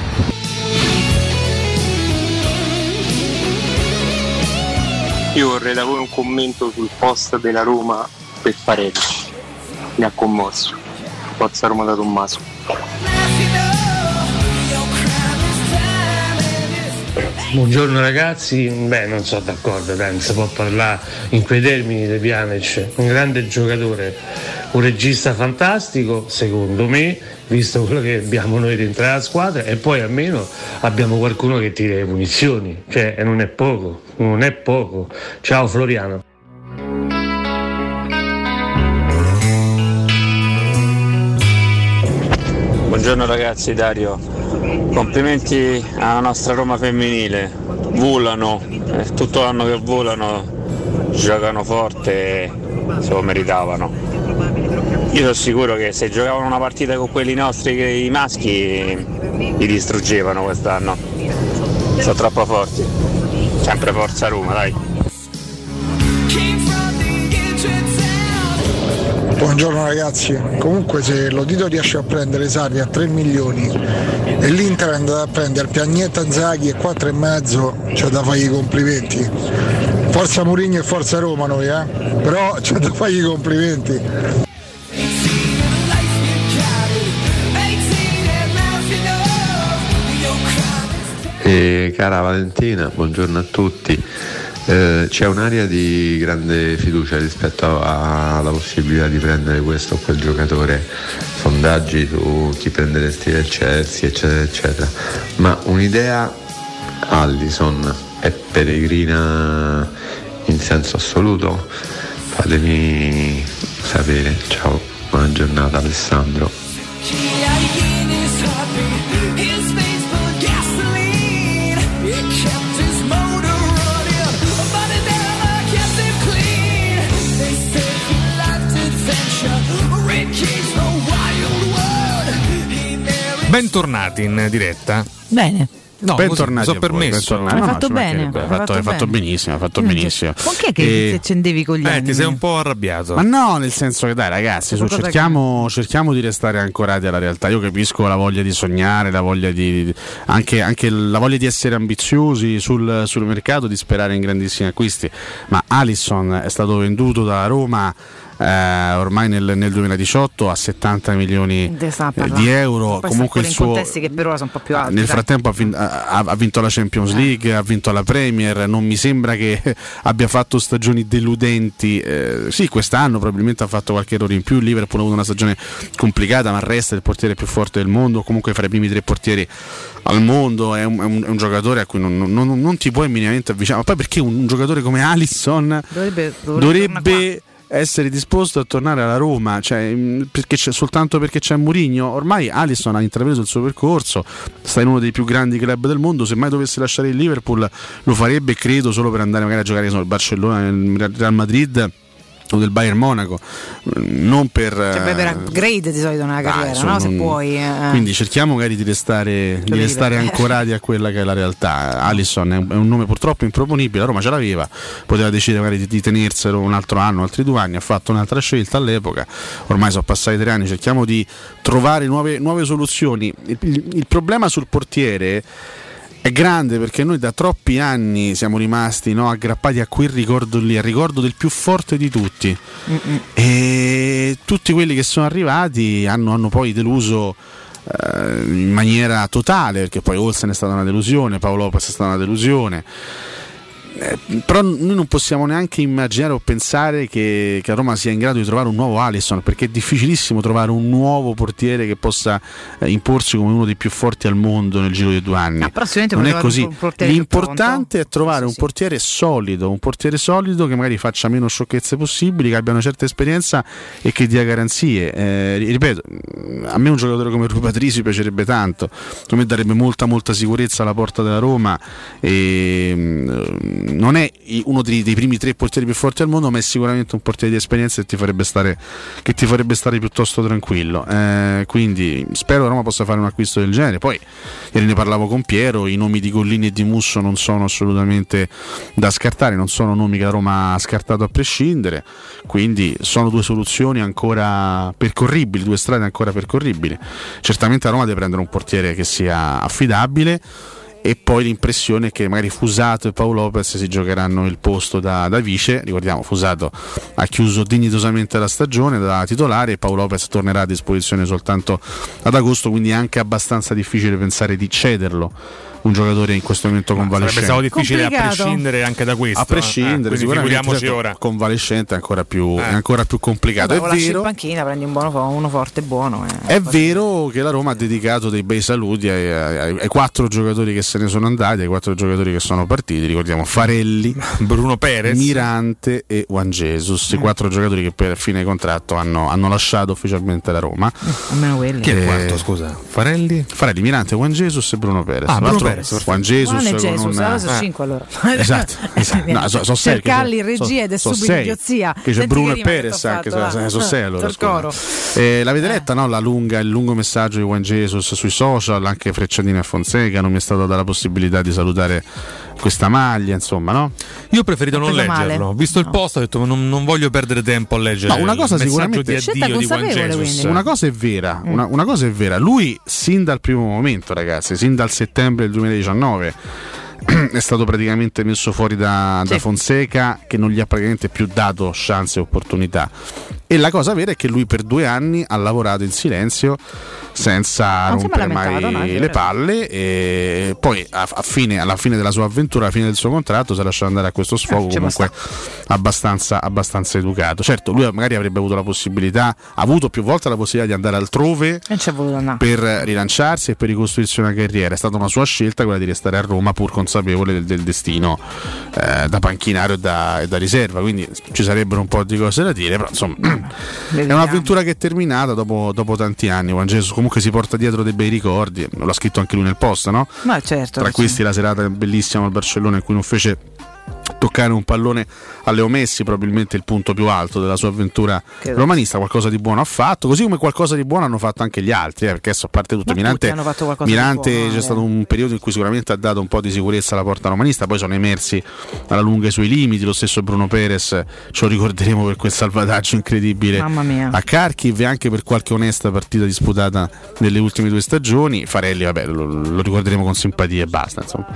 Io vorrei da voi un commento sul post della Roma per Paredes. Mi ha commosso. Forza Roma da Tommaso. Buongiorno ragazzi, beh non sono d'accordo, dai, non si può parlare in quei termini di Pjanic, un grande giocatore, un regista fantastico, secondo me, visto quello che abbiamo noi dentro la squadra e poi almeno abbiamo qualcuno che tira le munizioni, cioè non è poco, non è poco. Ciao Floriano. Buongiorno ragazzi, Dario. Complimenti alla nostra Roma femminile. Volano, è tutto l'anno che volano, giocano forte e se lo meritavano. Io sono sicuro che se giocavano una partita con quelli nostri, i maschi, li distruggevano quest'anno. Sono troppo forti. Sempre forza Roma, dai. Buongiorno ragazzi, comunque se l'Odito riesce a prendere Sarri a 3 milioni e l'Inter è andata a prendere Piagnetta Zaghi e 4 e mezzo, c'è da fargli i complimenti. Forza Murigno e forza Roma noi, eh? Però c'è da fargli i complimenti. E cara Valentina, buongiorno a tutti. Eh, c'è un'area di grande fiducia rispetto alla possibilità di prendere questo o quel giocatore, sondaggi su chi prenderesti del Chelsea, eccetera, eccetera. Ma un'idea Allison è peregrina in senso assoluto? Fatemi sapere. Ciao, buona giornata Alessandro. Bentornati in diretta. Bene. No, bentornati. sono permesso. bentornati. Hai No, fatto bene, hai Hai fatto, fatto hai fatto benissimo, hai fatto Mm, benissimo. Con chi è che E- ti accendevi con gli Eh, anni? ti sei un po' arrabbiato. Ma no, nel senso che dai ragazzi, su, cerchiamo, cerchiamo di restare ancorati alla realtà. Io capisco la voglia di sognare, la voglia di, anche, anche la voglia di essere ambiziosi sul, sul mercato, di sperare in grandissimi acquisti. Ma Alisson è stato venduto dalla Roma eh, ormai nel, nel 2018 a 70 milioni eh, di euro. Comunque il suo, contesti che per ora sono un po' più alti. nel frattempo ha, vin- ha- ha vinto la Champions League, ha vinto la Premier, non mi sembra che abbia fatto stagioni deludenti. Eh, sì, quest'anno probabilmente ha fatto qualche errore in più, il Liverpool ha avuto una stagione complicata, ma resta il portiere più forte del mondo, comunque fra i primi tre portieri al mondo, è un, è un- è un giocatore a cui non, non- non- non ti puoi minimamente avvicinare. Ma poi perché un, un giocatore come Alisson Dovrebbe, dovrebbe dovrebbe essere disposto a tornare alla Roma, cioè, mh, perché soltanto perché c'è Mourinho. Ormai Alisson ha intrapreso il suo percorso, sta in uno dei più grandi club del mondo. Se mai dovesse lasciare il Liverpool, lo farebbe, credo, solo per andare magari a giocare al Barcellona, nel Real Madrid o del Bayern Monaco, non per. Cioè, per eh, upgrade di solito nella carriera, insomma, no? Se non- puoi. eh. Quindi cerchiamo magari di restare, di Devi restare ancorati a quella che è la realtà. Alisson è un, è un nome purtroppo improponibile, la Roma ce l'aveva, poteva decidere magari di, di tenerselo un altro anno, altri due anni, ha fatto un'altra scelta all'epoca, ormai sono passati tre anni, cerchiamo di trovare nuove, nuove soluzioni. Il, il- il problema sul portiere è grande perché noi da troppi anni siamo rimasti no, aggrappati a quel ricordo lì, al ricordo del più forte di tutti. E tutti quelli che sono arrivati hanno, hanno poi deluso eh, in maniera totale, perché poi Olsen è stata una delusione, Paolo Lopez è stata una delusione. Eh, però noi non possiamo neanche immaginare o pensare che, che la Roma sia in grado di trovare un nuovo Alisson perché è difficilissimo trovare un nuovo portiere che possa eh, imporsi come uno dei più forti al mondo nel giro di due anni. sicuramente non è così. L'importante è trovare un portiere solido, un portiere solido che magari faccia meno sciocchezze possibili, che abbia una certa esperienza e che dia garanzie. Eh, ripeto, a me un giocatore come Rui Patrisi piacerebbe tanto, secondo me darebbe molta molta sicurezza alla porta della Roma e mm, non è uno dei, dei primi tre portieri più forti al mondo, ma è sicuramente un portiere di esperienza che ti farebbe stare, ti farebbe stare piuttosto tranquillo. Eh, quindi spero Roma possa fare un acquisto del genere. Poi ieri ne parlavo con Piero, i nomi di Gollini e di Musso non sono assolutamente da scartare, non sono nomi che la Roma ha scartato a prescindere, quindi sono due soluzioni ancora percorribili, due strade ancora percorribili. Certamente la Roma deve prendere un portiere che sia affidabile e poi l'impressione che magari Fusato e Paolo Lopez si giocheranno il posto da, da vice. Ricordiamo, Fusato ha chiuso dignitosamente la stagione da titolare e Paolo Lopez tornerà a disposizione soltanto ad agosto, quindi è anche abbastanza difficile pensare di cederlo. Un giocatore in questo momento convalescente. Sarebbe stato difficile a prescindere anche da questo. A prescindere, eh, quindi sicuramente figuriamoci certo, ora. convalescente è ancora più, è ancora più complicato. Vabbè, è in vero, panchina, prendi un buono, uno forte e buono. eh. è vero che la Roma ha dedicato dei bei saluti ai, ai- ai quattro giocatori che se ne sono andati, ai quattro giocatori che sono partiti. Ricordiamo Farelli, Bruno Perez, Mirante e Juan Jesus, i quattro giocatori che per fine contratto hanno, hanno lasciato ufficialmente la Roma. Almeno quelli. Chi è il Eh, quarto, scusa? Farelli? Farelli, Mirante, Juan Jesus e Bruno Perez. Ah, Bruno Perez, Juan Jesus, Buono e con Jesus, un- allora sono eh, 5 allora. Esatto, esatto. No, so- so Cercarli in regia ed è so subito idiozia. Che c'è Senti Bruno che e Perez anche fatto, se, so sei allora. Eh, l'avete letta no? La lunga- il lungo messaggio di Juan Jesus sui social, anche Frecciadini e Fonseca, non mi è stata data la possibilità di salutare questa maglia, insomma, no? Io ho preferito non preso male. leggerlo. Visto il post, ho detto non, non voglio perdere tempo a leggere. No, una cosa sicuramente di addio di Juan Jesus. Una cosa è vera, Mm. una, una cosa è vera. Lui sin dal primo momento, ragazzi, sin dal settembre del 2019 è stato praticamente messo fuori da, da Fonseca che non gli ha praticamente più dato chance e opportunità. E la cosa vera è che lui per due anni ha lavorato in silenzio senza Non è rompere mai no, le palle e poi a, a fine- alla fine della sua avventura, alla fine del suo contratto si è lasciato andare a questo sfogo ci comunque abbastanza, abbastanza educato. Certo, lui magari avrebbe avuto la possibilità, ha avuto più volte la possibilità di andare altrove per rilanciarsi e per ricostruirsi una carriera. È stata una sua scelta quella di restare a Roma pur consapevole del, del destino eh, da panchinario e da, e da riserva. Quindi ci sarebbero un po' di cose da dire, però insomma è un'avventura che è terminata dopo, dopo tanti anni. Juan Jesus comunque si porta dietro dei bei ricordi, lo ha scritto anche lui nel post, no? Ma certo. Tra sì. questi la serata bellissima al Barcellona in cui non fece toccare un pallone a Leo Messi, probabilmente il punto più alto della sua avventura Credo. romanista, qualcosa di buono ha fatto, così come qualcosa di buono hanno fatto anche gli altri, eh, perché adesso a parte tutto Ma Mirante, Mirante buono, c'è eh. stato un periodo in cui sicuramente ha dato un po' di sicurezza alla porta romanista, poi sono emersi alla lunga i suoi limiti, lo stesso Bruno Perez ce lo ricorderemo per quel salvataggio incredibile a Kharkiv e anche per qualche onesta partita disputata nelle ultime due stagioni, Farelli vabbè lo, lo ricorderemo con simpatia e basta insomma.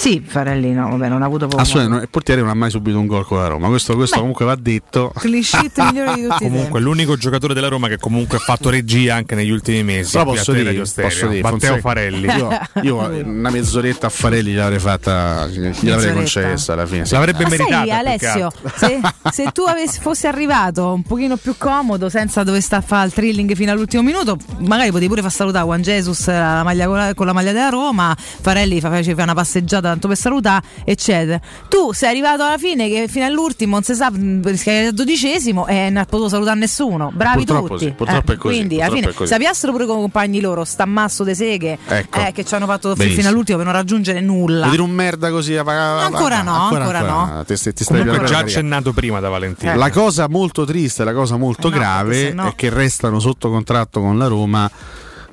Sì, Farelli no, vabbè, non ha avuto poco. Assolutamente, no, portiere non ha mai subito un gol con la Roma. Questo, questo comunque va detto. Cliché migliore di tutti Comunque, l'unico giocatore della Roma che comunque ha fatto regia anche negli ultimi mesi. Però posso dire, Stereo. posso dire, Matteo Fonseca, Farelli. Io, io una mezz'oretta a Farelli gliel'avrei fatta, gliel'avrei concessa alla fine. sì. L'avrebbe Ma sai Alessio, se, se tu avessi, fossi arrivato un pochino più comodo senza dover stare a fare il thrilling fino all'ultimo minuto, magari potevi pure far salutare Juan Jesus la maglia con, la, con la maglia della Roma, Farelli fa- faceva una passeggiata tanto per salutare, eccetera. Tu sei arrivato alla fine che fino all'ultimo non si sa, perché eri al dodicesimo e non ha potuto salutare nessuno. Bravi Purtroppo tutti. sì, purtroppo è così, Quindi alla fine sapiassero pure con i compagni loro, stammasso de seghe Ecco. eh, che ci hanno fatto Benissimo. fino all'ultimo per non raggiungere nulla. Vuoi dire un merda così? a- a- Ancora no, ancora no. Ti, ti, stai già accennato prima da Valentino. La cosa molto triste, la cosa molto Eh no, grave no- è che restano sotto contratto con la Roma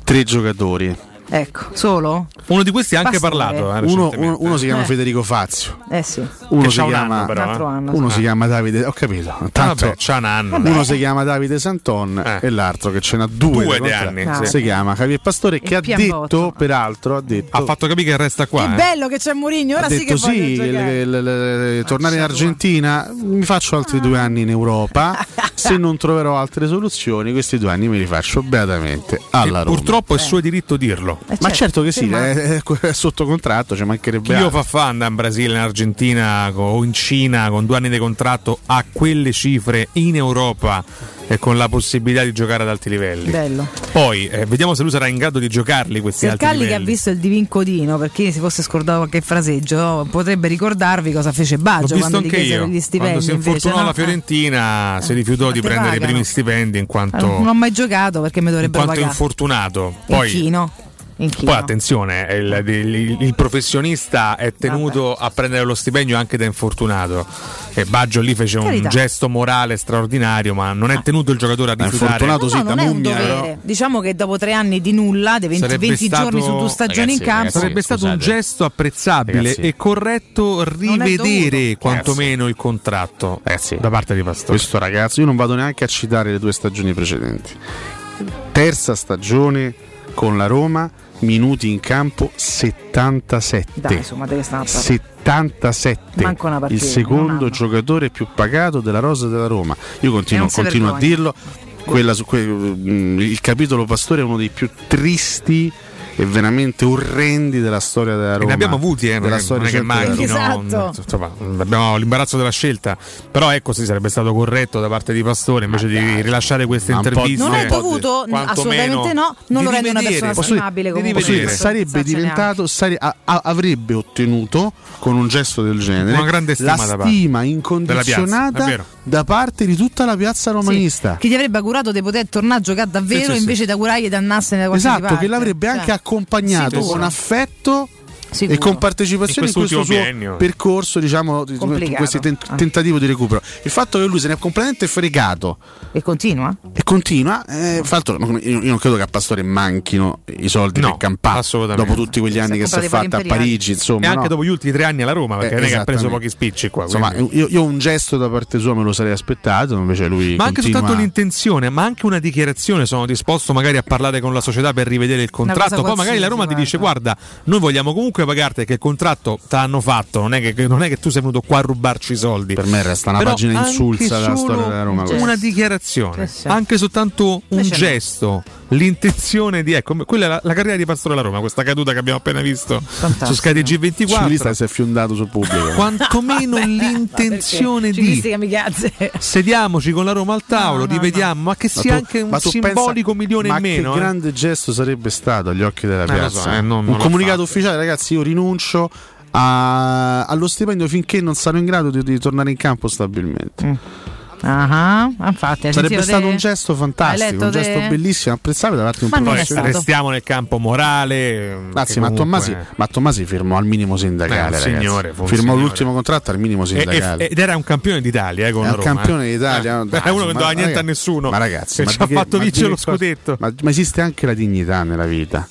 tre giocatori. Ecco, solo? Uno di questi ha anche Pastore. parlato. eh, Uno, uno- uno si chiama Eh. Federico Fazio, Eh sì. uno Che si un chiama, anno però, altro anno, uno si chiama Davide, ho capito, tanto Vabbè, c'ha un anno. uno si chiama Davide Santon e l'altro che ce n'ha due, Due di anni, Ah. si chiama Javier Pastore che ha Piambotto. detto, peraltro, ha detto Ha fatto capire che resta qua. Che eh. bello che c'è Mourinho, ora ha sì che detto voglio sì, il- il- il- tornare in Argentina, mi faccio altri due anni in Europa, se non troverò altre soluzioni, questi due anni me li faccio beatamente alla Roma. Purtroppo è suo diritto dirlo. Contratto. Ma certo che sì, è, è sotto contratto, ci mancherebbe Chi lo altro. fa fa andare in Brasile, in Argentina o in Cina con due anni di contratto a quelle cifre in Europa e con la possibilità di giocare ad alti livelli. Bello. Poi eh, vediamo se lui sarà in grado di giocarli questi alti Sercalli che ha livelli. visto il divincodino, per chi si fosse scordato qualche fraseggio, potrebbe ricordarvi cosa fece L'ho Baggio visto quando gli io. gli stipendi. Quando si invece, infortunò no? la Fiorentina si rifiutò di prendere i pagano. primi stipendi in Eh, quanto, Non ho mai giocato perché mi in dovrebbero quanto pagare. infortunato. Poi, Inchino. Inchino. Poi attenzione, il, il- il professionista è tenuto a prendere lo stipendio anche da infortunato. E Baggio lì fece un Carità. gesto morale straordinario, ma non è tenuto il giocatore a rifiutare. No, no, non è un dovere. Diciamo che dopo tre anni di nulla, dei 20, Sarebbe 20 stato- giorni su due stagioni in campo, sarebbe stato un gesto apprezzabile Ragazzi. e corretto rivedere dovuto. quantomeno il contratto da parte di Pastore. Questo ragazzo, io non vado neanche a citare le due stagioni precedenti. Terza stagione con la Roma, minuti in campo 77. dai, insomma, deve stare a parlare. 77 Manco una partita, il secondo giocatore più pagato della rosa della Roma io continuo, continuo a dirlo quella su que- mm, il capitolo Pastore è uno dei più tristi e veramente orrendi della storia della E Roma ne abbiamo avuti, eh, non della è, non è che storia recente della manchino. Roma. Esatto. Insomma, abbiamo l'imbarazzo della scelta. Però ecco, sì, sarebbe stato corretto da parte di Pastore invece di rilasciare queste Ma interviste. non è dovuto, assolutamente no, non lo rende una persona stimabile comunque. Posso sarebbe diventato, sare- a- a- avrebbe ottenuto con un gesto del genere Una grande stima la da stima incondizionata piazza, è da parte di tutta la piazza romanista. Che gli avrebbe augurato di poter tornare a giocare davvero Sì, sì, sì. invece di augurargli di andarsene da qualsiasi Esatto, parte. che l'avrebbe Cioè, anche accompagnato sicuro. con affetto Sicuro. e con partecipazione In in, questo suo biennio. percorso, diciamo, di Complicato. questo ten- tentativo di recupero. Il fatto che lui se ne è completamente fregato E continua? e continua, eh, fra l'altro, io non credo che a Pastore manchino i soldi No, per campare dopo tutti quegli anni che si è fatta a. Parigi, insomma. e anche no? dopo gli ultimi tre anni alla Roma, perché Eh, non è che ha preso pochi spicci qua. Insomma, io, io un gesto da parte sua me lo sarei aspettato, invece lui Ma anche continua... soltanto l'intenzione, ma anche una dichiarazione. Sono disposto magari a parlare con la società per rivedere il contratto. Poi magari la Roma ti dice: Guarda, noi vogliamo comunque pagarti perché il contratto te l'hanno fatto. Non è che, che- non è che tu sei venuto qua a rubarci i soldi. Per me resta una Però pagina insulsa della storia della Roma. Una dichiarazione, anche soltanto un gesto, l'intenzione di ecco, quella è la, la carriera di Pastore alla Roma, questa caduta che abbiamo appena visto su Sky TG24. Civilista si è fiondato sul pubblico. Quantomeno l'intenzione di sediamoci con la Roma al tavolo, rivediamo, ma che Ma sia tu- anche un ma simbolico pensa- milione ma in meno. Che eh. grande gesto sarebbe stato agli occhi della Eh, piazza. so, eh, non- non un comunicato fatto. ufficiale, ragazzi, io rinuncio a- allo stipendio finché non sarò in grado di, di tornare in campo stabilmente. Ah, infatti, Sarebbe stato te- un gesto fantastico, un gesto te- bellissimo, apprezzabile da parte di un professionista. Restiamo nel campo morale. Anzi, che ma Tommasi, ma Tommasi firmò al minimo sindacale. Eh, signore, firmò signore. l'ultimo contratto al minimo E- sindacale. e- ed era un campione d'Italia eh, con È la un Roma. campione eh. d'Italia. Eh, dai, è uno che non dava niente ragazzi, a nessuno. Ma ragazzi, ma ci ha fatto vincere lo scudetto. Ma, ma esiste anche la dignità nella vita.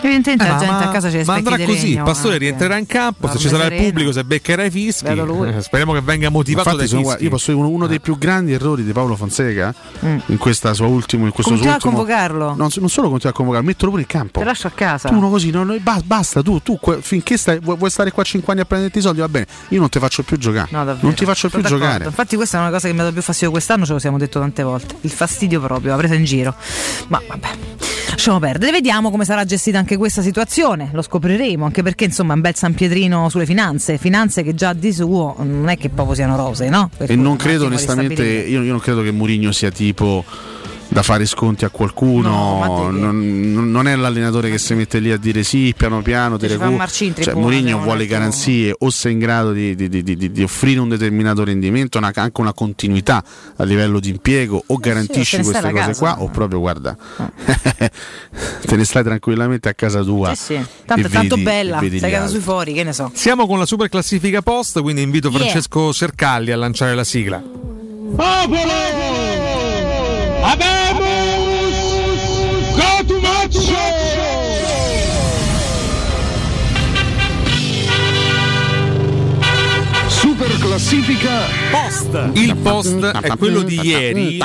Evidentemente Eh, la ma- gente a casa c'è ma andrà così, Pastore rientrerà in campo, se ci sarà il pubblico, se beccherà i fischi, Vedo lui. eh, speriamo che venga motivato Infatti, dai sono- guarda, io posso dire uno, uno dei più grandi errori di Paolo Fonseca Mm. in questa sua ultimo, in questo suo Continua a ultimo, convocarlo. non, non solo continua a convocarlo, metterlo pure in campo. Te lascio a casa. Tu uno così, non- non- ba- basta, tu, tu finché stai, vuoi, vuoi stare qua 5 anni a prenderti i soldi, va bene, io non ti faccio più giocare. No, davvero. non ti faccio Sono più d'accordo. giocare. Infatti, questa è una cosa che mi ha dato più fastidio quest'anno, ce lo siamo detto tante volte. Il fastidio proprio, la presa in giro. Ma vabbè, lasciamo perdere. Vediamo come sarà gestita anche questa situazione. Lo scopriremo, anche perché insomma è un bel San Pietrino sulle finanze. Finanze che già di suo non è che proprio siano rose, no? Per E non credo onestamente, io, io non credo che Mourinho sia tipo da fare sconti a qualcuno, No, te non, non- è l'allenatore che si mette lì a dire sì, piano piano, un marcin cioè, Mourinho vuole garanzie o sei in grado di, di- di- di- di offrire un determinato rendimento, una- anche una continuità a livello di impiego o garantisci te ne stai queste cose casa. qua o proprio guarda, te ne stai tranquillamente a casa tua. Eh sì, tanto è tanto bella, a casa sui fori, che ne so. Siamo con la super classifica post, quindi invito Yeah. Francesco Cercalli a lanciare la sigla. Popolo! Classifica post. Il post è quello di ieri.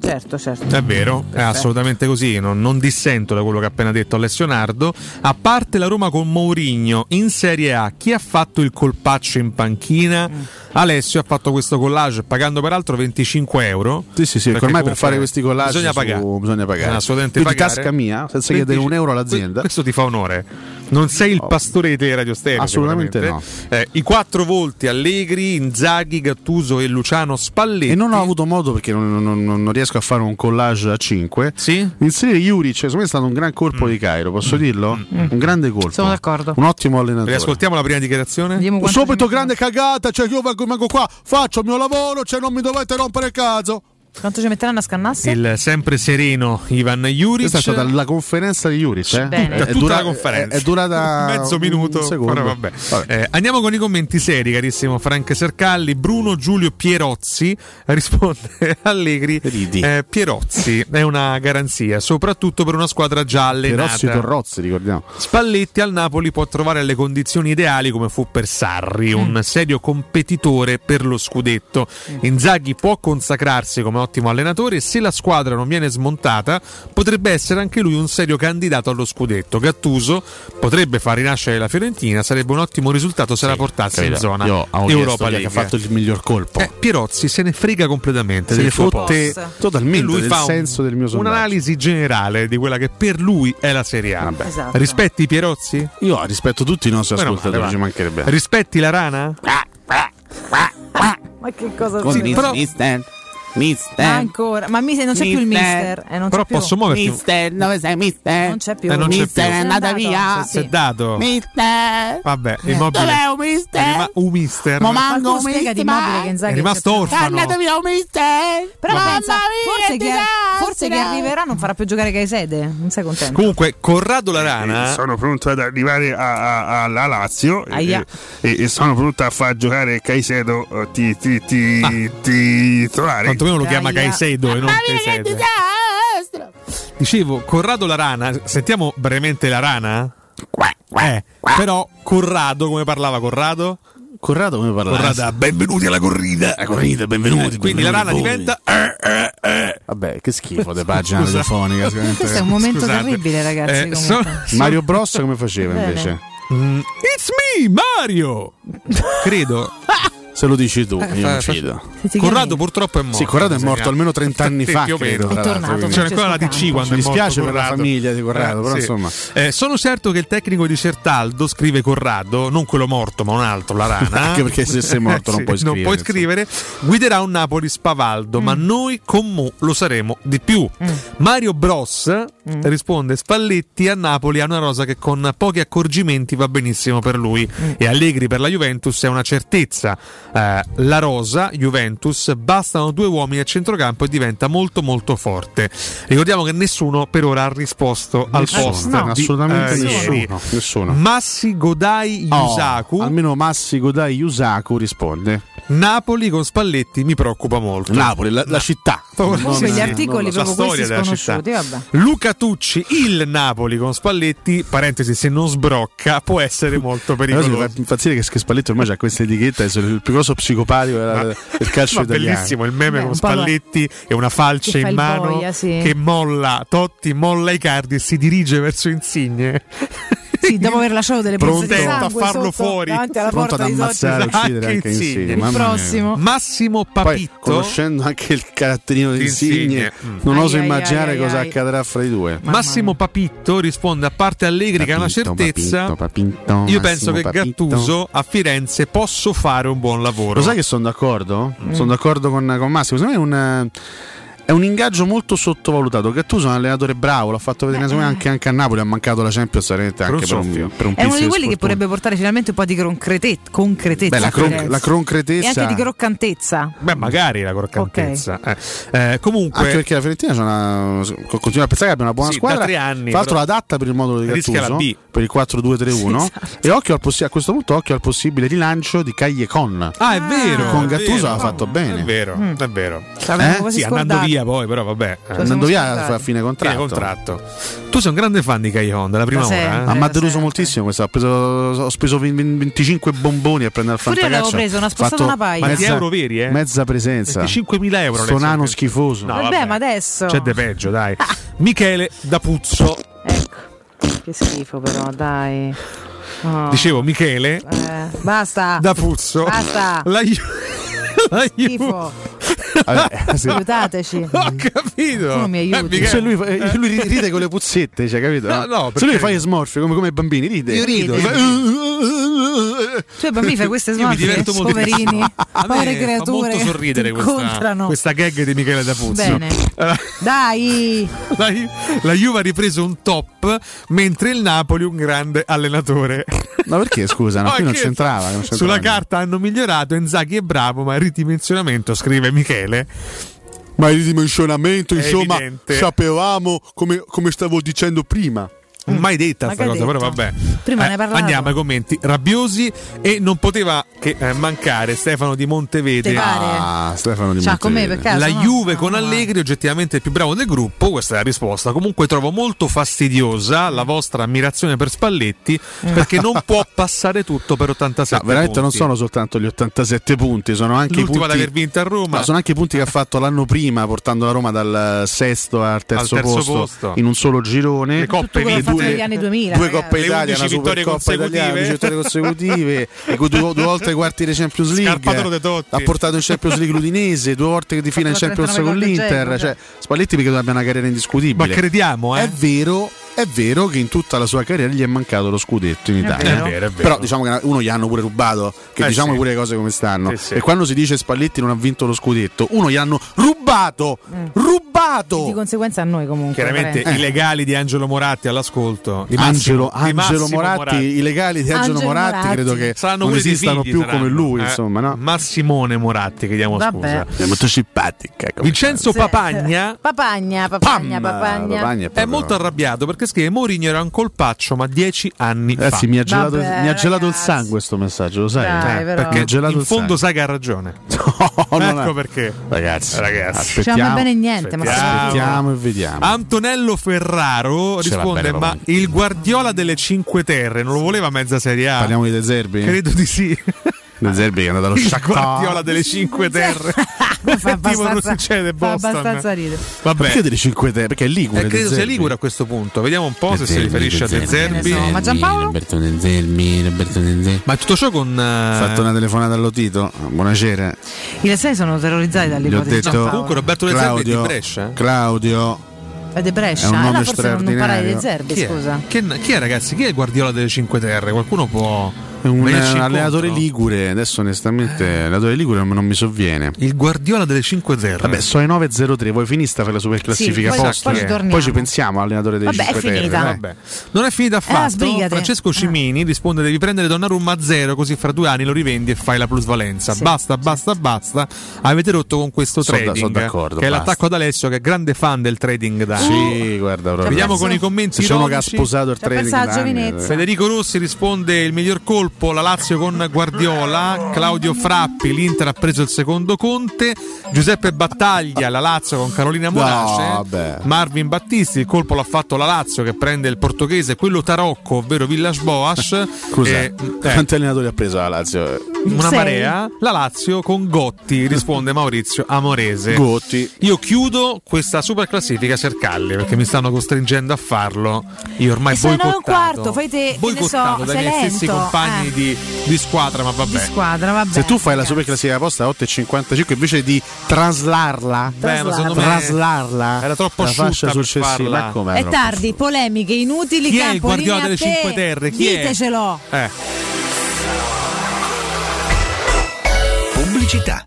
Certo, certo. È vero, è assolutamente così. Non, non dissento da quello che ha appena detto Alessio Nardo. A parte la Roma con Mourinho in Serie A, chi ha fatto il colpaccio in panchina? Mm. Alessio ha fatto questo collage pagando peraltro 25 euro. Sì, sì, sì, Perché ormai per fare questi collage bisogna su- pagare. bisogna pagare. Assolutamente Quindi pagare. tasca mia, senza chiedere un euro all'azienda. Questo ti fa onore. Non sei il pastore di te Radio Stereo. Assolutamente sicuramente. Eh, I quattro volti Allegri, Inzaghi, Gattuso e Luciano Spalletti. E non ho avuto modo perché non, non- non- riesco a fare un collage a 5. Sì? Inserire Juric, secondo me è stato un gran colpo di Cairo, posso dirlo? Un grande colpo. Sono d'accordo. Un ottimo allenatore. Riascoltiamo la prima dichiarazione. Subito grande cagata, cioè io vengo, vengo qua, faccio il mio lavoro, cioè non mi dovete rompere il cazzo. Quanto ci metteranno a scannarsi? Il sempre sereno Ivan Juric. Questa è stata la conferenza di Juric, eh? Bene. È, dura- la conferenza È, è durata mezzo minuto. Ora vabbè. Eh, andiamo con i commenti seri, carissimo Frank Sercalli. Bruno Giulio Pierozzi risponde Allegri. Eh, Pierozzi è una garanzia, soprattutto per una squadra già allenata. Pierozzi Torrozzi, ricordiamo. Spalletti al Napoli può trovare le condizioni ideali come fu per Sarri, un serio competitore per lo scudetto. Inzaghi può consacrarsi come ottimo allenatore e se la squadra non viene smontata potrebbe essere anche lui un serio candidato allo scudetto. Gattuso potrebbe far rinascere la Fiorentina, sarebbe un ottimo risultato se la portasse in capito. zona Io Europa è che League. ha fatto il miglior colpo. Eh, Pierozzi se ne frega completamente Se ne fotte totalmente E lui fa un- senso del mio sondaggio. Un'analisi generale di quella che per lui è la Serie A. Esatto. Rispetti Pierozzi? Io rispetto tutti i nostri Meno ascoltatori, male, ci mancherebbe. Rispetti la rana? Ma che cosa sì, però- mister, mister. Ancora, ma mi- non c'è più il mister. Eh, non Però c'è più. posso muoverti? Mister, dove sei, mister? Non c'è più. Eh, non c'è mister più. è andata via. Si è dato. Mister. Vabbè, Eh. immobile. Dov'è un mister? È rima- un mister. Ma manco un mister. immobile che È rimasto c'è orfano. È andato via un mister. Però Mamma pensa, mia, forse che forse chi arriverà non farà più giocare Caisede. Non sei contento? Comunque, Corrado la rana. Sono pronto ad arrivare a- a- alla Lazio e, Aia. e- e sono pronto a far giocare Caicedo eh, ti, ti, ti, titolare. Quantomeno lo chiama. Caicedo e non Caicedo. Dicevo, Corrado la rana. Sentiamo brevemente la rana? Eh, però Corrado, come parlava Corrado? Corrado come parla? Corrado, benvenuti alla corrida. La corrida, benvenuti. Eh, quindi la rana benvenuti diventa. Vabbè, che schifo di pagina telefonica. Questo è un momento Scusate. terribile, ragazzi. Eh, so- so- Mario Bros come faceva Bene. invece? Mm, It's me, Mario! Credo. Se lo dici tu, Eh, io non fa- fido. Corrado purtroppo è morto. Sì, Corrado è mi morto almeno 30 anni fa, Più credo, È tornato, C'era ancora la DC quando Mi è morto dispiace per la famiglia di Corrado, però insomma. Eh, sono certo che il tecnico di Certaldo, scrive Corrado, non quello morto, ma un altro, la rana. Anche perché se sei morto non Sì, puoi scrivere, puoi scrivere. Guiderà un Napoli spavaldo, ma noi con Mo lo saremo di più. Mario Bros risponde: Spalletti a Napoli ha una rosa che con pochi accorgimenti va benissimo per lui. E Allegri per la Juventus è una certezza. Eh, la rosa, Juventus, bastano due uomini a centrocampo e diventa molto molto forte. Ricordiamo che nessuno per ora ha risposto al Nessuno, post. no, di, assolutamente eh, nessuno, ieri. nessuno. Massi Godai Oh, Yusaku. almeno Massi Godai Yusaku risponde. Napoli con Spalletti mi preoccupa molto. Napoli, la, la città. Forse Non- gli articoli la proprio storia questi della sconosciuti. città. Vabbè. Luca Tucci, il Napoli con Spalletti, parentesi, se non sbrocca può essere molto pericoloso. fa impazzire che Spalletti ormai ha questa etichetta, è il più grosso psicopatico della- del calcio Ma italiano. bellissimo il meme Beh, con Spalletti e una falce in mano boia, sì. che molla Totti, molla i cardi e si dirige verso Insigne. Sì, dopo aver lasciato delle pozze di Pronto a sangue farlo sotto, fuori. davanti alla Pronto ad ammazzare e uccidere anche Insigne. Il prossimo. Massimo Poi, Papitto. conoscendo anche il caratterino di Insigne. Mm. non Ai, oso ai, immaginare ai, cosa accadrà fra i due. Massimo Papitto risponde a parte Allegri che è una certezza. Io penso che. Gattuso a Firenze posso fare un buon lavoro. Lo sai che sono d'accordo? Mm. Sono d'accordo con, con Massimo. Secondo me è un. È un ingaggio molto sottovalutato. Gattuso è un allenatore bravo, l'ha fatto vedere me, anche, anche a Napoli. Ha mancato la Champions veramente Per un anche per un, per un È uno di quelli che sfortuna. potrebbe portare finalmente un po' di concrete- concretezza. Beh, la, cron- la concretezza. E anche di croccantezza. Beh, magari la croccantezza. Eh, eh, comunque, Anche perché la Fiorentina una, continua a pensare che abbia una buona Sì, squadra. da tre anni, Tra l'altro però adatta per il modulo di Gattuso per il 4-2-3-1. Esatto. E occhio al possi- a questo punto occhio al possibile rilancio di Cagliecon. Ah, è vero. Con è Gattuso vero. ha fatto bene. È vero, Mm. è vero. Eh? Sì, andando scordata. Via poi, però vabbè. Cioè, eh. Andando via a fine contratto. Fine contratto. Tu sei un grande fan di Kai Honda, la prima Da ora. sempre. eh? Ma mi ha deluso moltissimo questo. Ho, preso, ho speso 20 25 bomboni a prendere il Pure io fantacalcio. l'avevo preso, una spostata una paia. Ma di euro veri, eh? Mezza presenza. 25.000 euro. Sto adesso. nano schifoso. No, Vabbè, vabbè. ma adesso. C'è de peggio, dai. Michele da Puzzo. Che schifo, però, dai. Oh. Dicevo, Michele Eh, basta. da Puzzo. Basta. La, Schifo. Vabbè, sì. Aiutateci. Ho capito. Tu non mi aiuti. Eh, Michele- Cioè lui, eh, lui ride con le puzzette, cioè, capito? No, no, Se perché- lui fa gli smorfie come, come i bambini, ride. Io rido. Fa- Tu i bambini fai queste Io mi smorfie, diverto molto. poverini, povere fa creature. molto sorridere questa, questa gag di Michele da Puzzo. Bene. Eh, Dai, La, la Juve ha ripreso un top mentre il Napoli un grande allenatore. Ma perché scusa? No, qui non c'entrava. non c'entrava Sulla niente. carta hanno migliorato, Inzaghi è bravo, ma il ridimensionamento, scrive Michele. Ma il dimensionamento, È insomma, evidente. sapevamo come, come stavo dicendo prima. Mai detta questa cosa, hai però detto? vabbè. Prima ne hai parlato. Andiamo ai commenti rabbiosi e non poteva che eh, mancare Stefano di Montevede. Ah, Stefano Di C'ha con me Monteverde. per caso, La no? Juve No, con no. Allegri oggettivamente il più bravo del gruppo, questa è la risposta. Comunque trovo molto fastidiosa la vostra ammirazione per Spalletti perché non può passare tutto per 87 No, veramente non punti. sono soltanto gli 87 punti, sono anche i l'ultimo punti ad aver vinto a Roma. No, sono anche i punti che ha fatto l'anno prima, portando la Roma dal sesto al terzo, Al terzo posto, posto. in un solo girone. Le coppe vinte. Fatto negli anni 2000. Due Le Italia, 11 una vittorie Supercoppa italiana, consecutive. 11 vittorie consecutive e con due, due volte ai quarti di Champions League. Ha portato in Champions League l'Udinese, due volte di fine in Champions 39 con l'Inter. Genoa, Cioè, Spalletti perché abbia una carriera indiscutibile. Ma crediamo, eh? È vero, è vero che in tutta la sua carriera gli è mancato lo scudetto in Italia. vero. È vero, è vero. Però diciamo che uno gli hanno pure rubato, che Eh, diciamo sì. pure le cose come stanno. Sì, sì. E quando si dice Spalletti non ha vinto lo scudetto, uno gli hanno rubato! Rubato! Di conseguenza a noi comunque. Chiaramente Lorenzo. i legali di Angelo Moratti all'ascolto. Di Massimo- Angelo, di Angelo Massimo Moratti, i legali di Angelo, Angelo Moratti, Moratti. credo che Saranno non esistano figli, più saranno. come lui, Eh, insomma, no? Massimone Moratti, chiediamo Vabbè. scusa. È molto simpatica. Vincenzo Sì. Papagna Papagna, papagna, Pam! papagna. Papagna è proprio- molto arrabbiato perché scrive Mourinho era un colpaccio ma dieci anni Ragazzi, fa. mi ha gelato, Vabbè, mi ha gelato il sangue questo messaggio, lo sai? Dai, Eh. Perché mi perché ha gelato in il fondo sangue. sai che ha ragione. No, ecco è- perché. Ragazzi, Ragazzi. aspettiamo, Diciamo bene niente, ma Aspettiamo. aspettiamo e vediamo. Antonello Ferraro risponde: Ma Roma." il Guardiola delle Cinque Terre non lo voleva mezza Serie A? Parliamo di De Zerbi? Credo di sì. De Zerbi è andato allo Il Shakhtar. Guardiola delle Cinque Terre. fa tipo non succede fa Boston. abbastanza ridere. Vabbè. Perché delle 5 terre? Perché è Ligure. Eh, De credo sia Zerbi. Ligure a questo punto. Vediamo un po' se si Zerbi, riferisce a De De Zerbi. So, ma Giampaolo? Roberto De Zerbi, Roberto De Zerbi. Ma tutto ciò con. Ho fatto una telefonata allo Tito. Buonasera. I Lessani sono terrorizzati Gli ho dall'ipotesi di detto. Comunque Roberto De Zerbi è di Claudio, Brescia. eh? È De Brescia. È un nome allora forse non, non parlare di. Zerbi, Chi è? scusa. Chi, chi è, ragazzi? Chi è il Guardiola delle Cinque Terre? Qualcuno può. È un eh, allenatore incontro? Ligure. Adesso, onestamente, l'allenatore Ligure non non mi sovviene. Il Guardiola delle Cinque Terre. Vabbè, so ai 9.03, voi finista per la super classifica Sì, poi- poi ci torniamo. Poi ci pensiamo allenatore dei Vabbè, è 5 terre. finita. Vabbè. Non è finita affatto. sbrigati. Francesco Cimini risponde: Devi prendere Donnarumma a zero, così fra due anni lo rivendi e fai la plusvalenza. Sì, basta, basta, basta. Avete rotto con questo da- trading. sono d'accordo, che è basta. l'attacco ad Alessio, che è grande fan del trading da Sì, guarda, proprio. Vediamo con i commenti. Uno che ha sposato il trading da eh. Federico Rossi risponde il miglior colpo la Lazio con Guardiola, Claudio Frappi l'Inter ha preso il secondo Conte, Giuseppe Battaglia la Lazio con Carolina Morace, vabbè. Marvin Battisti il colpo l'ha fatto la Lazio che prende il portoghese, quello Tarocco ovvero Villas Boas, Scusa, eh, eh, quanti allenatori ha preso la Lazio? una Sei. marea, la Lazio con Gotti risponde Maurizio Amorese. Gotti. Io chiudo questa super classifica Cercalli perché mi stanno costringendo a farlo. Io ormai E sono un quarto, fai te, boicottato so, dai miei stessi lento, compagni eh. Di, di squadra, ma Di vabbè. squadra, vabbè. Se tu fai la super classifica posta a 8,55 invece di traslarla, Beh, me traslarla, era troppo la fascia asciutta successiva, ma È tardi, polemiche inutili, Chi è il Guardiola delle a te. Cinque Terre? Chi è? Ditecelo. Eh. Pubblicità.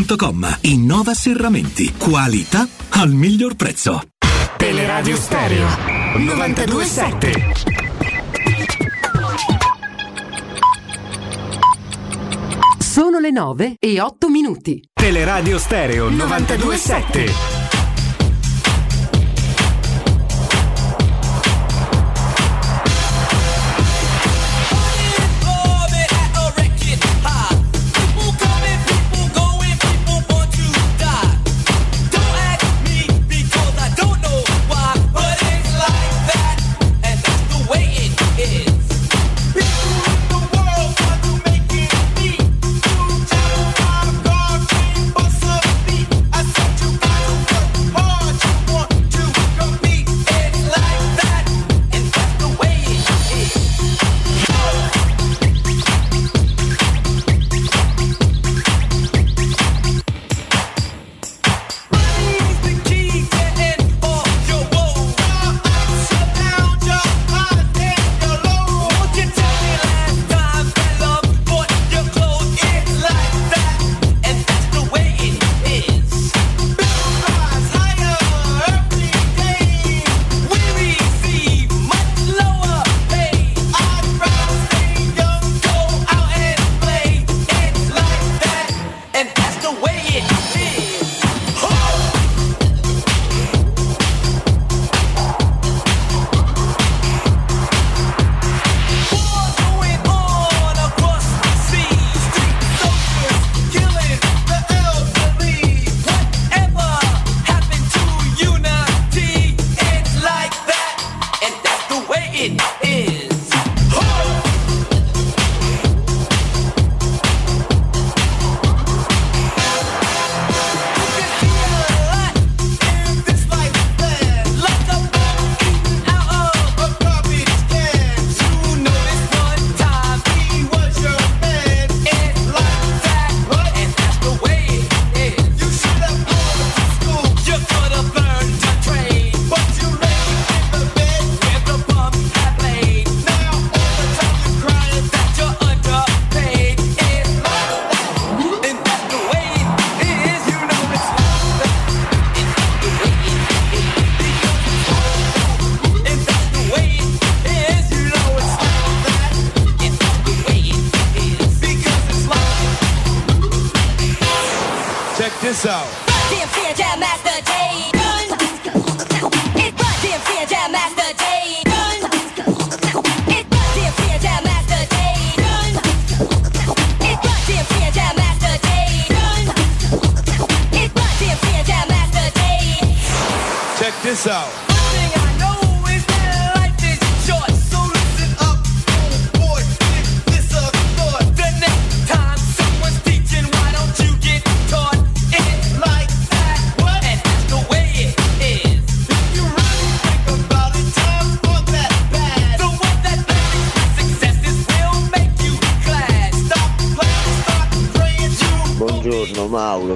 Innova Serramenti. Qualità al miglior prezzo. Teleradio Stereo 927. Sono le 9 e 8 minuti. Teleradio Stereo 927.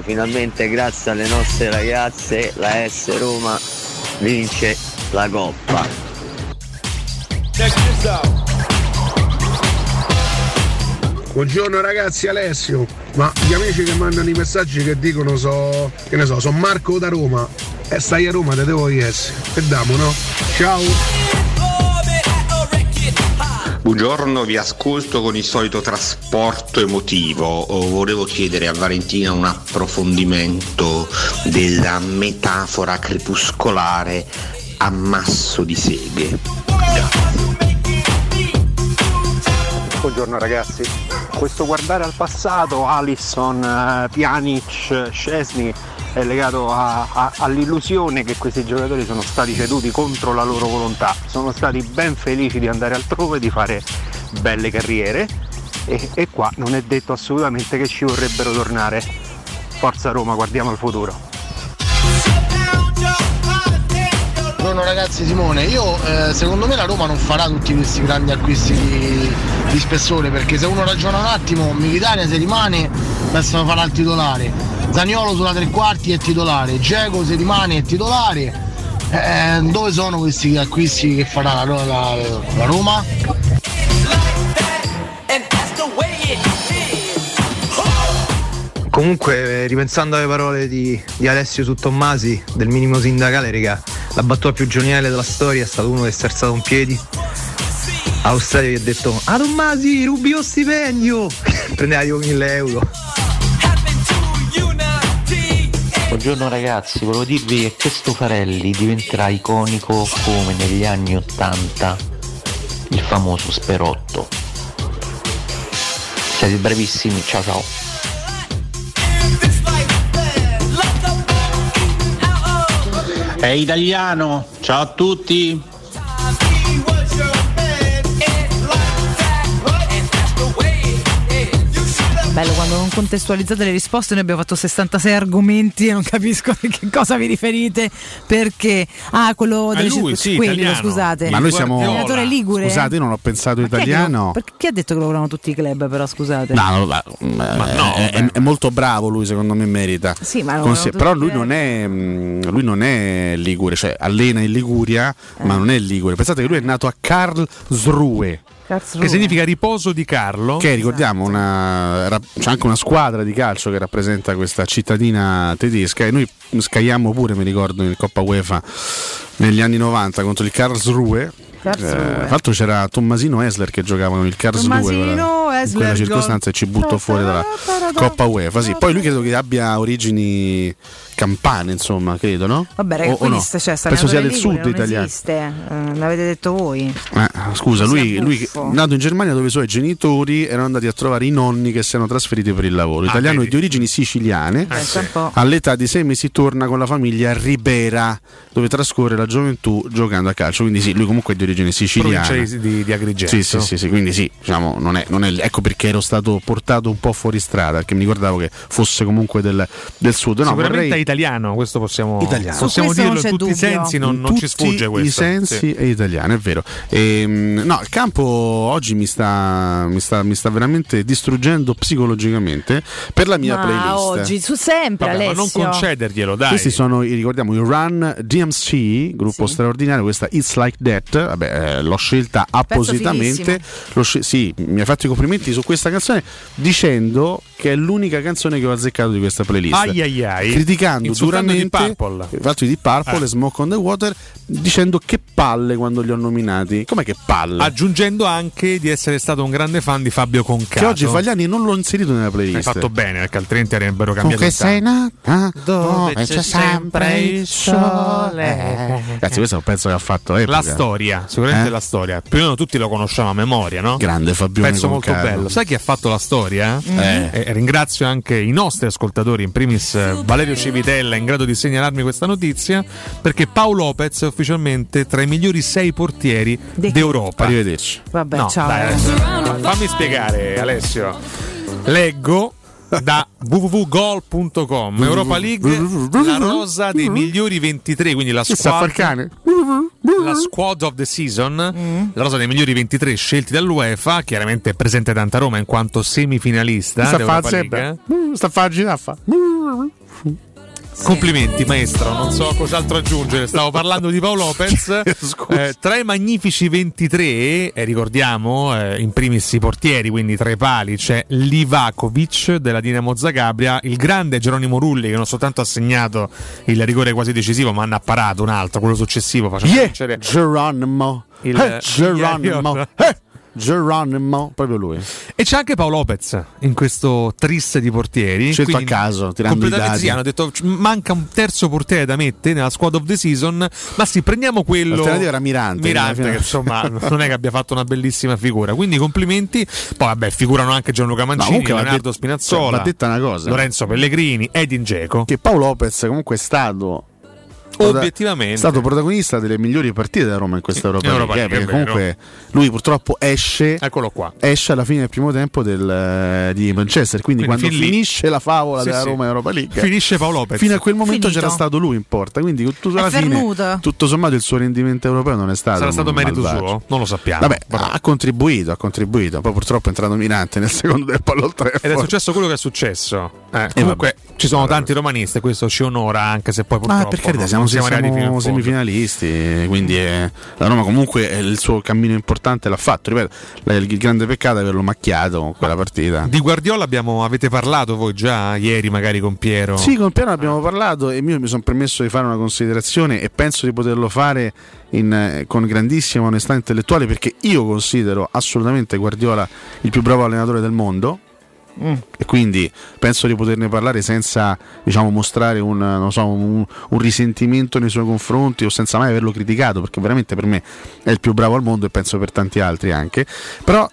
Finalmente grazie alle nostre ragazze la S Roma vince la coppa. Buongiorno ragazzi, Alessio. Ma gli amici che mandano i messaggi che dicono so. che ne so, sono Marco da Roma. E stai a Roma, te devo essere. E damo, no? Ciao! Buongiorno, vi ascolto con il solito trasporto emotivo. Oh, Volevo chiedere a Valentina un approfondimento della metafora crepuscolare ammasso di seghe. Buongiorno ragazzi, questo guardare al passato, Alisson, eh, Pjanic, Scesni è legato a- a- all'illusione che questi giocatori sono stati ceduti contro la loro volontà, sono stati ben felici di andare altrove, di fare belle carriere e, e qua non è detto assolutamente che ci vorrebbero tornare. Forza Roma, guardiamo al futuro. Buongiorno ragazzi Simone, io eh, secondo me la Roma non farà tutti questi grandi acquisti di, di spessore perché se uno ragiona un attimo, Militania se rimane Adesso farà il titolare. Zaniolo sulla tre quarti è titolare. Geco se rimane è titolare. Eh, dove sono questi acquisti che farà la, la- la Roma? Comunque, eh, ripensando alle parole di, di Alessio su Tommasi, del minimo sindacale, raga, la battuta più geniale della storia è stato uno che si è alzato in piedi. Allo stadio gli ha detto: Ah Tommasi, rubi lo stipendio! Prendeva tipo 1000 euro. Buongiorno ragazzi, volevo dirvi che questo Farelli diventerà iconico come negli anni 80 il famoso Sperotto. Siete bravissimi, ciao ciao. È italiano, ciao a tutti. Bello quando non contestualizzate le risposte, noi abbiamo fatto 66 argomenti e non capisco a che cosa vi riferite. Perché? Ah, quello A delle lui, circo- sì, quello, italiano. scusate. Ma noi siamo. Allenatore Ligure. Scusate, io non ho pensato Ma chi è che italiano. perché chi ha detto che lo volevano tutti i club, però scusate? No, no, ma- ma- è, è- è molto bravo lui, secondo me merita. Sì, ma volevano però lui non, è, mh, lui non è Ligure, cioè allena in Liguria, ma Eh. non è Ligure. Pensate che lui è nato a Karlsruhe. Che significa riposo di Carlo. Che ricordiamo, una, ra- c'è anche una squadra di calcio che rappresenta questa cittadina tedesca e noi scagliamo pure, mi ricordo, in Coppa UEFA negli anni 90 contro il Karlsruhe. Karlsruhe. Eh, tra l'altro c'era Tommasino Esler che giocava con il Karlsruhe Tommasino quella- in quella circostanza e ci buttò fuori dalla Coppa UEFA. Sì, poi lui credo che abbia origini campane, insomma, credo, no? Vabbè, raga, O- o quindi no? sta- cioè, Penso sia del sud Ligure, non italiano. Esiste, eh, l'avete detto voi. Eh, scusa, lui, lui nato in Germania dove i suoi genitori erano andati a trovare i nonni che si erano trasferiti per il lavoro. Italiano e di origini siciliane. Po'. All'età di sei mesi torna con la famiglia a Ribera, dove trascorre la gioventù giocando a calcio. Quindi sì, lui comunque è di origine siciliana. Provincia di, di Agrigento. Sì, sì, sì, sì, quindi sì, diciamo, non è, non è- ecco perché ero stato portato un po' fuori strada, perché mi ricordavo che fosse comunque del, del sud. No, Sicuramente vorrei- è italiano, questo possiamo, Italiano. possiamo questo dirlo in tutti i dubbio. sensi, non, non ci tutti sfugge questo. I sensi Sì. è italiano, è vero. Ehm, no, il campo oggi mi sta, mi sta, mi sta veramente distruggendo psicologicamente per la mia ma playlist. oggi, su sempre Vabbè, non concederglielo, dai. Questi sono, i- ricordiamo, i Run DMC, gruppo straordinario, questa It's Like That, vabbè, eh, l'ho scelta appositamente, l'ho sce- sì, mi ha fatto i complimenti su questa canzone dicendo che è l'unica canzone che ho azzeccato di questa playlist. Ai ai ai. Criticando criticando Insultando duramente Deep Purple. i fatto di Purple Eh. e Smoke on the Water dicendo che palle quando li ho nominati. Com'è che palle? Aggiungendo anche di essere stato un grande fan di Fabio Concato. che oggi Fagliani non l'ho inserito nella playlist. Hai fatto bene, perché altrimenti avrebbero cambiato Comunque sei nata Dove c'è c'è sempre il sole. Ragazzi, questo è un pezzo che ha fatto epoca. La storia, sicuramente Eh? la storia. Più o meno tutti lo conosciamo a memoria, no? Grande Fabione Pezzo molto bello. Sai chi ha fatto la storia? Eh. Eh, ringrazio anche i nostri ascoltatori, in primis eh, Valerio Civitella, in grado di segnalarmi questa notizia, perché Paolo Lopez è ufficialmente tra i migliori sei portieri d'Europa. Arrivederci. Vabbè, No, ciao. dai, fammi spiegare, Alessio. Leggo da www.gol.com Europa League la rosa dei migliori 23 quindi la squadra cane? la squad of the season la rosa dei migliori 23 scelti dall'UEFA chiaramente è presente tanta Roma in quanto semifinalista Sta a fare League. Complimenti maestro, non so cos'altro aggiungere. Stavo parlando di Paolo Lopez. Eh, tra i magnifici 23, eh, ricordiamo eh, in primis i portieri, quindi tra i pali c'è Livakovic della Dinamo Zagabria, il grande Geronimo Rulli che non soltanto ha segnato il rigore quasi decisivo, ma ne ha parato un altro, quello successivo, facendo Yeah, vincere Geronimo. Il- Eh, Geronimo. Eh, Geronimo. Proprio lui. E c'è anche Paolo Lopez in questo tris di portieri. Scelto a caso, tirando i dati. Sì, hanno detto "C- manca un terzo portiere da mettere nella squad of the season. Ma sì, prendiamo quello. L'alternativa era Mirante. Mirante, che insomma non è che abbia fatto una bellissima figura. Quindi complimenti. Poi vabbè, figurano anche Gianluca Mancini, comunque va Leonardo det- Spinazzola. cioè, detta una cosa. Lorenzo Pellegrini, Edin Dzeko. Che Paolo Lopez comunque è stato Obiettivamente. è stato protagonista delle migliori partite della Roma in questa Europa, In Europa League, eh, League, perché comunque lui purtroppo esce Eccolo qua. esce alla fine del primo tempo del, eh, di Manchester quindi, Quindi quando fin lì- finisce la favola Sì, della sì. Roma in Europa League Finisce Paolo Lopez. fino a quel momento Finito. c'era stato lui in porta quindi tutto, alla fine tutto sommato il suo rendimento europeo non è stato Sarà stato merito malvagio. suo? Non lo sappiamo. Vabbè, ha contribuito, ha contribuito. Poi purtroppo è entrato Mirante nel secondo del pallone 3. Ed è successo quello che è successo. Eh, comunque ci sono tanti romanisti questo ci onora, anche se poi purtroppo Ma per carità, siamo, non siamo arrivati fino siamo semifinalisti, quindi eh, la Roma comunque il suo cammino importante l'ha fatto. Ripeto, il grande peccato è averlo macchiato con quella partita. Di Guardiola abbiamo, avete parlato voi già ieri, magari con Piero. Sì, con Piero abbiamo parlato e io mi sono permesso di fare una considerazione e penso di poterlo fare in, eh, con grandissima onestà intellettuale perché io considero assolutamente Guardiola il più bravo allenatore del mondo. E quindi penso di poterne parlare senza diciamo, mostrare un, so, un- un risentimento nei suoi confronti o senza mai averlo criticato, perché veramente per me è il più bravo al mondo e penso per tanti altri anche. Però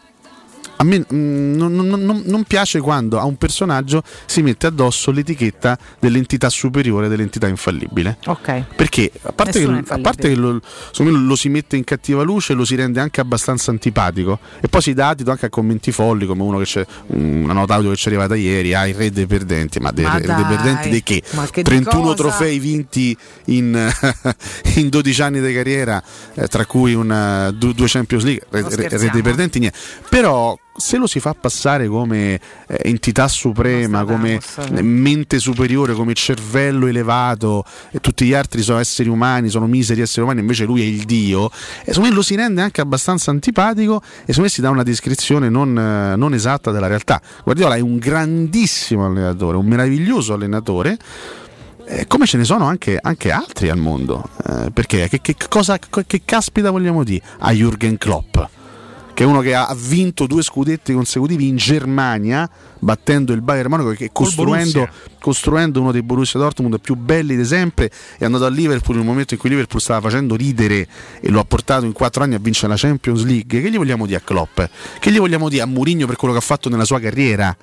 a me mm, non, non- non- piace quando a un personaggio si mette addosso l'etichetta dell'entità superiore, dell'entità infallibile. Ok. Perché a parte, che, Nessuno è a parte che lo, lo si mette in cattiva luce, lo si rende anche abbastanza antipatico e poi si dà adito anche a commenti folli come uno che c'è una nota audio che ci è arrivata ieri, ah il re dei perdenti, ma dei, Ma re- dei perdenti di che? che di 31 cosa? trofei vinti in, in 12 anni di carriera, eh, tra cui una, due, due Champions League, re, re- re dei perdenti niente. Però se lo si fa passare come eh, entità suprema, come mente superiore, come cervello elevato, e tutti gli altri sono esseri umani, sono miseri esseri umani, invece lui è il Dio, e secondo me lo si rende anche abbastanza antipatico e secondo me si dà una descrizione non, eh, non esatta della realtà. Guardiola è un grandissimo allenatore, un meraviglioso allenatore. eh, come ce ne sono anche, anche altri al mondo, Eh, perché che, che cosa, che caspita vogliamo dire a Jürgen Klopp? Che è uno che ha vinto due scudetti consecutivi in Germania, battendo il Bayern Monaco e costruendo, costruendo uno dei Borussia Dortmund più belli di sempre. È andato a Liverpool nel momento in cui Liverpool stava facendo ridere e lo ha portato in quattro anni a vincere la Champions League. Che gli vogliamo dire a Klopp? Che gli vogliamo dire a Mourinho per quello che ha fatto nella sua carriera?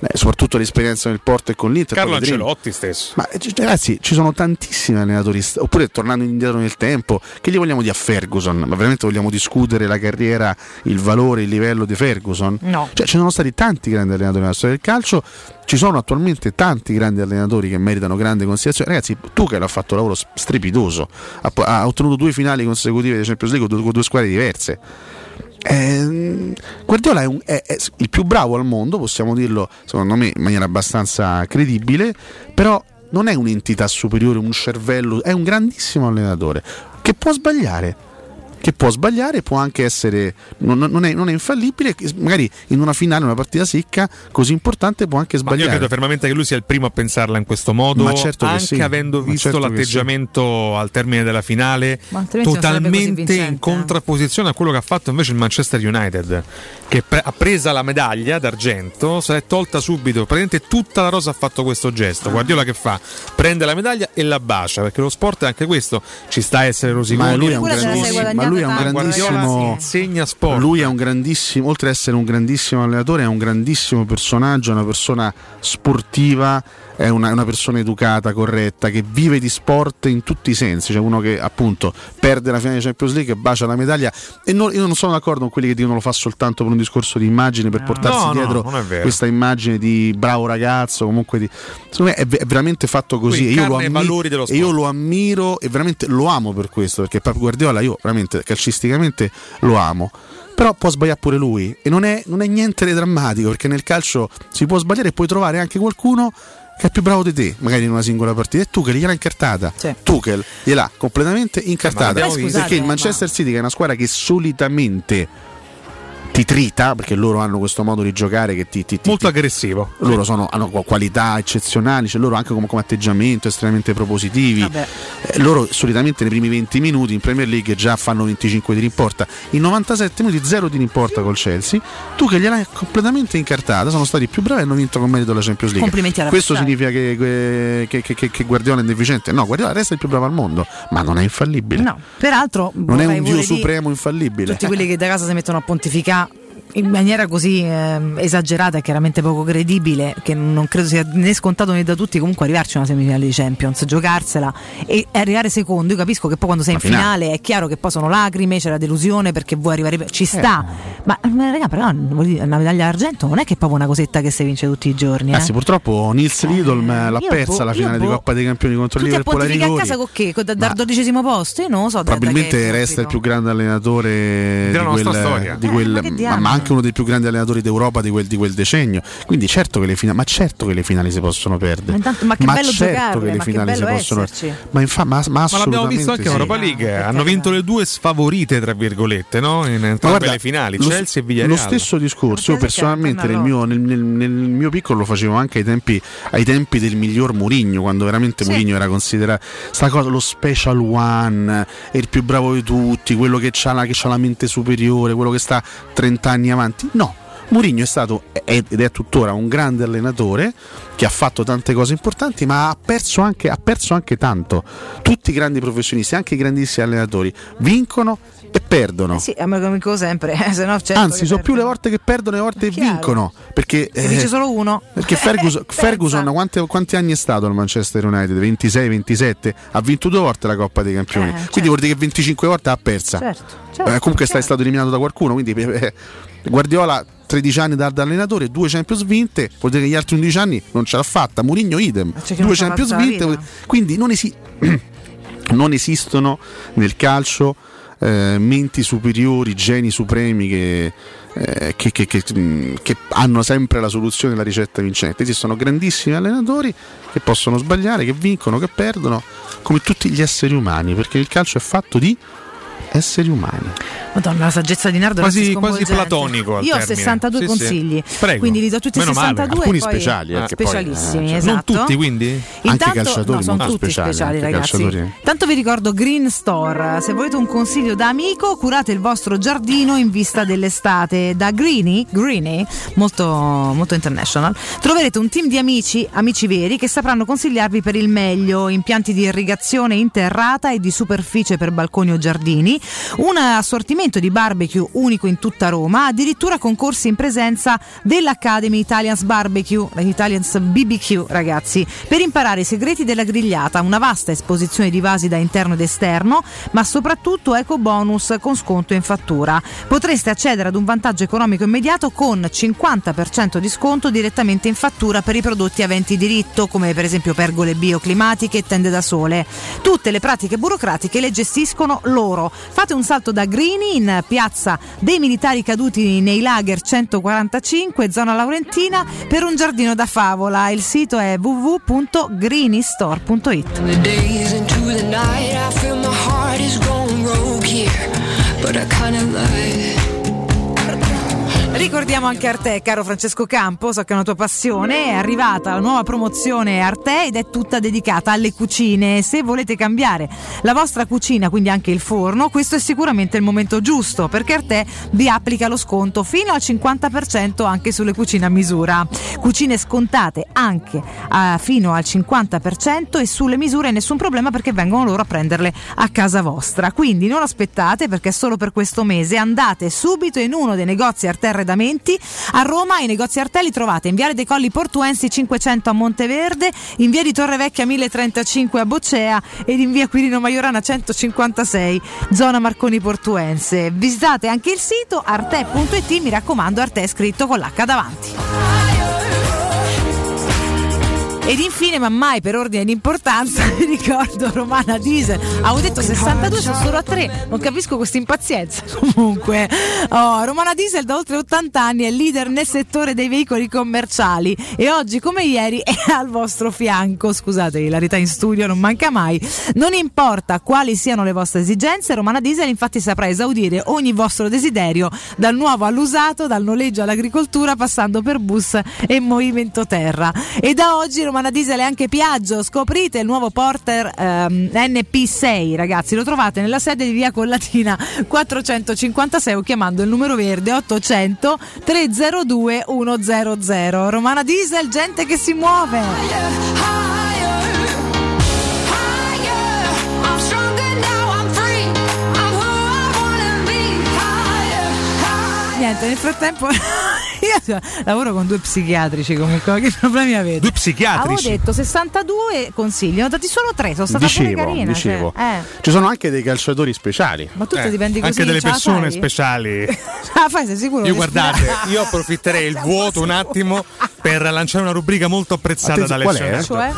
Eh, soprattutto l'esperienza nel Porto e con l'Inter. Carlo. Ancelotti stesso. Ma eh, ragazzi, ci sono tantissimi allenatori, oppure tornando indietro nel tempo, che gli vogliamo dire a Ferguson? Ma veramente vogliamo discutere la carriera, il valore, il livello di Ferguson? No. Cioè, ci sono stati tanti grandi allenatori nella storia del calcio, ci sono attualmente tanti grandi allenatori che meritano grande considerazione. Ragazzi, tu che l'ha fatto un lavoro strepitoso, ha, ha ottenuto due finali consecutive di Champions League con due, con due squadre diverse. Ehm, Guardiola è, un- è- è il più bravo al mondo, possiamo dirlo secondo me in maniera abbastanza credibile, però non è un'entità superiore, un cervello, è un grandissimo allenatore che può sbagliare. Che può sbagliare, può anche essere, non, non è, non è infallibile, magari in una finale, una partita secca così importante può anche Ma io sbagliare. credo fermamente che lui sia il primo a pensarla in questo modo, Ma certo che anche sì, avendo ma visto certo l'atteggiamento al termine della finale, totalmente vincente, in eh. contrapposizione a quello che ha fatto invece il Manchester United, che pre- ha presa la medaglia d'argento, si è tolta subito, praticamente tutta la rosa ha fatto questo gesto. Guardiola che fa? Prende la medaglia e la bacia, perché lo sport è anche questo, ci sta a essere rosiconi. Ma lui è un grandissimo, lui è un grandissimo Guardiola insegna sport. Lui è un grandissimo, oltre ad essere un grandissimo allenatore, è un grandissimo personaggio, è una persona sportiva, è una, una persona educata, corretta, che vive di sport in tutti i sensi. Cioè uno che appunto perde la finale di Champions League e bacia la medaglia. E non- io non sono d'accordo con quelli che dicono lo fa soltanto per un discorso di immagine, per portarsi No, no, dietro vero. questa immagine di bravo ragazzo. Comunque di, secondo me è, è veramente fatto così. E io, dello e io lo ammiro e veramente lo amo per questo, perché Pep Guardiola io veramente calcisticamente lo amo. Però può sbagliare pure lui e non è, non è niente di drammatico perché nel calcio si può sbagliare e puoi trovare anche qualcuno che è più bravo di te, magari in una singola partita. E Tuchel gliel'ha incartata. Tuchel gliel'ha completamente incartata. abbiamo visto- perché il ma- Manchester City, che è una squadra che solitamente ti trita, perché loro hanno questo modo di giocare che ti, ti- ti- Molto aggressivo. loro sono- hanno qua- qualità eccezionali, cioè loro anche come, come atteggiamento estremamente propositivi. Eh, loro solitamente nei primi 20 minuti in Premier League già fanno 25 tiri in porta. In 97 minuti 0 tiri in porta col Chelsea. Tu che gliel'hai completamente incartata, sono stati più bravi e hanno vinto con merito la Champions League. Complimenti alla Questo significa che, che- che- che- che Guardiola è deficiente? No, Guardiola resta il più bravo al mondo, ma non è infallibile. No, peraltro Non è un dio supremo infallibile. tutti quelli che da casa si mettono a pontificare in maniera così ehm, esagerata e chiaramente poco credibile, che non credo sia né scontato né da tutti comunque arrivarci a una semifinale di Champions, giocarsela e arrivare secondo. Io capisco che poi quando sei in finale. finale è chiaro che poi sono lacrime, c'è la delusione perché vuoi arrivare, ci sta, ma, ma raga, però una medaglia d'argento non è che è proprio una cosetta che si vince tutti i giorni. Eh? Anzi, purtroppo Nils Lidl l'ha io persa boh, la finale di boh. Coppa dei Campioni contro il Tutti a Liverpool a rigori. casa con che? Con- Dal dodicesimo posto? Io non lo so. da- da Probabilmente che resta il più grande allenatore Della di nostra quel, storia. di Eh, quel- ma ma anche uno dei più grandi allenatori d'Europa di quel, di quel decennio. Quindi certo che le finali, ma certo che le finali si possono perdere. Ma intanto- ma che bello certo giocarle, che le ma che finali si possono esserci. Ma, infa- ma, ma Ma l'abbiamo visto anche in sì. Europa League. Hanno vinto le due sfavorite, tra virgolette, no? in Ma entrambe guarda, le finali, lo, Chelsea e Villarreal. lo stesso discorso, io personalmente nel mio, nel- nel- nel mio piccolo lo facevo anche ai tempi, ai tempi del miglior Mourinho, quando veramente Mourinho era considerato sta cosa, lo special one, è il più bravo di tutti, quello che ha la, che c'ha la mente superiore, quello che sta 30 anni avanti. No, Mourinho è stato ed è tuttora un grande allenatore che ha fatto tante cose importanti, ma ha perso anche, ha perso anche tanto. Tutti i grandi professionisti, anche i grandissimi allenatori, vincono e perdono. Eh sì, eh, dico sempre, eh, no certo Anzi, sono più le volte che perdono e le volte che vincono. Perché, Se vince eh, solo uno. perché Ferguson, Ferguson quante- quanti anni è stato al Manchester United? 26, 27? Ha vinto due volte la Coppa dei Campioni. Quindi vuol dire che 25 volte ha persa. Certo, certo, Eh, comunque sta- è stato eliminato da qualcuno. Quindi eh, Guardiola 13 anni da, da allenatore, due Champions vinte, vuol dire che gli altri 11 anni non ce l'ha fatta. Mourinho idem, due Champions vinte. Quindi non, esi- non esistono nel calcio eh, menti superiori, geni supremi che, eh, che- che- mh, che hanno sempre la soluzione, la ricetta vincente. Esistono grandissimi allenatori che possono sbagliare, che vincono, che perdono, come tutti gli esseri umani, perché il calcio è fatto di esseri umani. Madonna, la saggezza di Nardo Quasi- quasi platonico al Io ho termine. 62 Sì, sì. consigli, Prego. quindi li do tutti Meno male. 62 Alcuni e poi speciali, eh, che poi, specialissimi, eh, cioè, esatto. non tutti, quindi? Anche Intanto, calciatori no, sono tutti speciali, speciali, anche ragazzi. calciatori. Tanto vi ricordo Green Store. Se volete un consiglio da amico, curate il vostro giardino in vista dell'estate. Da Greeny, Greeny molto, molto international, troverete un team di amici, amici veri, che sapranno consigliarvi per il meglio. Impianti di irrigazione interrata e di superficie per balconi o giardini, un assortimento di barbecue unico in tutta Roma, addirittura concorsi in presenza dell'Academy Italians Barbecue, Italians BBQ, ragazzi, per imparare i segreti della grigliata, una vasta esposizione di vasi da interno ed esterno, ma soprattutto eco bonus con sconto in fattura. Potreste accedere ad un vantaggio economico immediato con 50% di sconto direttamente in fattura per i prodotti aventi diritto, come per esempio pergole bioclimatiche e tende da sole. Tutte le pratiche burocratiche le gestiscono loro. Fate un salto da Grini in piazza dei militari caduti nei lager 145, zona Laurentina, per un giardino da favola. Il sito è www.grinistore.it. Ricordiamo anche Arte, caro Francesco Campo, so che è una tua passione, è arrivata la nuova promozione Arte ed è tutta dedicata alle cucine. Se volete cambiare la vostra cucina, quindi anche il forno, questo è sicuramente il momento giusto perché Arte vi applica lo sconto fino al 50% anche sulle cucine a misura. Cucine scontate anche eh, fino al 50% e sulle misure nessun problema perché vengono loro a prenderle a casa vostra. Quindi non aspettate perché solo per questo mese andate subito in uno dei negozi Arte Arredamenti a Roma. I negozi Arte li trovate in Viale dei Colli Portuensi 500 a Monteverde, in Via di Torrevecchia 1035 a Boccea ed in Via Quirino Maiorana 156 zona Marconi Portuense. Visitate anche il sito arte.it, mi raccomando Arte è scritto con l'H davanti. Ed infine, ma mai per ordine di importanza, ricordo Romana Diesel. Avevo detto 62, sono solo a 3. Non capisco questa impazienza. Comunque, oh, Romana Diesel da oltre 80 anni è leader nel settore dei veicoli commerciali e oggi, come ieri, è al vostro fianco. Scusate, hilarità in studio non manca mai. Non importa quali siano le vostre esigenze, Romana Diesel infatti saprà esaudire ogni vostro desiderio, dal nuovo all'usato, dal noleggio all'agricoltura, passando per bus e movimento terra. E da oggi Romana Diesel è anche Piaggio. Scoprite il nuovo Porter ehm, NP6, ragazzi. Lo trovate nella sede di via Collatina 456 o chiamando il numero verde 800 302 100. Romana Diesel, gente che si muove. Niente, nel frattempo io lavoro con due psichiatrici comunque, che problemi avete? Due psichiatrici? Avevo detto 62 consigli, ne ho dati solo tre, sono stata pure Dicevo, carina. dicevo. cioè, eh. Ci sono anche dei calciatori speciali. Ma tu te dipendi così, Eh, Anche delle persone fai? speciali. Ah, fai, sei sicuro? Io guardate, io approfitterei il vuoto un attimo per lanciare una rubrica molto apprezzata Attenzione, dalle qual è? Cioè?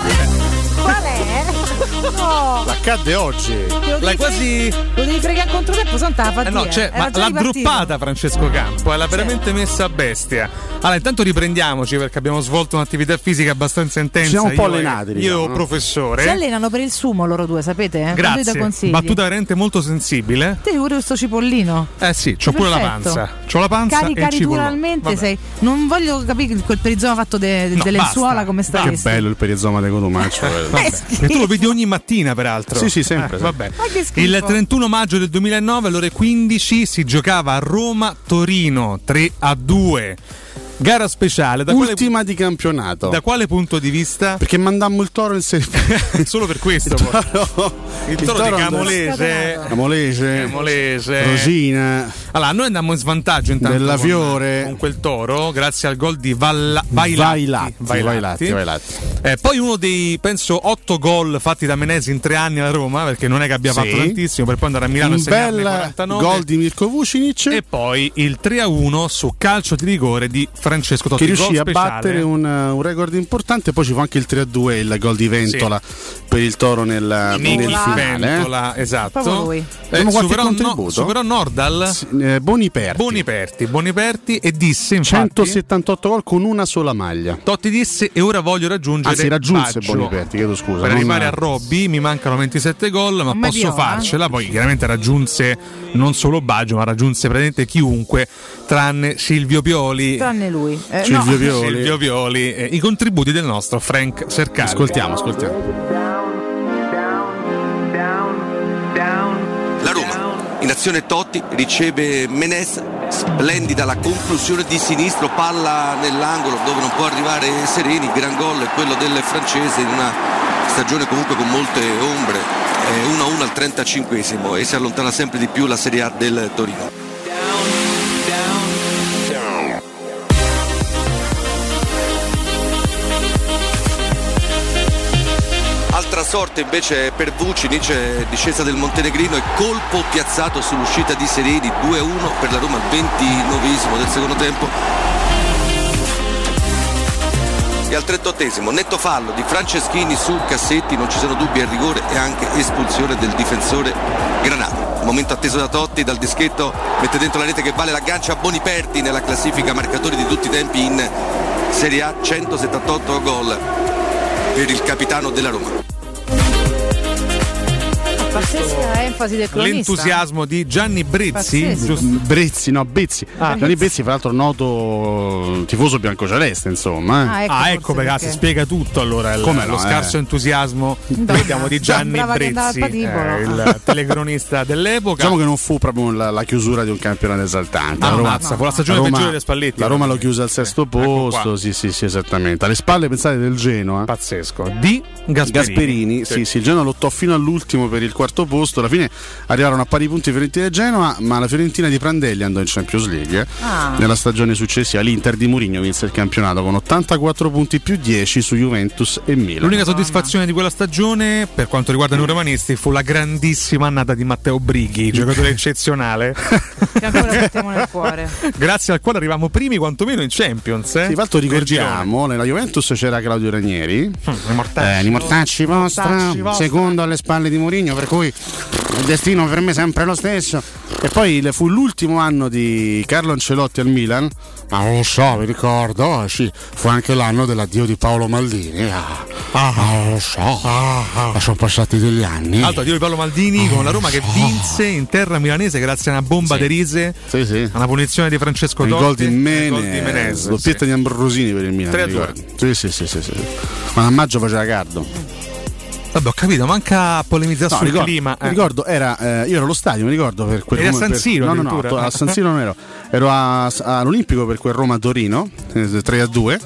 Qual è? No. L'accadde oggi. L'hai devi quasi. Lo devi fregare contro tempo, te la fa Eh no, cioè, Era ma l'ha droppata Francesco Campo, eh, l'ha veramente messa a bestia. Allora, intanto riprendiamoci perché abbiamo svolto un'attività fisica abbastanza intensa. Siamo un po' Io allenati, Io, diciamo, no? professore. Si allenano per il sumo loro due, sapete? eh? Grazie. Battuta veramente molto sensibile. Te pure questo cipollino. Eh sì, c'ho pure la panza. C'ho la panza Cari, e naturalmente sei. Non voglio capire quel perizoma fatto de- No, delle basta. lenzuola come Che staresti. bello il perizoma di Cotumaccio. Eh, E tu lo vedi ogni mattina, peraltro. Sì, sì, sempre, Eh, vabbè. Ma che schifo. Il 31 maggio del 2009, alle ore 15, si giocava a Roma-Torino 3 a 2. Gara speciale. Da quale, Ultima di campionato. da quale punto di vista? Perché mandammo il toro in serie B. Solo per questo. poi. Il toro di andò- Camolese. Camolese. Camolese. Rosina. Allora, noi andammo in svantaggio intanto Della con- Fiore. con, quel toro, grazie al gol di Valla, Vailatti. Vailatti, Vailatti, Vailatti. Eh, poi uno dei, penso, otto gol fatti da Menesi in tre anni alla Roma, perché non è che abbia Sì. fatto tantissimo, per poi andare a Milano Un e segnarne bel 49. gol di Mirko Vucinic E poi il 3 a 1 su calcio di rigore di Francesco Totti. che riuscì a speciale. battere un, un record importante. Poi ci fu anche il 3 a 2, il gol di Ventola per il toro nel, nel finale. eh. Ventola, esatto. Eh, superò, no, contributo? superò Nordal, Eh, Boniperti. Boniperti, Boniperti e disse infatti 178 gol con una sola maglia. Totti disse e ora voglio raggiungere Anzi, raggiunse Baggio. Boniperti, chiedo scusa. Per non- arrivare a Robby mi mancano 27 gol, ma posso viola? farcela. Poi chiaramente raggiunse non solo Baggio, ma raggiunse praticamente chiunque, tranne Silvio Pioli. Tranne lui. Eh, Silvio no. Pioli. Silvio Pioli, eh, i contributi del nostro Frank Sercali. Ascoltiamo, ascoltiamo. La Roma, in azione Totti, riceve Menes, splendida la conclusione di sinistro, palla nell'angolo dove non può arrivare Sereni, gran gol è quello del francese in una stagione comunque con molte ombre, è 1-1 al 35esimo e si allontana sempre di più la Serie A del Torino. Sorte invece per Vucinic, discesa del Montenegrino e colpo piazzato sull'uscita di Sereni, 2-1 per la Roma al 29 del secondo tempo. E al 38esimo, netto fallo di Franceschini su Cassetti, non ci sono dubbi al rigore e anche espulsione del difensore Granato. Momento atteso da Totti, dal dischetto mette dentro la rete che vale l'aggancio a Boniperti nella classifica marcatori di tutti i tempi in Serie A, 178 gol per il capitano della Roma. Pazzesca enfasi del cronista. L'entusiasmo di Gianni Brizzi? Brezzi, no, Bezzi. Ah. Gianni Bezzi, fra l'altro, noto tifoso biancoceleste, insomma. eh. Ah, ecco, ah, ecco perché perché. si spiega tutto allora il- Come no, lo scarso eh. entusiasmo vediamo di Gianni Brizzi, eh, il telecronista dell'epoca. Diciamo che non fu proprio la, la chiusura di un campionato esaltante. Ah, La Roma- ammazza, fu la stagione Roma- peggiore di Spalletti. La Roma lo chiuse al sesto posto, qua. sì, sì, sì, esattamente. Alle spalle, pensate, del Genoa. Pazzesco. Di Gasperini. Gasperini, sì, sì, il Genoa lottò fino all'ultimo per il quarto posto. Alla fine arrivarono a pari punti i Fiorentina e Genoa, ma la Fiorentina di Prandelli andò in Champions League. Ah. Nella stagione successiva l'Inter di Mourinho vinse il campionato con 84 punti più 10 su Juventus e Milan. L'unica soddisfazione di quella stagione, per quanto riguarda noi romanisti, fu la grandissima annata di Matteo Brighi, giocatore eccezionale, Che ancora portiamo nel cuore. grazie al quale arrivavamo primi quantomeno in Champions. Eh? Sì, l'altro ricordiamo, nella Juventus c'era Claudio Ranieri, i mortacci. eh, i mortacci vostra, Mortacci vostra. secondo alle spalle di Mourinho, per cui il destino per me è sempre lo stesso. E poi fu l'ultimo anno di Carlo Ancelotti al Milan, ma non lo so, mi ricordo, sì, fu anche l'anno dell'addio di Paolo Maldini. Ah, ah, non lo so, ma sono passati degli anni. Altro addio di Paolo Maldini con la Roma che vinse in terra milanese grazie a una bomba Sì. di Rise, Sì, sì. a una punizione di Francesco Totti. il gol di Menez, doppietta di Ambrosini per il Milan. 3 a mi 2. ricordo. Sì, sì, sì, sì, sì. Ma a maggio faceva caldo. Vabbè, ho capito, manca polemizzare No, sul ricordo, clima. eh. ricordo, era, eh, io ero allo stadio, mi ricordo per quel Eri a Roma- San per- Siro No, no, no, a San Siro non ero. Ero a- all'Olimpico per quel Roma-Torino, eh, 3 a 2.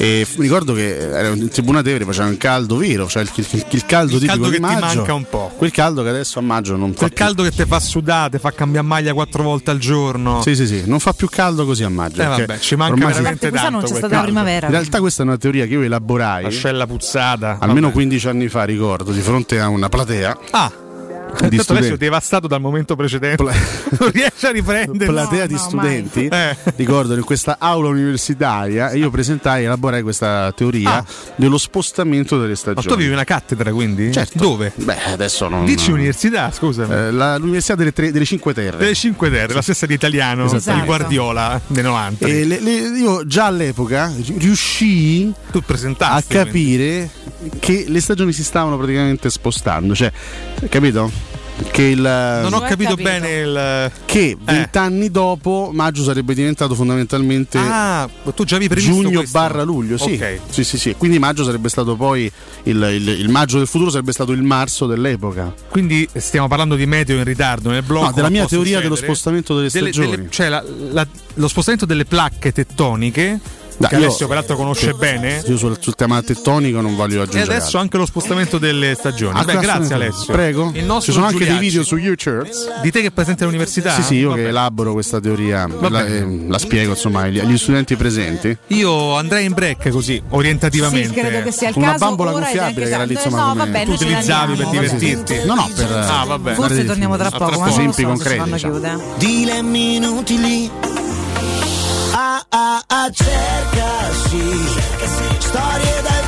E ricordo che era in tribuna Tevere, faceva un caldo vero, cioè il, il- il caldo Il tipico caldo di che ti maggio. manca un po'. Quel caldo che adesso a maggio non fa Quel più. caldo che ti fa sudare, ti fa cambiare maglia quattro volte al giorno. Sì, sì, sì, non fa più caldo così a maggio. Eh, vabbè, ci manca si- veramente Infatti questa non tanto c'è quel stata la primavera. In realtà questa è una teoria che io elaborai Ascella puzzata. almeno vabbè. 15 anni fa, ricordo, di fronte a una platea Ah, di studenti. devastato dal momento precedente. non riesce a riprendere. platea di studenti, Eh. ricordo in questa aula universitaria io presentai e elaborai questa teoria Ah. dello spostamento delle Ma stagioni. tu avevi una cattedra quindi? Certo. Dove? Beh, adesso non. Dici università, scusami. Eh, la- l'Università delle, tre- delle Cinque Terre. Delle 5 Terre, la stessa di italiano, Esatto. di Guardiola dei 90. E le- le- io già all'epoca ri- riuscii tu a capire che le stagioni si stavano praticamente spostando. Cioè, capito? Che il. Non ho capito, bene il. Che vent'anni dopo maggio sarebbe diventato fondamentalmente Ah, tu già avevi previsto giugno questo? barra luglio, sì. Ok. sì, sì, sì. Quindi maggio sarebbe stato poi il, il- il maggio del futuro sarebbe stato il marzo dell'epoca. Quindi stiamo parlando di meteo in ritardo nel blocco. No, della mia teoria dello succedere? spostamento delle stagioni. cioè la- la- lo spostamento delle placche tettoniche, Dai, che io- Alessio peraltro conosce bene. Io sul, sul tema tettonico non voglio E aggiungere. adesso altro. anche lo spostamento delle stagioni. Ah, Beh, grazie Alessio. Prego. Ci sono anche dei Giuliacci. video su YouTube. Di te che è presente all'università? Sì, sì, io Vabbè. che elaboro questa teoria, la, eh, la spiego insomma agli, agli studenti presenti. Io andrei in break così, orientativamente. Sì, credo che sia il Una caso. bambola gonfiabile che era lì, insomma, no, come- vabbè, Tu utilizzavi per divertirti? No, no, per Ah, vabbè. Forse torniamo tra poco, ma esempi concreti. Dilemmi inutili. Ah ah ah, cerca sì. Storie dal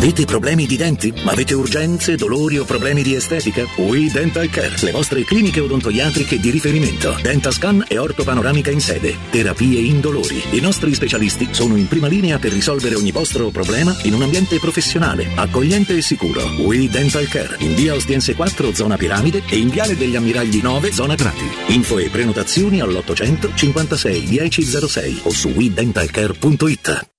Avete problemi di denti? Avete urgenze, dolori o problemi di estetica? We Dental Care, le vostre cliniche odontoiatriche di riferimento. Dentascan e ortopanoramica in sede. Terapie indolori. I nostri specialisti sono in prima linea per risolvere ogni vostro problema in un ambiente professionale, accogliente e sicuro. We Dental Care, in via Ostiense 4, zona Piramide e in viale degli Ammiragli 9, zona Grati. Info e prenotazioni all'800 56 1006 o su wedentalcare.it.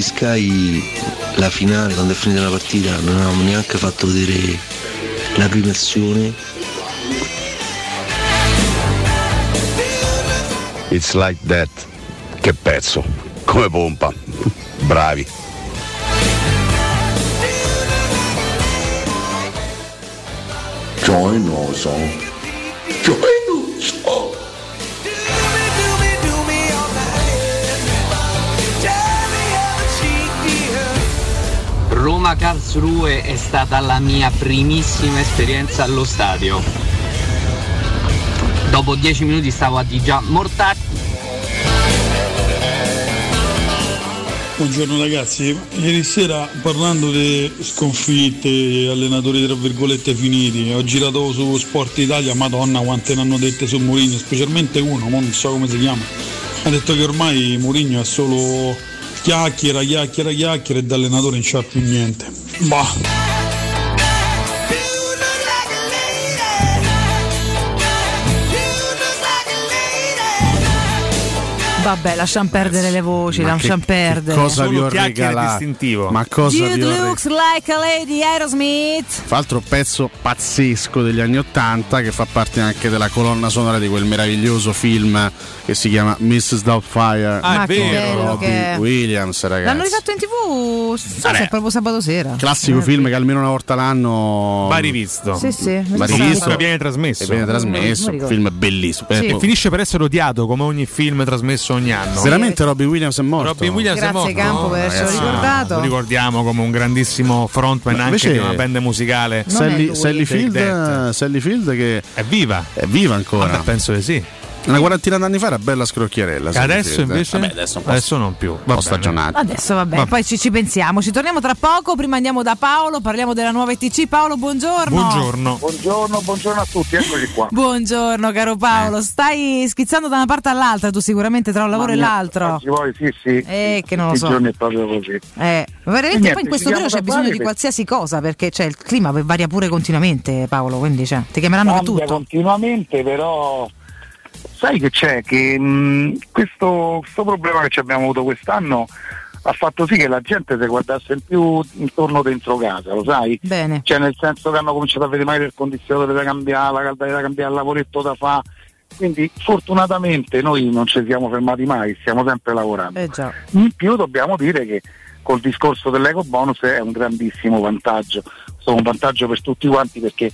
ieri Sky la finale, quando è finita la partita, non avevamo neanche fatto vedere la prima azione. It's like that. Che pezzo. Come pompa. Bravi. Joy non Roma Karlsruhe è stata la mia primissima esperienza allo stadio. Dopo dieci minuti stavo a di già mortacci. Buongiorno ragazzi, ieri sera parlando di sconfitte, allenatori tra virgolette finiti, ho girato su Sport Italia, madonna quante ne hanno dette su Mourinho, specialmente uno, non so come si chiama, ha detto che ormai Mourinho è solo chiacchiera, chiacchiera, chiacchiera e da allenatore non c'ha più niente. Bah. Vabbè, lasciamo perdere le voci, Ma lasciamo che- perdere. che cosa vi ho regalato? distintivo. Ma cosa Dude vi ho regalato? looks like a lady Aerosmith. Tra l'altro pezzo pazzesco degli anni Ottanta che fa parte anche della colonna sonora di quel meraviglioso film che si chiama Mrs. Doubtfire Ah, è Ma che vero. Robbie che è. Williams L'hanno ragazzi rifatto in tv, so se Vabbè. è proprio sabato sera. classico Eh, film che almeno una volta l'anno Va rivisto. Sì, sì, va rivisto viene trasmesso. e viene trasmesso ricordo. film bellissimo Sì. E finisce per essere odiato come ogni film trasmesso ogni anno. veramente Robbie Williams è morto Robin Williams è Grazie morto. Campo per avercelo ragazzi, ricordato. Lo ricordiamo come un grandissimo frontman Ma anche invece- di una band musicale. È Sally. Sally Field. Sally Field che È viva. è viva ancora Vabbè, penso di sì. Una quarantina d'anni fa era bella scrocchiarella Sally Adesso invece? Vabbè, adesso un po', Adesso non più. un Va po' bene. stagionato Adesso vabbè, Vabbè. poi ci, ci pensiamo. Ci torniamo tra poco. Prima andiamo da Paolo, parliamo della nuova ETC. Paolo, buongiorno. Buongiorno. Buongiorno, buongiorno a tutti, eccoci qua. Buongiorno caro Paolo, stai schizzando da una parte all'altra, tu sicuramente tra un lavoro e mia, l'altro. oggi Poi, sì, sì. Eh, che non lo so. i giorni è proprio così. Eh, veramente niente, poi in questo ci periodo c'è bisogno di per- qualsiasi cosa perché cioè, il clima varia pure continuamente Paolo, quindi cioè, ti chiameranno per Cambia tutto. continuamente, però sai che c'è? Che mh, questo, questo problema che ci abbiamo avuto quest'anno ha fatto sì che la gente si guardasse in più intorno dentro casa, lo sai? Bene. Cioè nel senso che hanno cominciato a vedere magari il condizionatore da cambiare, la caldaia da cambiare, il lavoretto da fare. Quindi fortunatamente noi non ci siamo fermati mai, stiamo sempre lavorando. Eh. In più dobbiamo dire che col discorso dell'eco bonus è un grandissimo vantaggio, è un vantaggio per tutti quanti perché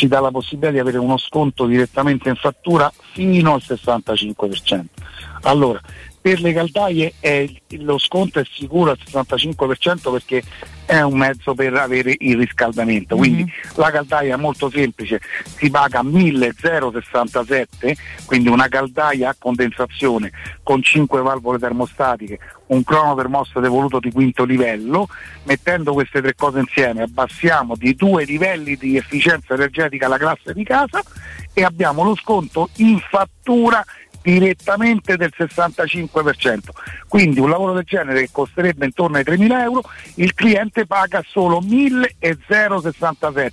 ci dà la possibilità di avere uno sconto direttamente in fattura fino al 65%. Allora, per le caldaie è- lo sconto è sicuro al 65% perché è un mezzo per avere il riscaldamento, quindi la caldaia è molto semplice, si paga 1067, quindi una caldaia a condensazione con 5 valvole termostatiche, un crono termostato evoluto di quinto livello, mettendo queste tre cose insieme abbassiamo di due livelli di efficienza energetica la classe di casa e abbiamo lo sconto in fattura direttamente del 65%. Quindi un lavoro del genere che costerebbe intorno ai 3.000 euro, il cliente paga solo 1.067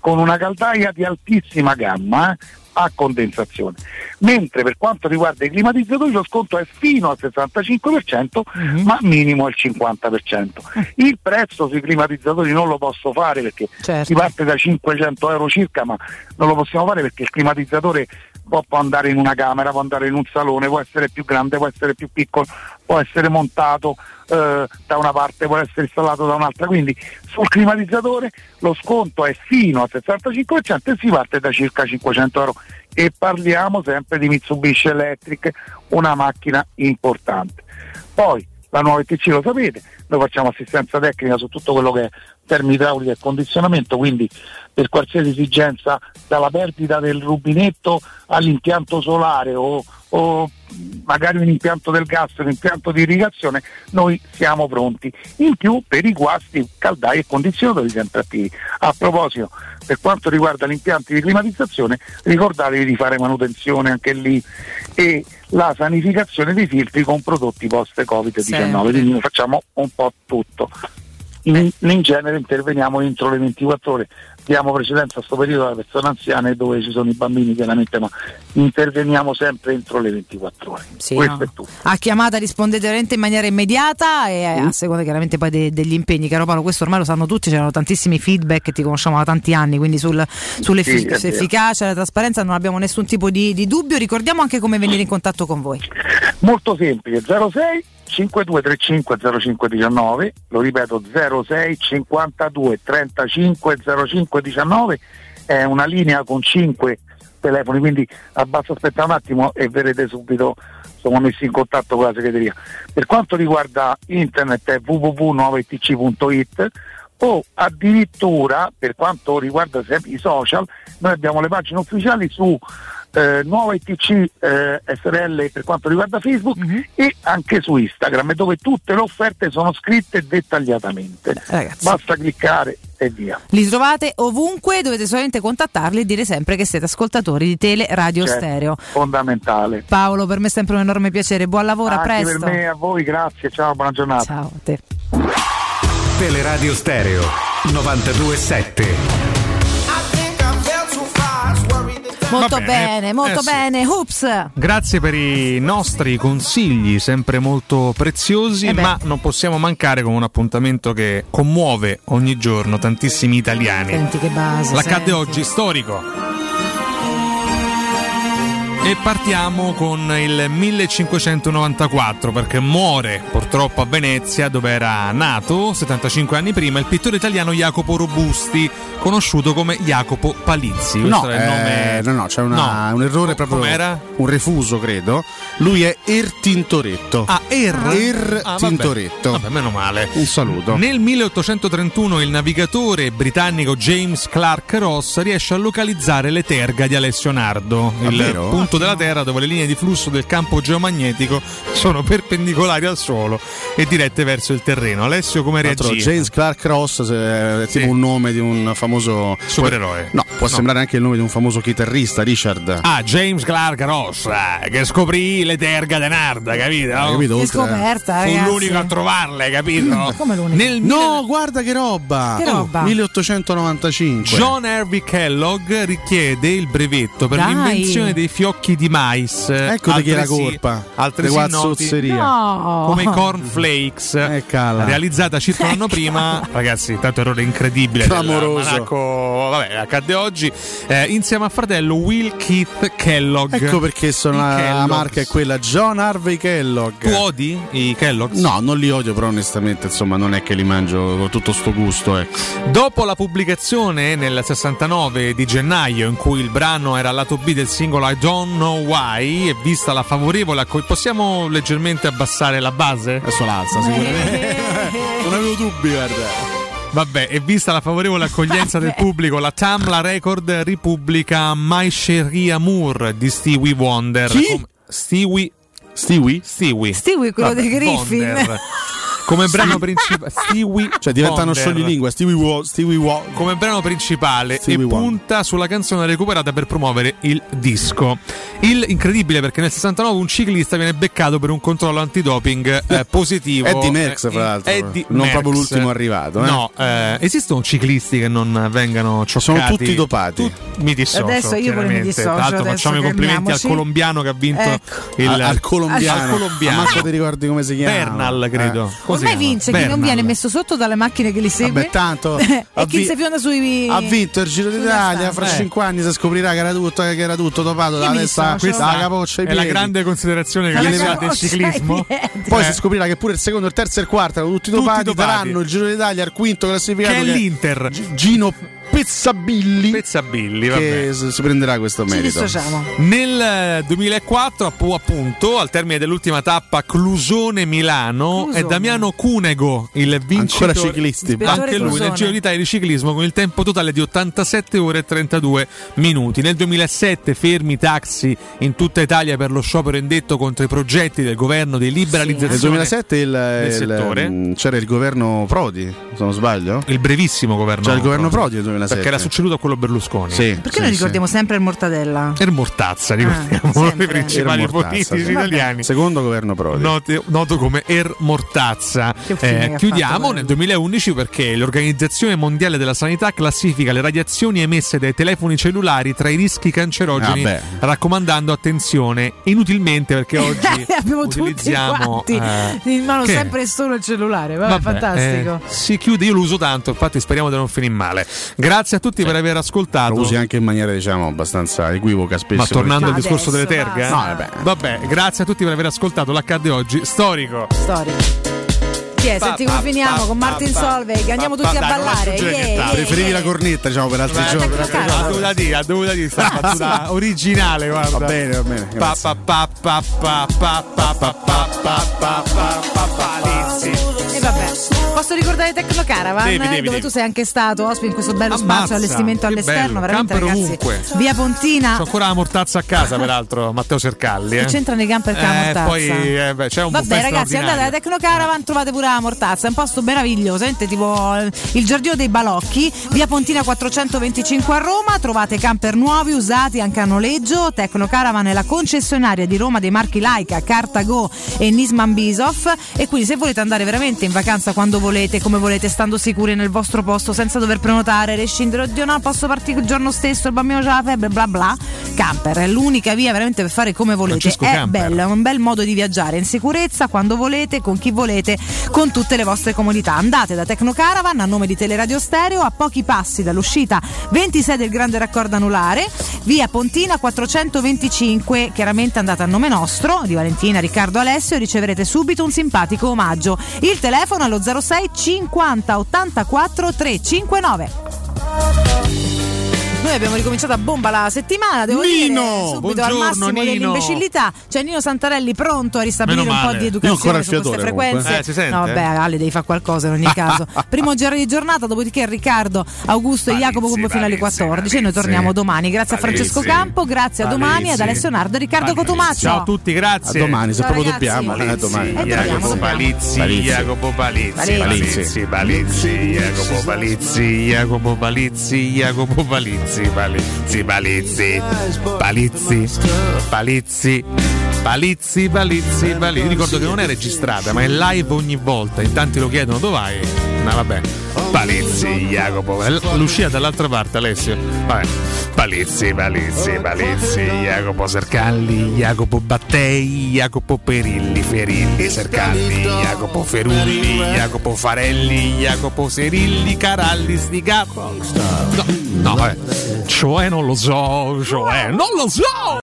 con una caldaia di altissima gamma. eh, a condensazione. Mentre per quanto riguarda i climatizzatori lo sconto è fino al 65%, ma minimo il 50%. Il prezzo sui climatizzatori non lo posso fare perché si parte da 500 euro circa, ma non lo possiamo fare perché il climatizzatore può, andare in una camera, può andare in un salone, può essere più grande, può essere più piccolo, può essere montato eh, da una parte, può essere installato da un'altra. Quindi sul climatizzatore lo sconto è fino al 65% e si parte da circa 500 euro. E parliamo sempre di Mitsubishi Electric, una macchina importante. Poi la nuova ETC lo sapete, noi facciamo assistenza tecnica su tutto quello che è termoidraulica e condizionamento, quindi per qualsiasi esigenza dalla perdita del rubinetto all'impianto solare o, o magari un impianto del gas, un impianto di irrigazione, noi siamo pronti. In più per i guasti, caldai e condizionatori sempre attivi. A proposito, per quanto riguarda gli impianti di climatizzazione, ricordatevi di fare manutenzione anche lì e la sanificazione dei filtri con prodotti post Covid-19, Sempre. quindi noi facciamo un po' tutto. In, in genere interveniamo entro le 24 ore. Diamo precedenza a questo periodo alle persone anziane dove ci sono i bambini chiaramente, ma interveniamo sempre entro le 24 ore. Sì, no. A chiamata rispondete veramente in maniera immediata e a seconda chiaramente poi de- degli impegni. Caro Paolo, questo ormai lo sanno tutti, c'erano tantissimi feedback, ti conosciamo da tanti anni, quindi sul, Sì, sull'efficacia e la trasparenza non abbiamo nessun tipo di, di dubbio. Ricordiamo anche come venire in contatto con voi. Molto semplice, 06 5235 0519, lo ripeto 06 52 35 0519, è una linea con 5 telefoni, quindi basta aspettare un attimo e vedrete subito siamo messi in contatto con la segreteria. Per quanto riguarda internet è www.9tc.it o addirittura per quanto riguarda i social noi abbiamo le pagine ufficiali su eh, Nuova ITC eh, SRL per quanto riguarda Facebook e anche su Instagram dove tutte le offerte sono scritte dettagliatamente basta cliccare e via Li trovate ovunque, dovete solamente contattarli e dire sempre che siete ascoltatori di Tele Radio Certo, Stereo. fondamentale Paolo, per me è sempre un enorme piacere. Buon lavoro, a anche presto. per me a voi grazie ciao buona giornata ciao a te Teleradio Stereo 927. Molto bene, bene, molto eh sì. bene. Hoops. Grazie per i nostri consigli, sempre molto preziosi, Eh ma non possiamo mancare con un appuntamento che commuove ogni giorno tantissimi italiani. Senti che base. L'accade senti. oggi storico. E partiamo con il 1594 perché muore purtroppo a Venezia dove era nato 75 anni prima il pittore italiano Jacopo Robusti, conosciuto come Jacopo Palizzi. No, Questo è il nome- eh, no, no, c'è una- No. un errore proprio. Com'era? Un refuso, credo. Lui è Ertintoretto. Ah, Er? Er Ah. Tintoretto. Vabbè, meno male. Un saluto. Nel 1831 il navigatore britannico James Clark Ross riesce a localizzare le terga di Alessio Nardo, il punto della Terra dove le linee di flusso del campo geomagnetico sono perpendicolari al suolo e dirette verso il terreno. Alessio come reagisce? James Clark Ross è tipo Sì. un nome di un famoso Supereroe. No, può No. sembrare anche il nome di un famoso chitarrista, Richard. Ah, James Clark Ross, eh, che scoprì le terga di Nardo, capito? Hai capito? Oltre- scoperta, Fu ragazzi. l'unico a trovarle, capito? Come l'unico? Nel No, guarda che roba! Che roba? 1895. John Harvey Kellogg richiede il brevetto per Dai. l'invenzione dei fiocchi di mais. Ecco di chi è la colpa. Altresì De noti. No. come i cornflakes, Eh, realizzata circa un anno prima. Ragazzi, tanto errore incredibile. Clamoroso. vabbè, accadde oggi. eh, insieme a fratello Will Keith Kellogg. Ecco perché sono la, marca è quella John Harvey Kellogg. Tu odi i Kellogg's? No, non li odio, però onestamente, insomma, non è che li mangio con tutto sto gusto, ecco. Dopo la pubblicazione nel 69 di gennaio in cui il brano era al lato B del singolo I Don't Know Why e vista la favorevole possiamo leggermente abbassare la base? Adesso l'alza, sicuramente. non avevo dubbi, guarda. Vabbè, e vista la favorevole accoglienza del pubblico, la Tamla Record ripubblica My Cherie Amour di Stewie Wonder. Chi? Come- Stewie Stewie? Stewie. Stewie, quello dei Griffin. Wonder. Come brano principale Stewie Cioè diventano scioglilingua, Stewie Wo, Stewie Wo. come brano principale Stevie e Wonder. punta sulla canzone recuperata per promuovere il disco. Il incredibile perché nel 69 un ciclista viene beccato per un controllo antidoping eh, positivo. Eddie Merckx, Eh, fra l'altro. Eddie Non Merckx. proprio l'ultimo arrivato, eh. No, eh, esistono ciclisti che non vengano cioccati. Sono tutti dopati. Tu- mi dissocio. Adesso io pure mi dissocio, Tra l'altro facciamo i complimenti al colombiano che ha vinto Ecco. il Al, al colombiano. Al colombiano. Ma manco ti ricordi come si chiama? Bernal, credo. Eh. Ormai chiama? vince chi non Bernal. viene messo sotto dalle macchine che li segue. Vabbè, tanto e ha chi vi- si fionda sui Ha vinto il Giro d'Italia, fra Eh. 5 anni si scoprirà che era tutto, che era tutto dopato dalla testa, dissocio. dalla capoccia È la grande considerazione che del capoccia ai ciclismo. Poi si scoprirà che pure il secondo, il terzo e il quarto erano tutti Tutti dopati, daranno il Giro d'Italia al quinto classificato Che è l'Inter. Gino Pezzabilli Pezzabilli, vabbè. che si prenderà questo merito. Nel eh, 2004, appu- appunto, al termine dell'ultima tappa Clusone-Milano, Clusone. è Damiano Cunego il vincitore. Ancora ciclisti. Anche lui Clusone. nel Giro d'Italia di ciclismo con il tempo totale di 87 ore e 32 minuti. Nel 2007 fermi taxi in tutta Italia per lo sciopero indetto contro i progetti del governo di liberalizzazione. Nel 2007 il, il- settore. mm, c'era il governo Prodi, se non sbaglio. Il brevissimo governo. C'era il governo Prodi. Prodi nel perché era succeduto a quello Berlusconi. Sì, Perché noi ricordiamo sempre il mortadella? Er Mortazza, ricordiamo uno dei principali politici sì. italiani. Secondo governo Prodi. Noto, noto come Er Mortazza. Eh, chiudiamo nel 2011 perché l'Organizzazione Mondiale della Sanità classifica le radiazioni emesse dai telefoni cellulari tra i rischi cancerogeni, Ah, raccomandando attenzione inutilmente perché oggi Abbiamo tutti utilizziamo quanti eh, in mano che? sempre solo il cellulare. Vabbè, Vabbè, fantastico. eh, si chiude, io lo uso tanto, infatti speriamo di non finire male. Grazie a tutti per aver ascoltato. Lo usi anche in maniera, diciamo, abbastanza equivoca spesso. Ma tornando al discorso delle terghe, No, vabbè. vabbè, grazie a tutti per aver ascoltato l'accadde oggi storico. Storico. Chi è? Senti come finiamo pa, con Martin pa, Solveig. Andiamo pa, tutti a ballare. Yeah, Preferivi la cornetta, diciamo, per altri giorni. Ha dovuta dire, ha dovuta dire, sta battuta originale, guarda. Va bene, va bene. Pa, grazie. pa, pa, pa, pa, pa, pa, pa, pa, pa, pa, pa, pa, Posso ricordare Tecno Caravan? Devi, devi, dove devi. tu sei anche stato ospite in questo bello Ammazza, spazio allestimento all'esterno. bello, Veramente, camper ragazzi. ovunque. Via Pontina. C'ho ancora la mortazza a casa, peraltro, Matteo Sercalli. Eh. Che c'entra nei camper Eh, mortazza? poi eh, beh, c'è un Vabbè ragazzi andate alla. Tecno Caravan trovate pure la mortazza è un posto meraviglioso sente tipo il giardino dei balocchi via Pontina 425 a Roma trovate camper nuovi usati anche a noleggio Tecno Caravan è la concessionaria di Roma dei marchi Laika, Cartago e Nisman Bisoff e quindi se volete andare veramente in vacanza quando volete come volete stando sicuri nel vostro posto senza dover prenotare rescindere oddio no posso partire il giorno stesso il bambino c'ha la febbre bla bla camper è l'unica via veramente per fare come volete Francesco è Camper. bello è un bel modo di viaggiare in sicurezza quando volete, con chi volete, con tutte le vostre comodità. Andate da Tecno Caravan a nome di Teleradio Stereo a pochi passi dall'uscita 26 del grande raccordo anulare, via Pontina 425. Chiaramente andate a nome nostro, di Valentina, Riccardo Alessio, riceverete subito un simpatico omaggio. Il telefono allo 06 50 84 359. Noi abbiamo ricominciato a bomba la settimana, devo Nino! dire, subito al massimo Nino! dell'imbecillità. C'è Nino Santarelli pronto a ristabilire un po' di Io educazione su queste frequenze. Eh, si sente? No, vabbè, Ale devi fare qualcosa in ogni caso. Primo giro di giornata, dopodiché Riccardo, Augusto e Jacopo come fino alle 14 e noi torniamo domani. Grazie a Francesco. Campo, grazie a domani ad. Alessio Nardo e Riccardo Cotumaccio. Ciao a tutti, grazie. A domani, se Ciao, proprio ragazzi. dobbiamo. eh, a domani. Eh, Jacopo dobbiamo. Palizzi. Jacopo Palizzi. Palizzi, Palizzi, Jacopo Palizzi, Jacopo Palizzi, Jacopo Palizzi, Palizzi, Palizzi, Palizzi, Palizzi. Palizzi, Palizzi, Palizzi. Io ricordo che non è registrata, ma è live ogni volta. In tanti lo chiedono dove vai. Ma vabbè. Palizzi, Jacopo. L'uscita dall'altra parte, Alessio. Vabbè. Palizzi, Palizzi, Palizzi, Jacopo Sercalli, Jacopo Battei, Jacopo Perilli, Ferilli, Sercalli, Jacopo Ferulli, Jacopo Farelli, Jacopo Serilli, Caralli, sti cazzo. No, no, vabbè. Cioè non lo so, cioè non lo so.